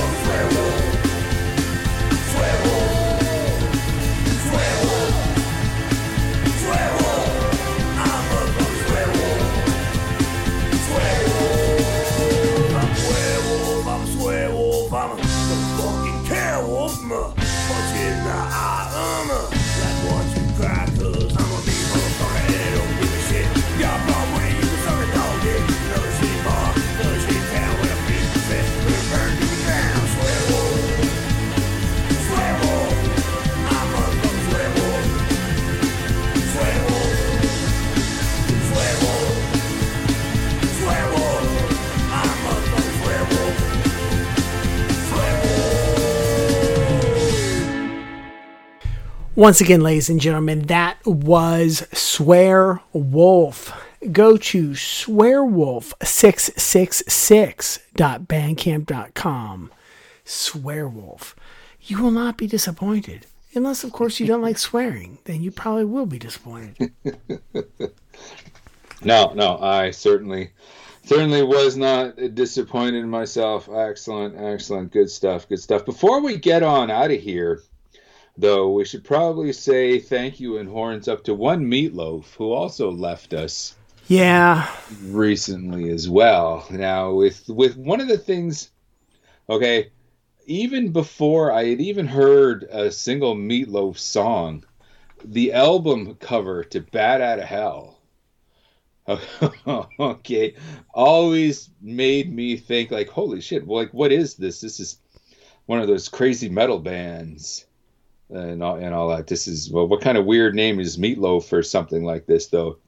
Once again, ladies and gentlemen, that was Swear Wolf. Go to swearwolf666.bandcamp.com. Swearwolf. You will not be disappointed. Unless, of course, you don't like swearing. Then you probably will be disappointed. No, no, I certainly, certainly was not disappointed in myself. Excellent, excellent, good stuff, good stuff. Before we get on out of here, though, we should probably say thank you and horns up to one meatloaf who also left us Yeah. recently as well. Now, with with one of the things, okay, even before I had even heard a single Meatloaf song, the album cover to "Bat Out of Hell." okay, always made me think like, holy shit! Well, like, what is this? This is one of those crazy metal bands, and all, and all that. This is well, what kind of weird name is Meatloaf or something like this, though?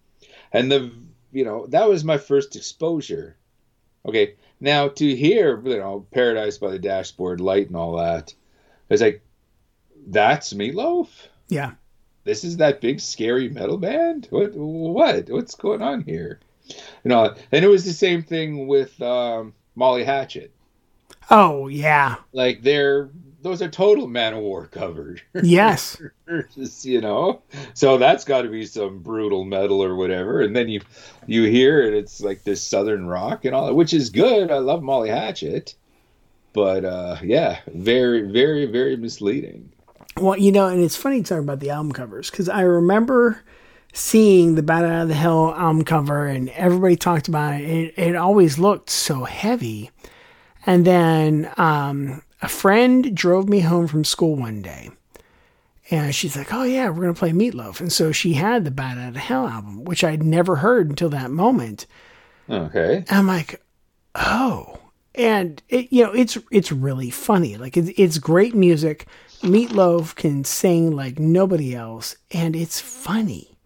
And the you know that was my first exposure. Okay, now to hear you know Paradise by the Dashboard Light and all that, it's like that's Meatloaf. Yeah. This is that big scary metal band. What what what's going on here? You know, and it was the same thing with um, Molly Hatchet. Oh, yeah. Like they're those are total Manowar covers. Yes. Just, you know so that's got to be some brutal metal or whatever and then you you hear it it's like this southern rock and all that which is good i love molly hatchet but uh yeah very very very misleading Well, you know, and it's funny talking about the album covers because I remember seeing the Bat Out of the Hill album cover and everybody talked about it. It, it always looked so heavy. And then um, a friend drove me home from school one day. And she's like, oh, yeah, we're going to play Meatloaf. And so she had the Bat Out of Hell album, which I'd never heard until that moment. okay And I'm like, oh, and it, you know, it's it's really funny. Like it's it's great music. Meatloaf can sing like nobody else, and it's funny,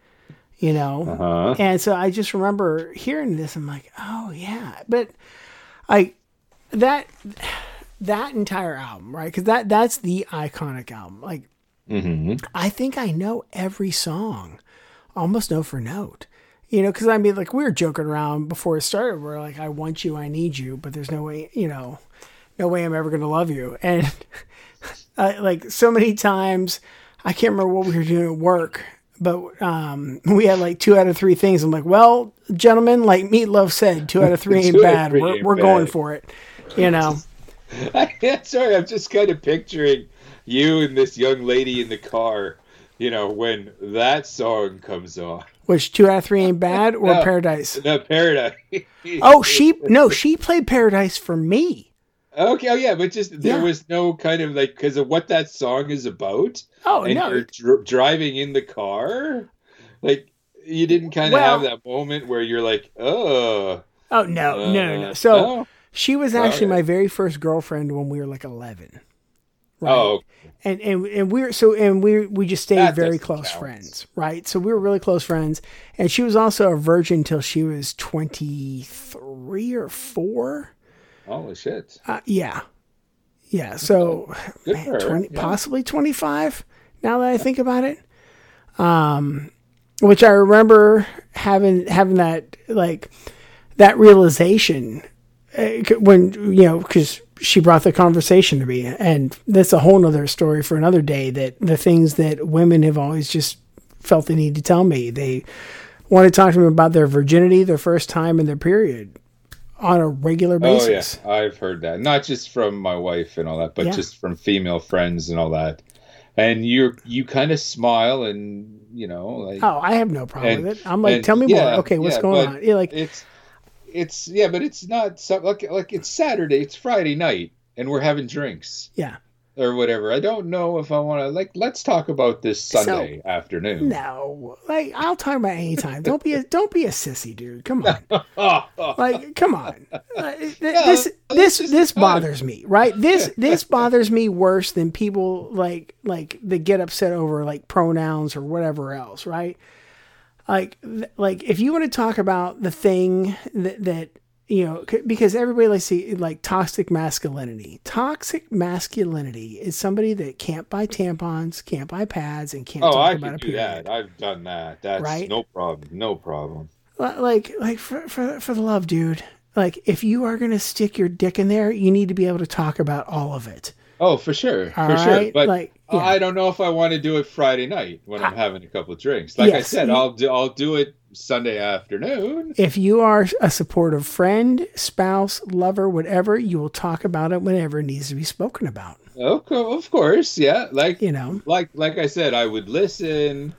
you know. uh-huh And so I just remember hearing this. I'm like, oh yeah, but I that that entire album, right? Because that that's the iconic album. Like hmm I think I know every song, almost note for note. You know, because I mean, like we were joking around before it started. We're like, "I want you, I need you," but there's no way, you know, no way I'm ever going to love you. And uh, like so many times, I can't remember what we were doing at work, but um, we had like two out of three things. I'm like, "Well, gentlemen, like Meatloaf said, two out of three ain't Two out of bad. We're we're going for it." You know. sorry i'm just kind of picturing you and this young lady in the car you know when that song comes on Which two out of three ain't bad, or No. Paradise? the paradise Oh, she no, she played Paradise for me. Okay, oh yeah, but just there Yeah. was no kind of like because of what that song is about, Oh and no, you're dr- driving in the car, like you didn't kind of Well- have that moment where you're like, oh, oh no, no, no, no. uh, So no? She was actually Okay. my very first girlfriend when we were like eleven. Right? oh, and and and we were so and we we just stayed That very close count. friends, right? So we were really close friends, and she was also a virgin till she was twenty three or four. holy shit, Uh, yeah, yeah. So man, 20, yeah. possibly twenty five. Now that I think about it, um, which I remember having having that like that realization Uh, when you know because she brought the conversation to me, and that's a whole nother story for another day. That the things that women have always just felt the need to tell me they want to talk to me about their virginity, their first time in their period on a regular basis Oh yeah, I've heard that. Not just from my wife and all that, but Yeah. just from female friends and all that. And you're you kind of smile and you know like Oh, I have no problem And- with it. I'm like, and- tell me yeah, more. Okay, what's yeah, going on? You're like, it's it's yeah, but it's not so, like like it's Saturday, it's Friday night, and we're having drinks yeah, or whatever. I don't know if I want to like. Let's talk about this Sunday afternoon. no, like I'll talk about it anytime. Don't be a don't be a sissy, dude. Come on. Like come on Like, th- this this this fun. bothers me right this this bothers me worse than people like like that get upset over like pronouns or whatever else right like like if you want to talk about the thing that that you know c- because everybody likes to like toxic masculinity toxic masculinity is somebody that can't buy tampons can't buy pads and can't oh, talk I about can a do period that. I've done that. That's Right? no problem. No problem. Li- like like for, for for the love dude like if you are going to stick your dick in there you need to be able to talk about all of it Oh, for sure, All for sure. But like, yeah. I don't know if I want to do it Friday night when I'm having a couple of drinks. Like I said, you- I'll do I'll do it Sunday afternoon. if you are a supportive friend spouse lover whatever you will talk about it whenever it needs to be spoken about Of, co- of course, yeah. Like you know like like I said, I would listen.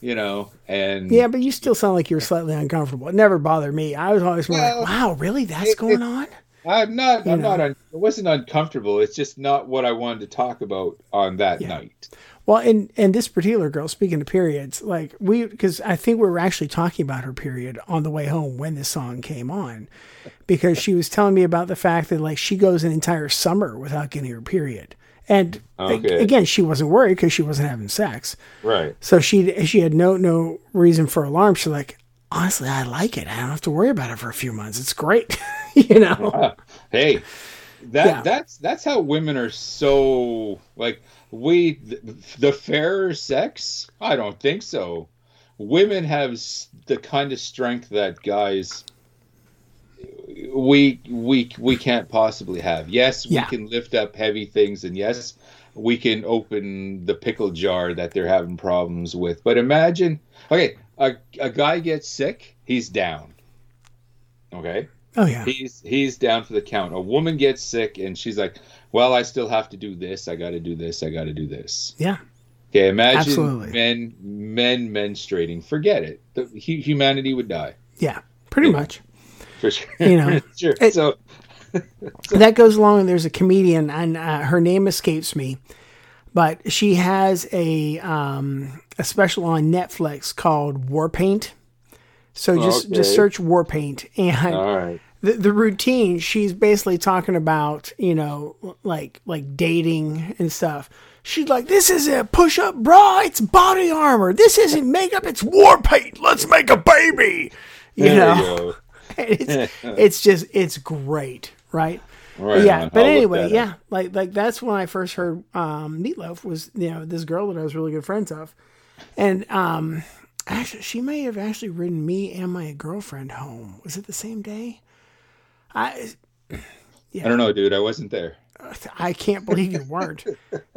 You know, and yeah but you still sound like you're slightly uncomfortable it never bothered me i was always Well, like wow really that's it- going it- on I'm not. I'm know. not. Un, it wasn't uncomfortable. It's just not what I wanted to talk about on that Yeah. night. well and and this particular girl speaking of periods like we because i think we were actually talking about her period on the way home when this song came on because she was telling me about the fact that like she goes an entire summer without getting her period and Okay. again she wasn't worried because she wasn't having sex Right. so she she had no no reason for alarm she's like honestly i like it i don't have to worry about it for a few months it's great you know Hey, that Yeah. that's that's how women are so like we the, the fairer sex. I don't think so. Women have s- the kind of strength that guys we we we can't possibly have. Yes, we Yeah. can lift up heavy things, and yes, we can open the pickle jar that they're having problems with. But imagine, okay, a a guy gets sick, he's down. Okay oh yeah he's he's down for the count. A woman gets sick and she's like, "Well, I still have to do this. I got to do this. I got to do this." yeah Okay, imagine Absolutely. men men menstruating. Forget it. The, hu- humanity would die yeah pretty Yeah. much for sure. You know, sure. it- so that goes along. There's a comedian, and uh, her name escapes me, but she has a um, a special on Netflix called War Paint. So just just search War Paint, and all right. the, the routine. She's basically talking about you know like like dating and stuff. She's like, "This isn't a push-up bra; it's body armor. This isn't makeup; it's war paint. Let's make a baby." You There know, you it's it's just it's great, right? Right yeah, but I'll anyway, that up. yeah, like like that's when I first heard um, Meatloaf was you know this girl that I was really good friends of, and um, actually she may have actually ridden me and my girlfriend home. Was it the same day? I yeah. I don't know, dude. I wasn't there. I can't believe you weren't.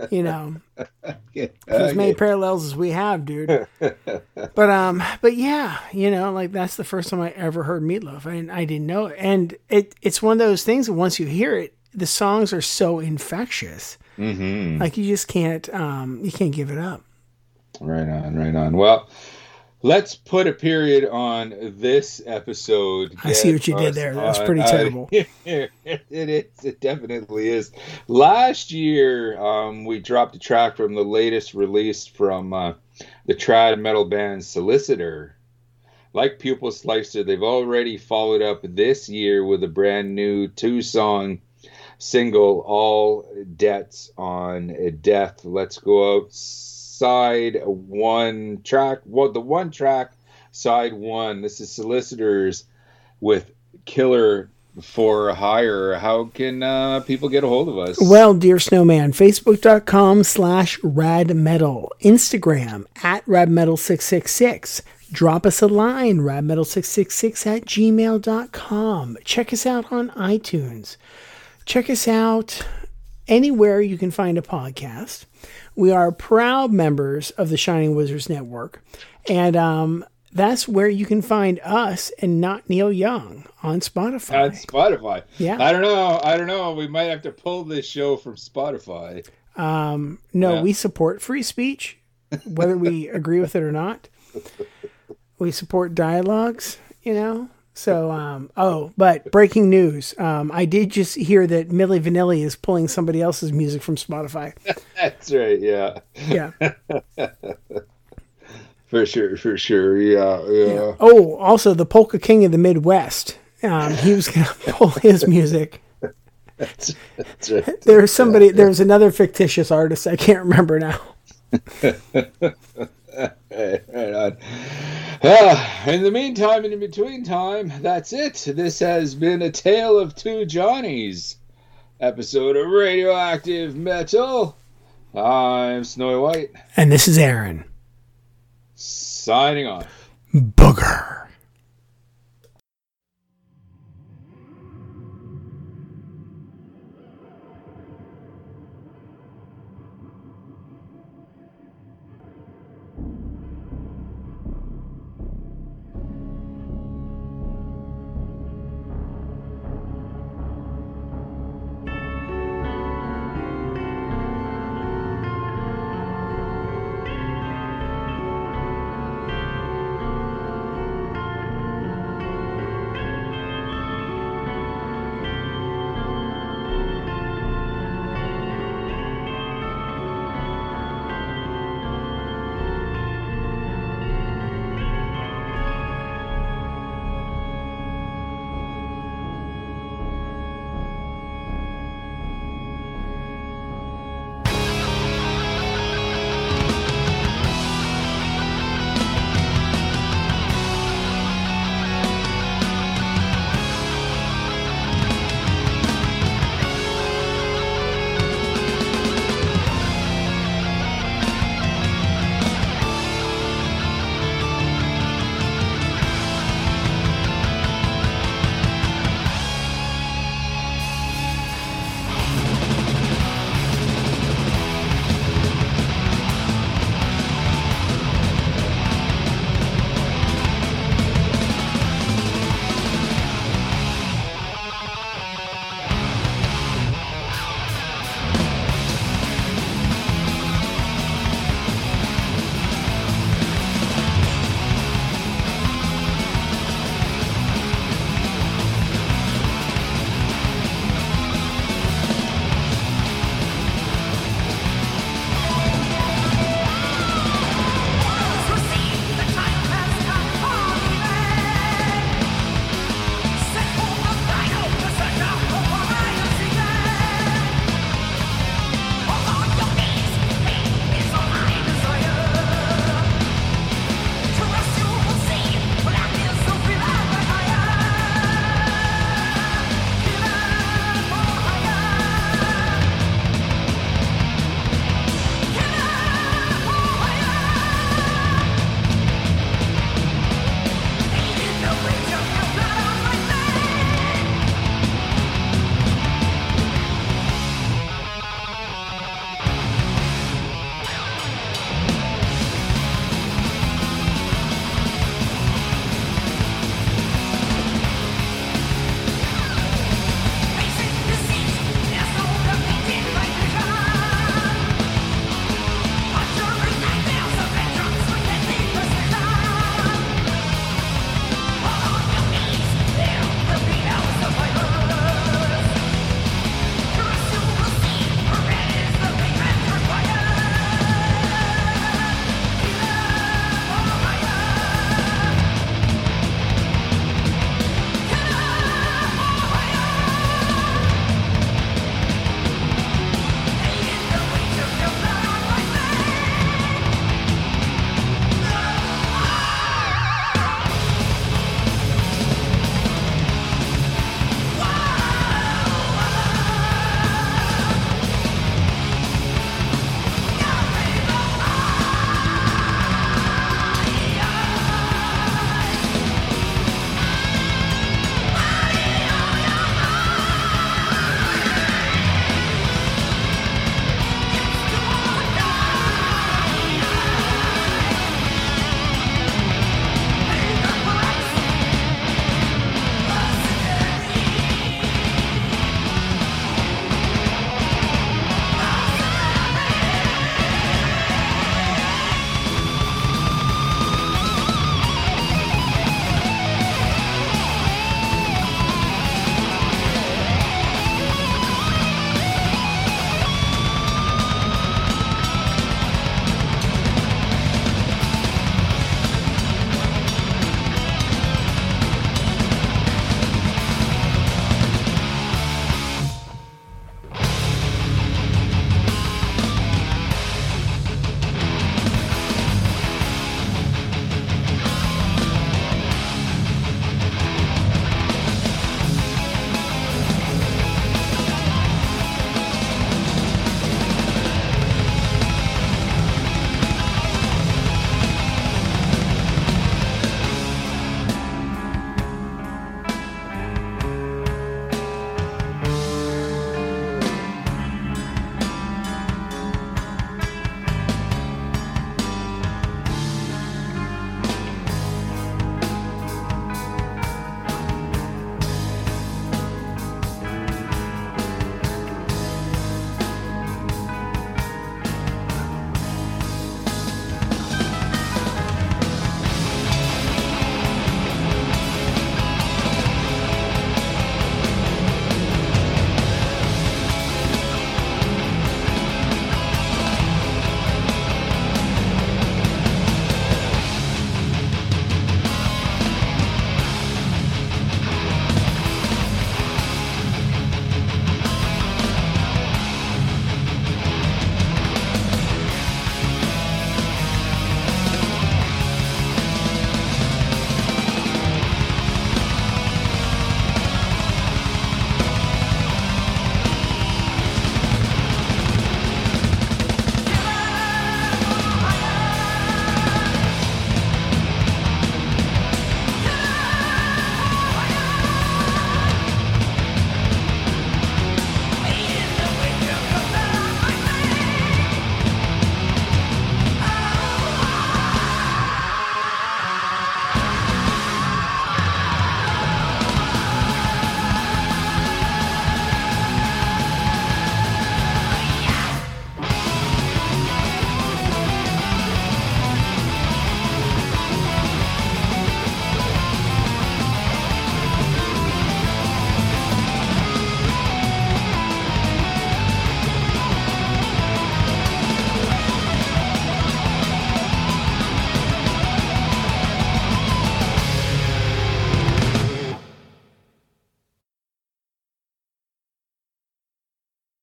You know, Yeah. as many Okay. parallels as we have, dude. but um, but yeah, you know, like that's the first time I ever heard Meatloaf, and I didn't know it. And it it's one of those things that once you hear it, the songs are so infectious. Mm-hmm. Like you just can't um, you can't give it up. Right on, right on. Well, let's put a period on this episode. I see what you did there. That's on- pretty terrible. it is. It definitely is. Last year, um, we dropped a track from the latest release from uh, the trad metal band Solicitor. Like Pupil Slicer, they've already followed up this year with a brand new two-song single, All Debts on Death. Let's go outside one track. Well, the one track, side one. This is Solicitors with Killer for Hire. How can uh, people get a hold of us? Well, dear snowman, facebook.com slash rad metal, Instagram at radmetal666. Drop us a line, radmetal666 at gmail.com. Check us out on iTunes. Check us out anywhere you can find a podcast. We are proud members of the Shining Wizards Network. And um, that's where you can find us and not Neil Young on Spotify. On Spotify. Yeah. I don't know. I don't know. We might have to pull this show from Spotify. no, yeah. we support free speech, whether we agree with it or not. We support dialogues, you know. So, um, oh, but breaking news. Um, I did just hear that Milli Vanilli is pulling somebody else's music from Spotify. That's right. Yeah. Yeah. For sure. For sure. Yeah. Yeah. Oh, also the Polka King of the Midwest. Um, he was going to pull his music. That's right. There's somebody. There's another fictitious artist. I can't remember now. Right on. Ah, in the meantime and in between time, that's it. This has been a tale of two Johnnies episode of Radioactive Metal. I'm Snowy White, And this is Aaron signing off. Booger.